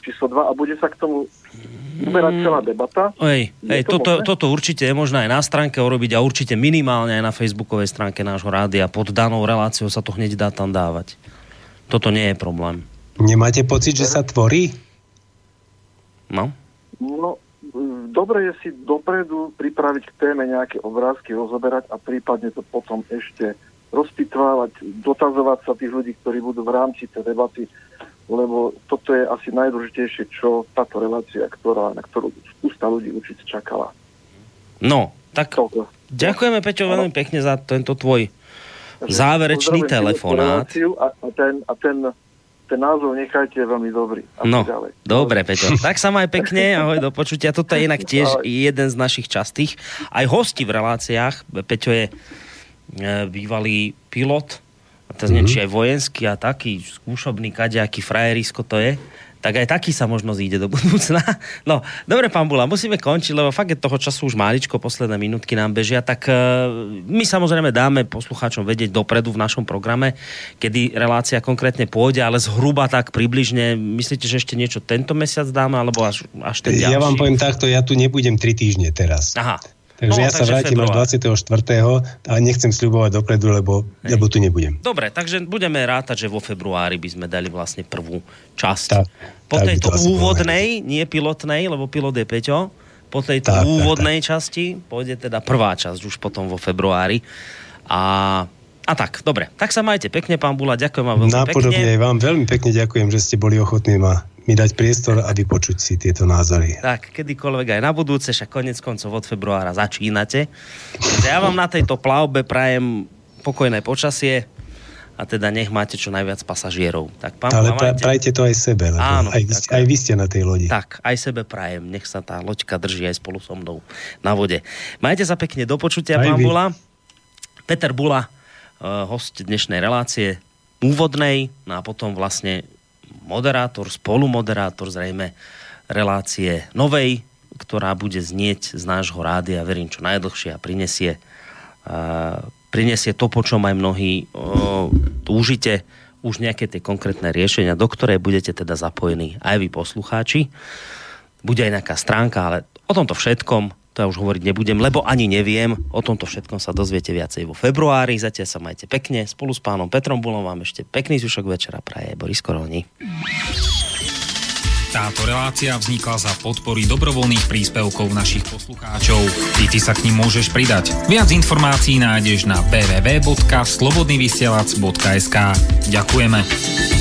číslo 2 a bude sa k tomu uberať celá debata. Ej, ej, to toto, možné? toto určite je možné aj na stránke urobiť a určite minimálne aj na facebookovej stránke nášho rádia. Pod danou reláciou sa to hneď dá tam dávať. Toto nie je problém. Nemáte pocit, že sa tvorí? No? No, dobre je si dopredu pripraviť k téme nejaké obrázky, rozoberať a prípadne to potom ešte rozpitvávať, dotazovať sa tých ľudí, ktorí budú v rámci tej debaty, lebo toto je asi najdôležitejšie, čo táto relácia, ktorá, na ktorú ústa ľudí určite čakala. No, tak Toľko. ďakujeme Peťo veľmi pekne za tento tvoj záverečný telefonát. A, a, ten, a ten, ten názov nechajte veľmi dobrý. A No, ďalej. dobre, Peťo. Tak sa maj pekne, ahoj, do počutia. Toto je inak tiež Ahoj. jeden z našich častých. Aj hosti v reláciách. Peťo je e, bývalý pilot, a neviem, či aj vojenský a taký skúšobný kadejaký frajerisko to je. Tak aj taký sa možno zíde do budúcna. No, dobre, pán Bula, musíme končiť, lebo fakt je toho času už máličko, posledné minútky nám bežia, tak e, my samozrejme dáme poslucháčom vedieť dopredu v našom programe, kedy relácia konkrétne pôjde, ale zhruba tak približne, myslíte, že ešte niečo tento mesiac dáme, alebo až, až ten ďalší? Ja vám poviem takto, ja tu nebudem 3 týždne teraz. Aha. Takže No, ja sa takže vrátim február. až 24. a nechcem sľubovať dopredu, lebo, lebo tu nebudem. Dobre, takže budeme rátať, že vo februári by sme dali vlastne prvú časť. Tak, po by tejto úvodnej, nie pilotnej, lebo pilot je Peťo, po tejto tak, úvodnej časti pôjde teda prvá časť už potom vo februári. A, a tak, dobre. Tak sa majte pekne, pán Bula, ďakujem vám veľmi Napodobne pekne. aj vám veľmi pekne ďakujem, že ste boli ochotní ma, mi dať priestor a vypočuť si tieto názory. Tak, kedykoľvek aj na budúce, však konec koncov od februára začínate. Takže ja vám na tejto plavbe prajem pokojné počasie a teda nech máte čo najviac pasažierov. Tak, pán Ale pra, majte- prajte to aj sebe, lebo Áno, aj, vy, aj vy ste na tej lodi. Tak, aj sebe prajem. Nech sa tá loďka drží aj spolu so mnou na vode. Majte sa pekne do počutia, Aj pán vy. Bula. Peter Bula, uh, host dnešnej relácie, úvodnej, no a potom vlastne moderátor, spolumoderátor zrejme relácie novej, ktorá bude znieť z nášho rádia, verím, čo najdlhšie a prinesie, uh, prinesie to, po čom aj mnohí uh, túžite, už nejaké tie konkrétne riešenia, do ktorej budete teda zapojení aj vy poslucháči. Bude aj nejaká stránka, ale o tomto všetkom to ja už hovoriť nebudem, lebo ani neviem. O tomto všetkom sa dozviete viacej vo februári. Zatiaľ sa majte pekne. Spolu s pánom Petrom Bulom vám ešte pekný zvyšok večera praje Boris Koroni. Táto relácia vznikla za podpory dobrovoľných príspevkov našich poslucháčov. Ty, ty sa k ním môžeš pridať. Viac informácií nájdeš na www.slobodnyvysielac.sk Ďakujeme.